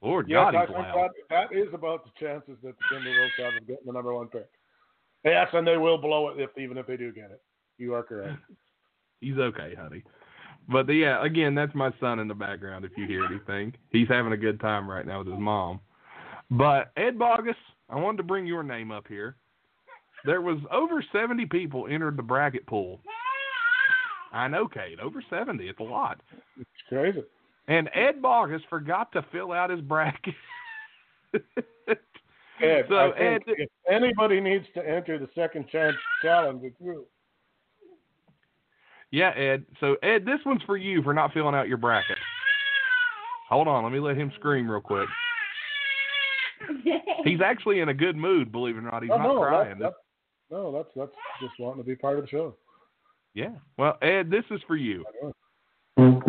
[SPEAKER 1] Lord
[SPEAKER 2] yes,
[SPEAKER 1] God,
[SPEAKER 2] I
[SPEAKER 1] he's loud.
[SPEAKER 2] that, that is about the chances that the Timberwolves have of getting the number one pick. Yes, and they will blow it if even if they do get it. You are correct.
[SPEAKER 1] He's okay, honey. But yeah, again, that's my son in the background. If you hear anything, he's having a good time right now with his mom. But Ed Bogus, I wanted to bring your name up here. There was over seventy people entered the bracket pool. I know, Kate. Over seventy. It's a lot.
[SPEAKER 2] It's crazy.
[SPEAKER 1] And Ed Bogus forgot to fill out his bracket.
[SPEAKER 2] Ed,
[SPEAKER 1] So,
[SPEAKER 2] I think
[SPEAKER 1] Ed-
[SPEAKER 2] if anybody needs to enter the second chance challenge, it's you.
[SPEAKER 1] Yeah, Ed. So Ed, this one's for you for not filling out your bracket. Hold on, let me let him scream real quick. He's actually in a good mood, believe it or not. He's
[SPEAKER 2] oh,
[SPEAKER 1] not
[SPEAKER 2] no,
[SPEAKER 1] crying.
[SPEAKER 2] That's, that's, no, that's that's just wanting to be part of the show.
[SPEAKER 1] Yeah. Well, Ed, this is for you.
[SPEAKER 2] No,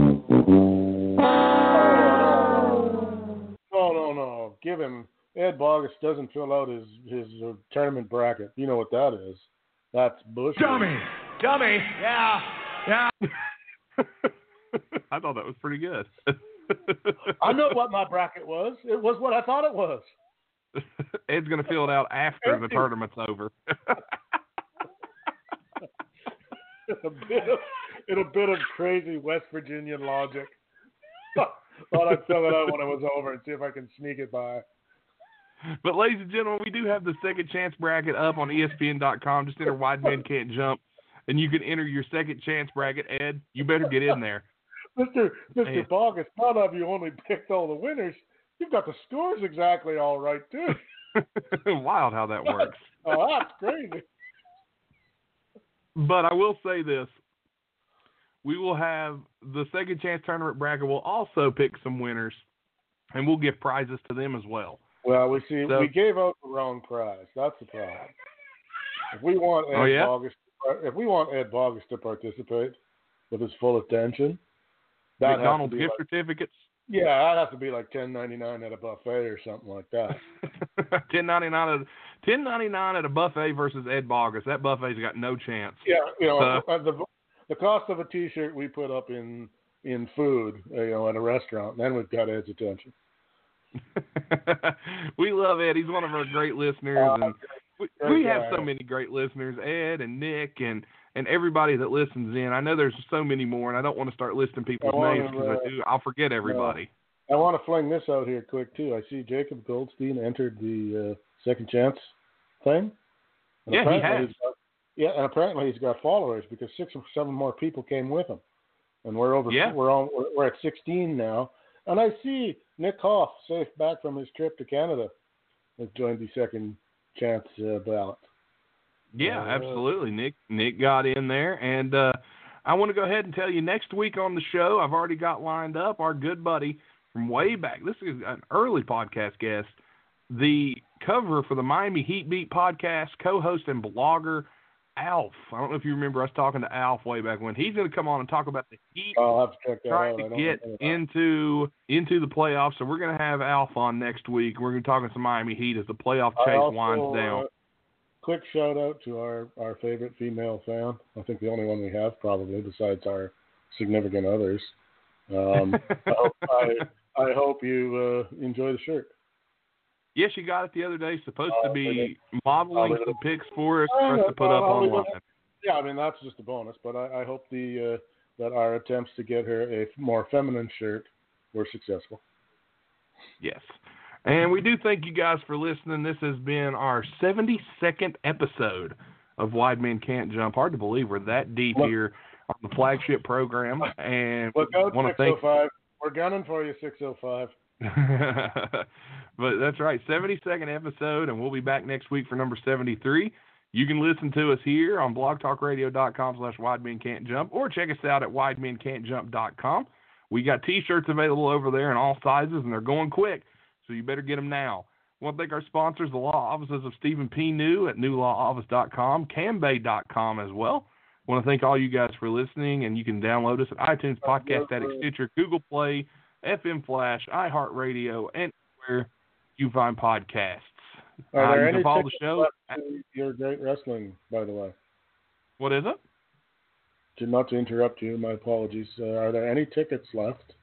[SPEAKER 2] no, no. Give him. Ed Bogus doesn't fill out his his uh, tournament bracket. You know what that is? That's bush.
[SPEAKER 6] Dummy. Dummy. Yeah. Yeah.
[SPEAKER 1] I thought that was pretty good.
[SPEAKER 2] I know what my bracket was. It was what I thought it was.
[SPEAKER 1] Ed's gonna fill it out after the tournament's over.
[SPEAKER 2] a bit of in a bit of crazy West Virginian logic. Thought I'd fill it out when it was over and see if I can sneak it by.
[SPEAKER 1] But ladies and gentlemen, we do have the second chance bracket up on ESPN.com. Just enter Wide Men Can't Jump, and you can enter your second chance bracket. Ed, you better get in there.
[SPEAKER 2] Mr. Mr.
[SPEAKER 1] Hey.
[SPEAKER 2] Bogus, not of you only picked all the winners. You've got the scores exactly all right too.
[SPEAKER 1] Wild how that works.
[SPEAKER 2] Oh, that's crazy.
[SPEAKER 1] But I will say this. We will have the second chance tournament bracket will also pick some winners and we'll give prizes to them as well.
[SPEAKER 2] Well, we see
[SPEAKER 1] So-
[SPEAKER 2] we gave out the wrong prize. That's the problem. If we want oh, Ed
[SPEAKER 1] Oh, yeah?
[SPEAKER 2] Bogus, if we want Ed Bogus to participate with his full attention, that
[SPEAKER 1] McDonald's gift
[SPEAKER 2] like,
[SPEAKER 1] certificates.
[SPEAKER 2] Yeah, that have to be like ten ninety nine at a buffet or something like that.
[SPEAKER 1] ten ninety nine at ten ninety nine at a buffet versus Ed Bogus. That buffet's got no chance.
[SPEAKER 2] Yeah, you know,
[SPEAKER 1] Uh,
[SPEAKER 2] the the cost of a T-shirt we put up in in food, you know, at a restaurant, then we've got Ed's attention.
[SPEAKER 1] we love Ed. He's one of our great listeners,
[SPEAKER 2] Uh,
[SPEAKER 1] and we, we have so many great listeners. Ed and Nick and and everybody that listens in. I know there's so many more, and I don't want to start listing people's
[SPEAKER 2] wanna,
[SPEAKER 1] names because
[SPEAKER 2] uh,
[SPEAKER 1] I do. I'll forget everybody.
[SPEAKER 2] I want to fling this out here quick too. I see Jacob Goldstein entered the uh, second chance thing. And
[SPEAKER 1] Yeah, he has.
[SPEAKER 2] got- yeah, and apparently he's got followers because six or seven more people came with him, and we're over.
[SPEAKER 1] Yeah.
[SPEAKER 2] We're on. We're, we're at sixteen now, and I see Nick Hoff, safe back from his trip to Canada, has joined the second chance uh, ballot.
[SPEAKER 1] Yeah,
[SPEAKER 2] Uh,
[SPEAKER 1] absolutely. Nick Nick got in there, and uh, I want to go ahead and tell you next week on the show. I've already got lined up our good buddy from way back. This is an early podcast guest, the cover for the Miami Heat Beat podcast, co-host and blogger Alf. I don't know if you remember us talking to Alf way back when. He's going to come on and talk about the Heat
[SPEAKER 2] I'll have to check that
[SPEAKER 1] trying
[SPEAKER 2] out.
[SPEAKER 1] To get into into the playoffs. So we're going to have Alf on next week. We're going to be talking some Miami Heat as the playoff chase
[SPEAKER 2] also,
[SPEAKER 1] winds down.
[SPEAKER 2] Uh, quick shout out to our, our favorite female fan. I think the only one we have probably besides our significant others. Um, I, hope, I, I hope you uh, enjoy the shirt.
[SPEAKER 1] Yes, you got it the other day. Supposed to
[SPEAKER 2] Uh,
[SPEAKER 1] be modeling
[SPEAKER 2] I'll-
[SPEAKER 1] some pics for us
[SPEAKER 2] Oh,
[SPEAKER 1] for us to put up online.
[SPEAKER 2] Yeah, I mean that's just a bonus, but I, I hope the uh, that our attempts to get her a more feminine shirt were successful.
[SPEAKER 1] Yes. And we do thank you guys for listening. This has been our 72nd episode of Wide Men Can't Jump. Hard to believe we're that deep
[SPEAKER 2] Look-
[SPEAKER 1] here on the flagship program. And
[SPEAKER 2] Look out,
[SPEAKER 1] want to thank
[SPEAKER 2] oh We're gunning for you, 605.
[SPEAKER 1] but that's right, 72nd episode, and we'll be back next week for number 73. You can listen to us here on blogtalkradio.com slash Wide Men Can't Jump or check us out at widemencantjump.com. We got T-shirts available over there in all sizes, and they're going quick, so you better get them now. I want to thank our sponsors, the law offices of Stephen P. New at newlawoffice.com, cambae.com as well. I want to thank all you guys for listening, and you can download us at iTunes, Podcast Addict, Stitcher, Google Play, FM Flash, iHeartRadio, and where you find podcasts.
[SPEAKER 2] Are
[SPEAKER 1] Uh,
[SPEAKER 2] there
[SPEAKER 1] you
[SPEAKER 2] any
[SPEAKER 1] can follow the show.
[SPEAKER 2] your great wrestling, by the way?
[SPEAKER 1] What is it?
[SPEAKER 2] Not to interrupt you, my apologies. Uh, are there any tickets left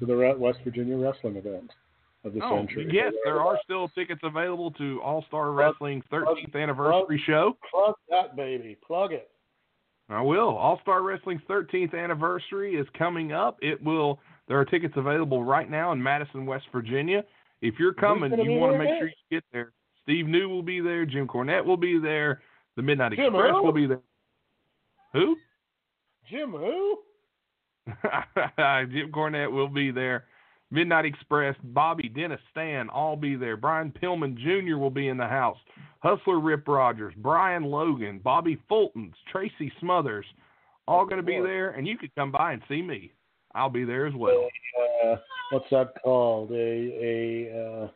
[SPEAKER 2] to the West Virginia wrestling event of the
[SPEAKER 1] Oh,
[SPEAKER 2] century.
[SPEAKER 1] yes, there are still tickets available to All Star
[SPEAKER 2] Plug-
[SPEAKER 1] Wrestling
[SPEAKER 2] plug-
[SPEAKER 1] 13th anniversary show.
[SPEAKER 2] Plug that baby. Plug it.
[SPEAKER 1] I will. All Star Wrestling's 13th anniversary is coming up. It will. There are tickets available right now in Madison, West Virginia. If you're coming, you want to make sure you get there. Steve New will be there. Jim Cornette will be there. The Midnight
[SPEAKER 2] Jim
[SPEAKER 1] Express
[SPEAKER 2] who?
[SPEAKER 1] will be there. Who?
[SPEAKER 2] Jim who?
[SPEAKER 1] Jim Cornette will be there. Midnight Express, Bobby, Dennis, Stan, all be there. Brian Pillman Jr. will be in the house. Hustler Rip Rogers, Brian Logan, Bobby Fultons, Tracy Smothers, all going to be there. And you could come by and see me. I'll be there as well.
[SPEAKER 2] Uh, what's that called? A a uh,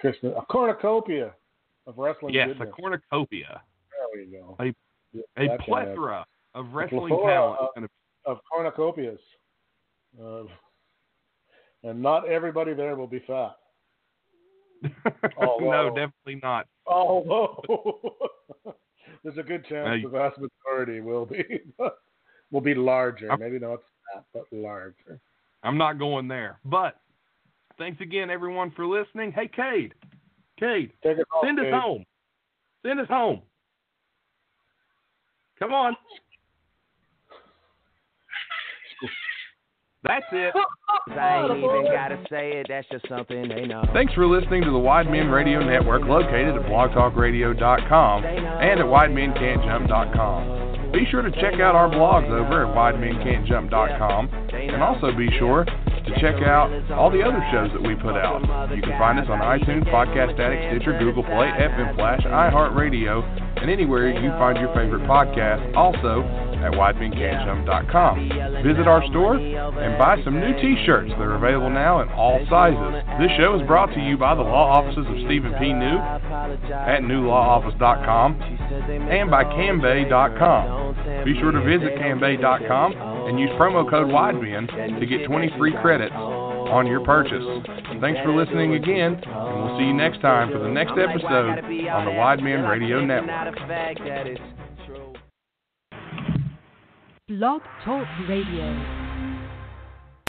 [SPEAKER 2] Christmas a cornucopia of wrestling.
[SPEAKER 1] Yes, a cornucopia,
[SPEAKER 2] There we go.
[SPEAKER 1] A-
[SPEAKER 2] Yeah,
[SPEAKER 1] a
[SPEAKER 2] that kind of-
[SPEAKER 1] plethora of wrestling talent.
[SPEAKER 2] of- of cornucopias. Uh, and not everybody there will be fat. Oh,
[SPEAKER 1] no, definitely not.
[SPEAKER 2] Although there's a good chance
[SPEAKER 1] Now
[SPEAKER 2] the vast majority will be will be larger.
[SPEAKER 1] I'm-
[SPEAKER 2] Maybe not fat, but larger.
[SPEAKER 1] I'm not going there. But thanks again, everyone, for listening. Hey, Cade, Cade,
[SPEAKER 2] Take it off,
[SPEAKER 1] Send us home. Send us home. Come on. That's it.
[SPEAKER 9] I ain't even gotta say it, that's just something they know.
[SPEAKER 5] Thanks for listening to the Wide Men Radio Network located at blogtalkradio.com and at widemencantjump.com. Be sure to check out our blogs over at widemencantjump.com and also be sure to check out all the other shows that we put out. You can find us on iTunes, Podcast Addict, Stitcher, Google Play, FM Flash, iHeartRadio, and anywhere you find your favorite podcast. Also at widemencantjump.com. Visit our store and buy some new t-shirts. They're available now in all sizes. This show is brought to you by the law offices of Stephen P. New at newlawoffice.com and by cambae.com. Be sure to visit cambae.com and use promo code WIDEMEN to get 20 free credits on your purchase. Thanks for listening again, and we'll see you next time for the next episode on the Wide Men Radio.
[SPEAKER 9] Network.
[SPEAKER 10] Blog Talk Radio.